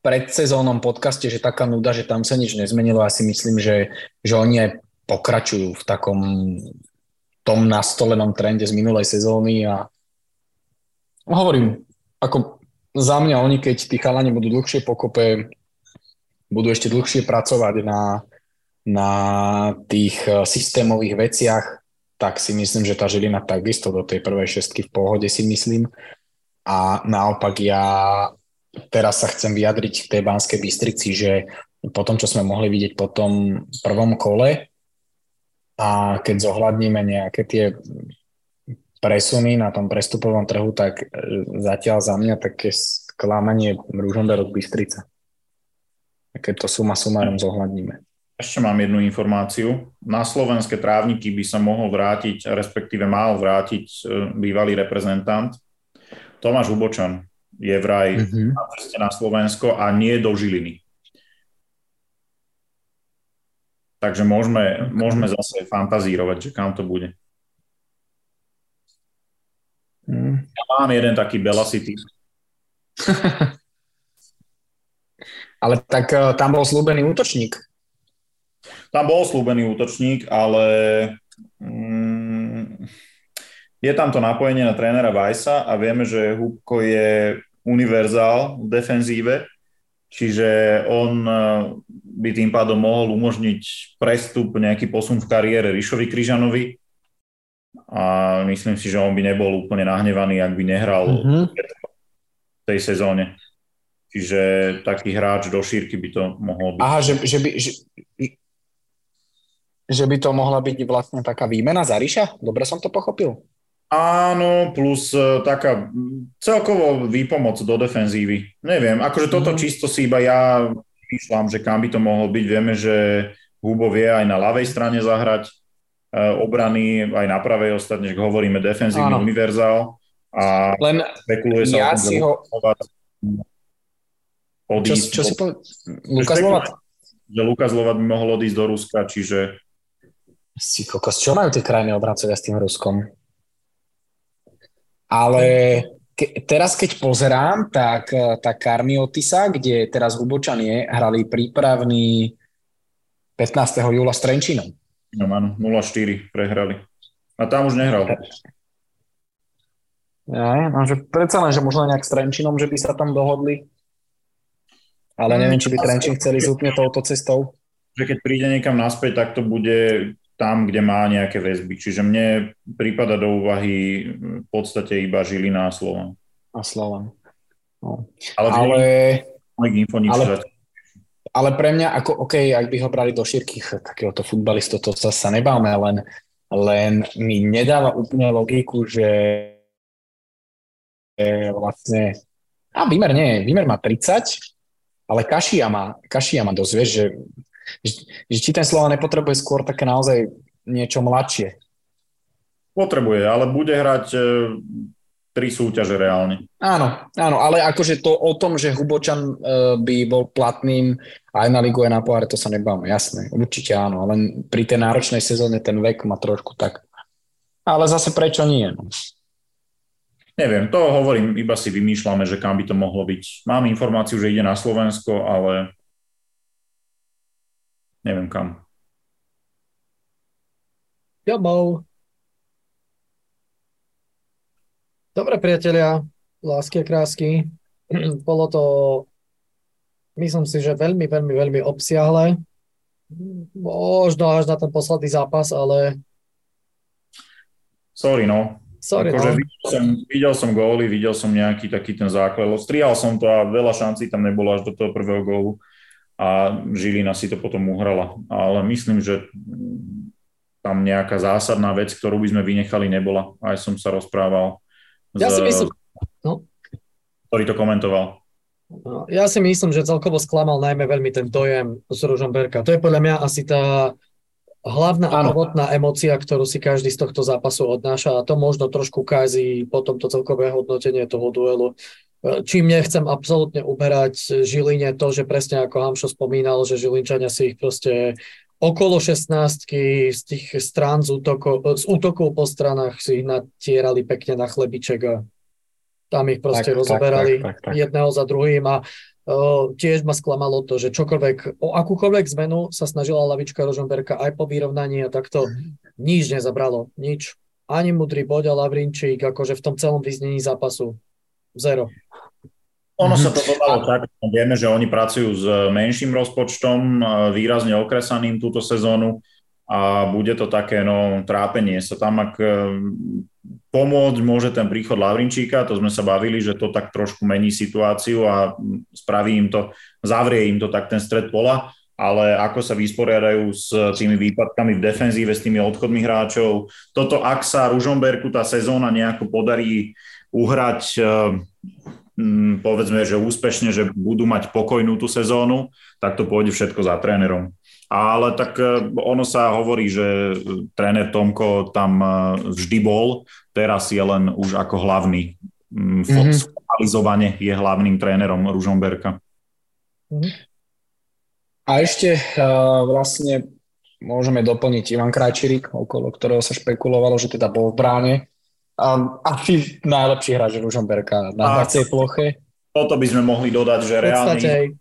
predsezónnom podcaste, že taká nuda, že tam sa nič nezmenilo. Ja si myslím, že, že oni aj pokračujú v takom tom nastolenom trende z minulej sezóny a hovorím, ako za mňa oni, keď tí chalani budú dlhšie pokope, budú ešte dlhšie pracovať na, na tých eh, systémových veciach, tak si myslím, že tá Žilina takisto do tej prvej šestky v pohode si myslím. A naopak ja teraz sa chcem vyjadriť k tej Banskej Bystrici, že po tom, čo sme mohli vidieť po tom prvom kole a keď zohľadníme nejaké tie presuny na tom prestupovom trhu, tak e, zatiaľ za mňa také sklamanie Ružomberok Bystrica. Keď to suma sumárom zohľadníme. Ešte mám jednu informáciu. Na slovenské trávniky by sa mohol vrátiť, respektíve mal vrátiť e, bývalý reprezentant Tomáš Hubočan. Je vraj mm-hmm. na ceste na Slovensko a nie do Žiliny. Takže môžeme, môžeme zase fantazírovať, že kam to bude. Hmm. Ja mám jeden taký Belasity. [LAUGHS] ale tak uh, tam bol slúbený útočník. Tam bol slúbený útočník, ale mm, je tam to napojenie na trénera Vajsa a vieme, že Hubko je univerzál v defenzíve, čiže on e, by tým pádom mohol umožniť prestup, nejaký posun v kariére Rišovi Kryžanovi a myslím si, že on by nebol úplne nahnevaný, ak by nehral mm-hmm. v tej sezóne. Čiže taký hráč do šírky by to mohol byť. Aha, že, že, by, že, že by to mohla byť vlastne taká výmena za Ríša? Dobre som to pochopil? Áno, plus uh, taká celkovo výpomoc do defenzívy. Neviem, akože toto mm. čisto si iba ja myšľam, že kam by to mohol byť. Vieme, že Hubo vie aj na ľavej strane zahrať obrany, aj na pravej ostatne, že hovoríme defenzívny Áno. univerzál. A Len spekuluje sa ja o tom, si ho... Odísť, čo, čo si povedal? Lukas Lovat? Že Lukas Lovat by mohol odísť do Ruska, čiže... Si kokos, čo majú tie krajiny obrancovia s tým Ruskom? Ale ke, teraz keď pozerám, tak, eh, tak Karmiotisa, kde teraz Hubočan je, hrali prípravný 15. júla s Trenčinom. No áno, 0-4 prehrali. A tam už nehral. Ja, no, že predsa len, že možno nejak s Trenčinom, že by sa tam dohodli. Ale neviem, či by Trenčín chceli ísť úplne touto cestou. Že keď príde niekam naspäť, tak to bude tam, kde má nejaké väzby. Čiže mne prípada do úvahy v podstate iba Žilina a Slovan. A Slovan. No. Ale, ale, ale, ale pre mňa, ako OK, ak by ho brali do šírky takéhoto futbalistu, to sa, sa nebáme, len, len mi nedáva úplne logiku, že vlastne a Výmer nie, Výmer má 30, ale Kašia má, Kašia má dosť, vieš, že, že či ten Slovan nepotrebuje skôr také naozaj niečo mladšie. Potrebuje, ale bude hrať e, tri súťaže reálne. Áno, áno, ale akože to o tom, že Hubočan e, by bol platným aj na Ligu, aj na poháre, to sa nebáme, jasné, určite áno, len pri tej náročnej sezóne ten vek má trošku tak. Ale zase prečo nie? No? Neviem, to hovorím, iba si vymýšľame, že kam by to mohlo byť. Mám informáciu, že ide na Slovensko, ale neviem kam. Jobou. Dobre, priatelia, lásky a krásky. [CLEARS THROAT] Bolo to, myslím si, že veľmi, veľmi, veľmi obsiahle. Možno až na ten posledný zápas, ale... Sorry, no. Sorry, akože no. videl, som, videl som góly, videl som nejaký taký ten základ. Strihal som to a veľa šancí tam nebolo až do toho prvého gólu a Žilina si to potom uhrala. Ale myslím, že tam nejaká zásadná vec, ktorú by sme vynechali, nebola. Aj som sa rozprával ja s, si myslím, no. ktorý to komentoval. No, ja si myslím, že celkovo sklamal najmä veľmi ten dojem z Ružomberka. To je podľa mňa asi tá hlavná a prvotná emocia, ktorú si každý z tohto zápasu odnáša a to možno trošku kází potom to celkové hodnotenie toho duelu. Čím nechcem absolútne uberať Žiline to, že presne ako Hamšo spomínal, že Žilinčania si ich proste okolo 16 z tých strán z útokov, z útokov po stranách si ich natierali pekne na chlebiček a tam ich proste tak, rozoberali tak, tak, tak, tak. jedného za druhým a uh, tiež ma sklamalo to, že čokoľvek, o akúkoľvek zmenu sa snažila lavička Rožomberka aj po vyrovnaní a takto nič nezabralo, nič. Ani Mudrý Boď a Lavrinčík, akože v tom celom vyznení zápasu. Zero. Ono sa to dalo tak, vieme, že oni pracujú s menším rozpočtom, výrazne okresaným túto sezónu a bude to také no, trápenie sa tam, ak pomôcť môže ten príchod Lavrinčíka, to sme sa bavili, že to tak trošku mení situáciu a spraví im to, zavrie im to tak ten stred pola, ale ako sa vysporiadajú s tými výpadkami v defenzíve, s tými odchodmi hráčov, toto ak sa Ružomberku tá sezóna nejako podarí uhrať povedzme, že úspešne, že budú mať pokojnú tú sezónu, tak to pôjde všetko za trénerom. Ale tak e, ono sa hovorí, že tréner Tomko tam e, vždy bol, teraz je len už ako hlavný. Mm-hmm. je hlavným trénerom Ružomberka. A ešte uh, vlastne môžeme doplniť Ivan Krajčirik, okolo ktorého sa špekulovalo, že teda bol v bráne Um, asi najlepší hráč Ružomberka na hracej ploche. Toto by sme mohli dodať, že reálne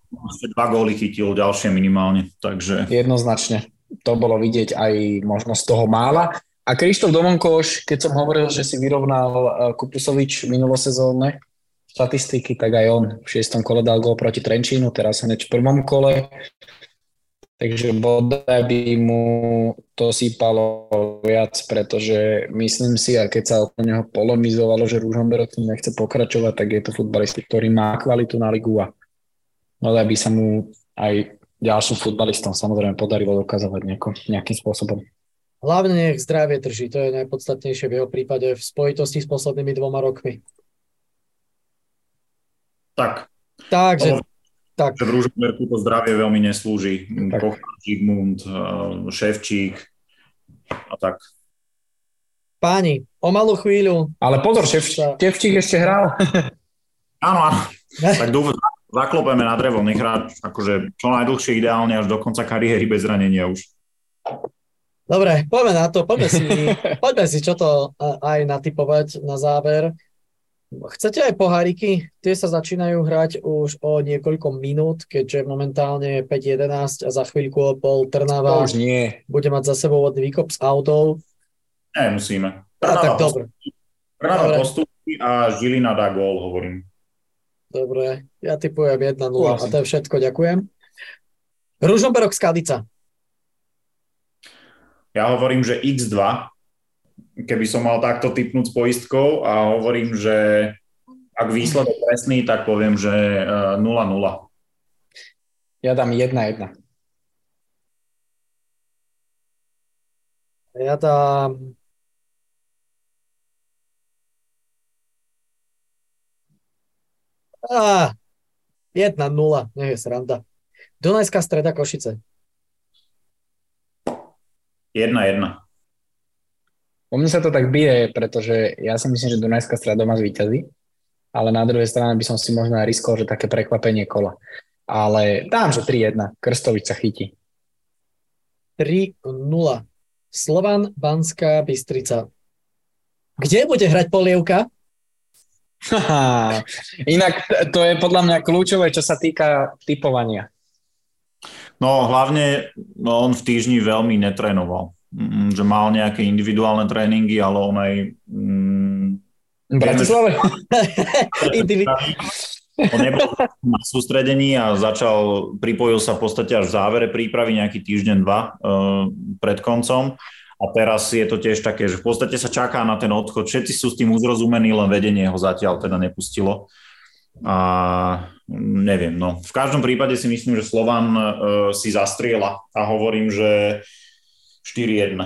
dva góly chytil ďalšie minimálne. Takže... Jednoznačne. To bolo vidieť aj možno z toho mála. A Krištof Domonkoš, keď som hovoril, že si vyrovnal uh, Kupusovič minulosezónne štatistiky, tak aj on v šiestom kole dal gól proti Trenčínu, teraz hneď v prvom kole. Takže bodaj by mu to sípalo viac, pretože myslím si, a keď sa o neho polemizovalo, že Ružomberok tým nechce pokračovať, tak je to futbalista, ktorý má kvalitu na ligu a bodaj by sa mu aj ďalším futbalistom samozrejme podarilo dokazovať nejako, nejakým spôsobom. Hlavne nech zdravie drží, to je najpodstatnejšie v jeho prípade v spojitosti s poslednými dvoma rokmi. Tak. Takže tak. Že v Ružomberku to zdravie veľmi neslúži. Kochán, Žigmund, eh, Ševčík a tak. Páni, o malú chvíľu. Ale pozor, Ševčík ešte hral. [LAUGHS] áno, áno. tak dúfam, zaklopeme na drevo, nech hrá akože čo najdlhšie ideálne až do konca kariéry bez zranenia už. Dobre, poďme na to, poďme si, [LAUGHS] poďme si čo to aj natypovať na záver. Chcete aj poháriky? Tie sa začínajú hrať už o niekoľko minút, keďže momentálne je 5.11 a za chvíľku o pol Trnava už nie. bude mať za sebou vodný výkop s autov. musíme. Trnava a tak dobre. Trnava postupí a Žilina dá gól, hovorím. Dobre, ja typujem 1-0 a to je všetko, ďakujem. Ružomberok Skalica. Ja hovorím, že X2 keby som mal takto typnúť s poistkou a hovorím, že ak výsledok presný, tak poviem, že 0-0. E, ja dám 1-1. Ja dám Á, 1-0, nech je sranda. Dunajská streda Košice. 1-1. U mňa sa to tak bije, pretože ja si myslím, že Dunajská strada doma zvýťazí, ale na druhej strane by som si možno aj riskol, že také prekvapenie kola. Ale dám, že 3-1. Krstovič sa chytí. 3-0. Slovan, Banská, Bystrica. Kde bude hrať polievka? Inak to je podľa mňa kľúčové, čo sa týka typovania. No hlavne no, on v týždni veľmi netrénoval. Mm, že mal nejaké individuálne tréningy, ale on aj... Mm, Bratislave? [LAUGHS] on nebol na sústredení a začal, pripojil sa v podstate až v závere prípravy nejaký týždeň, dva uh, pred koncom. A teraz je to tiež také, že v podstate sa čaká na ten odchod. Všetci sú s tým uzrozumení, len vedenie ho zatiaľ teda nepustilo. A neviem, no. V každom prípade si myslím, že Slovan uh, si zastriela a hovorím, že 4-1.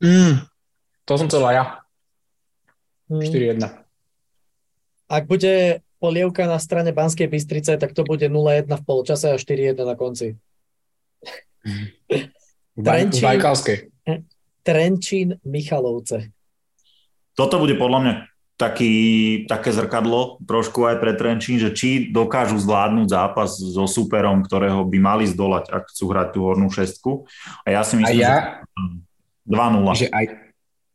Mm, to som chcel aj ja. Mm. 4-1. Ak bude polievka na strane Banskej Bystrice, tak to bude 0-1 v polčase a 4-1 na konci. Trenčín, Trenčín, Michalovce. Toto bude podľa mňa taký, také zrkadlo trošku aj pre Trenčín, že či dokážu zvládnuť zápas so superom, ktorého by mali zdolať, ak chcú hrať tú hornú šestku. A ja si myslím, a ja, že 2-0. Že aj,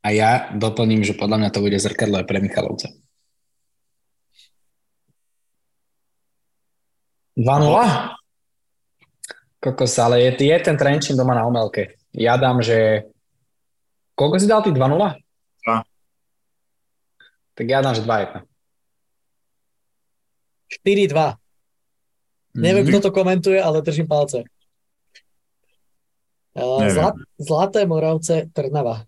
a ja doplním, že podľa mňa to bude zrkadlo aj pre Michalovce. 2-0? Kokos, ale je, je ten Trenčín doma na omelke. Ja dám, že... Koľko si dal ty? 2-0? Tak ja dám, že 2-1. 4-2. Neviem, kto to komentuje, ale držím palce. Neviem. Zlat, Zlaté Moravce, Trnava.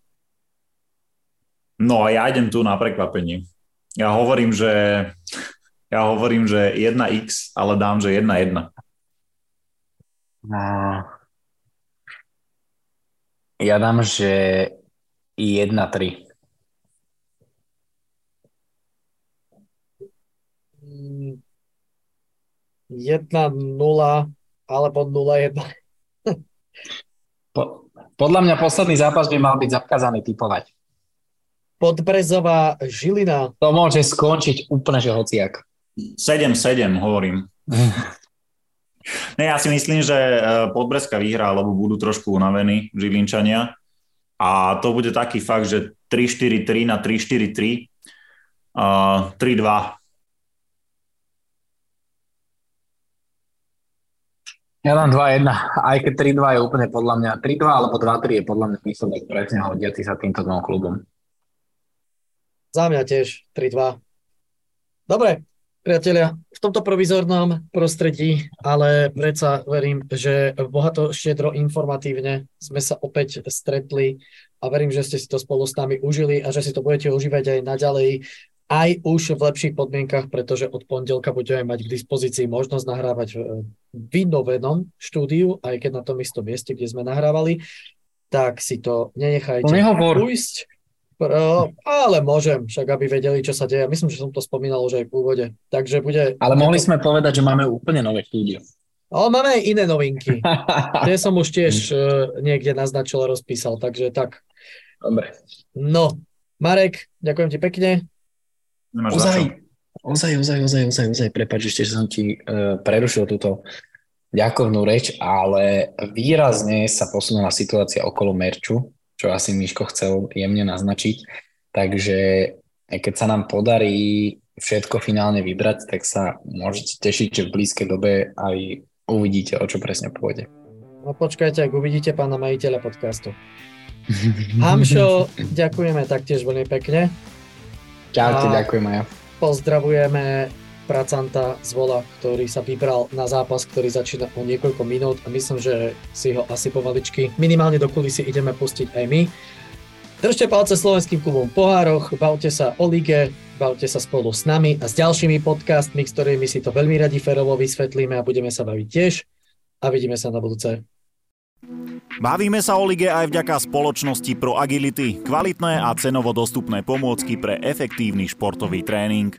No a ja idem tu na prekvapenie. Ja hovorím, že ja hovorím, že 1x, ale dám, že 1-1. No. Ja dám, že 1-3. 1-0 alebo 0-1. Po, podľa mňa posledný zápas by mal byť zakázaný typovať. Podbrezová Žilina. To môže skončiť úplne, že hociak. 7-7 hovorím. Ne, ja si myslím, že e, Podbreska vyhrá, lebo budú trošku unavení Žilinčania. A to bude taký fakt, že 3-4-3 na 3-4-3. Uh, 3-2. Ja dám 2-1, aj keď 3-2 je úplne podľa mňa, 3-2 alebo 2-3 je podľa mňa výsledok presne hodiaci sa týmto dvom klubom. Za mňa tiež 3-2. Dobre, priatelia, v tomto provizornom prostredí, ale predsa verím, že bohato, štedro, informatívne sme sa opäť stretli a verím, že ste si to spolu s nami užili a že si to budete užívať aj naďalej aj už v lepších podmienkach, pretože od pondelka budeme mať k dispozícii možnosť nahrávať v vynovenom štúdiu, aj keď na tom istom mieste, kde sme nahrávali, tak si to nenechajte ujsť. Pro, ale môžem, však aby vedeli, čo sa deje. Myslím, že som to spomínal už aj v úvode. Takže bude... Ale mohli sme povedať, že máme úplne nové štúdio. Ale máme aj iné novinky. [LAUGHS] Tie som už tiež uh, niekde naznačil a rozpísal, takže tak. Dobre. No, Marek, ďakujem ti pekne. Nemáš. Ozaj, ozaj, ozaj, ozaj, ozaj, ozaj, prepáč, ešte že som ti uh, prerušil túto ďakovnú reč, ale výrazne sa posunula situácia okolo merču, čo asi Miško chcel jemne naznačiť. Takže aj keď sa nám podarí všetko finálne vybrať, tak sa môžete tešiť, že v blízkej dobe aj uvidíte, o čo presne pôjde. No počkajte, ak uvidíte pána majiteľa podcastu. [LAUGHS] Hamšo, ďakujeme taktiež veľmi pekne. Čaute, ďakujem aj. Pozdravujeme pracanta z Vola, ktorý sa vybral na zápas, ktorý začína o niekoľko minút a myslím, že si ho asi povaličky minimálne do kulisy ideme pustiť aj my. Držte palce slovenským klubom v pohároch, bavte sa o lige, bavte sa spolu s nami a s ďalšími podcastmi, s ktorými si to veľmi radi ferovo vysvetlíme a budeme sa baviť tiež a vidíme sa na budúce. Bavíme sa o lige aj vďaka spoločnosti Pro Agility, kvalitné a cenovo dostupné pomôcky pre efektívny športový tréning.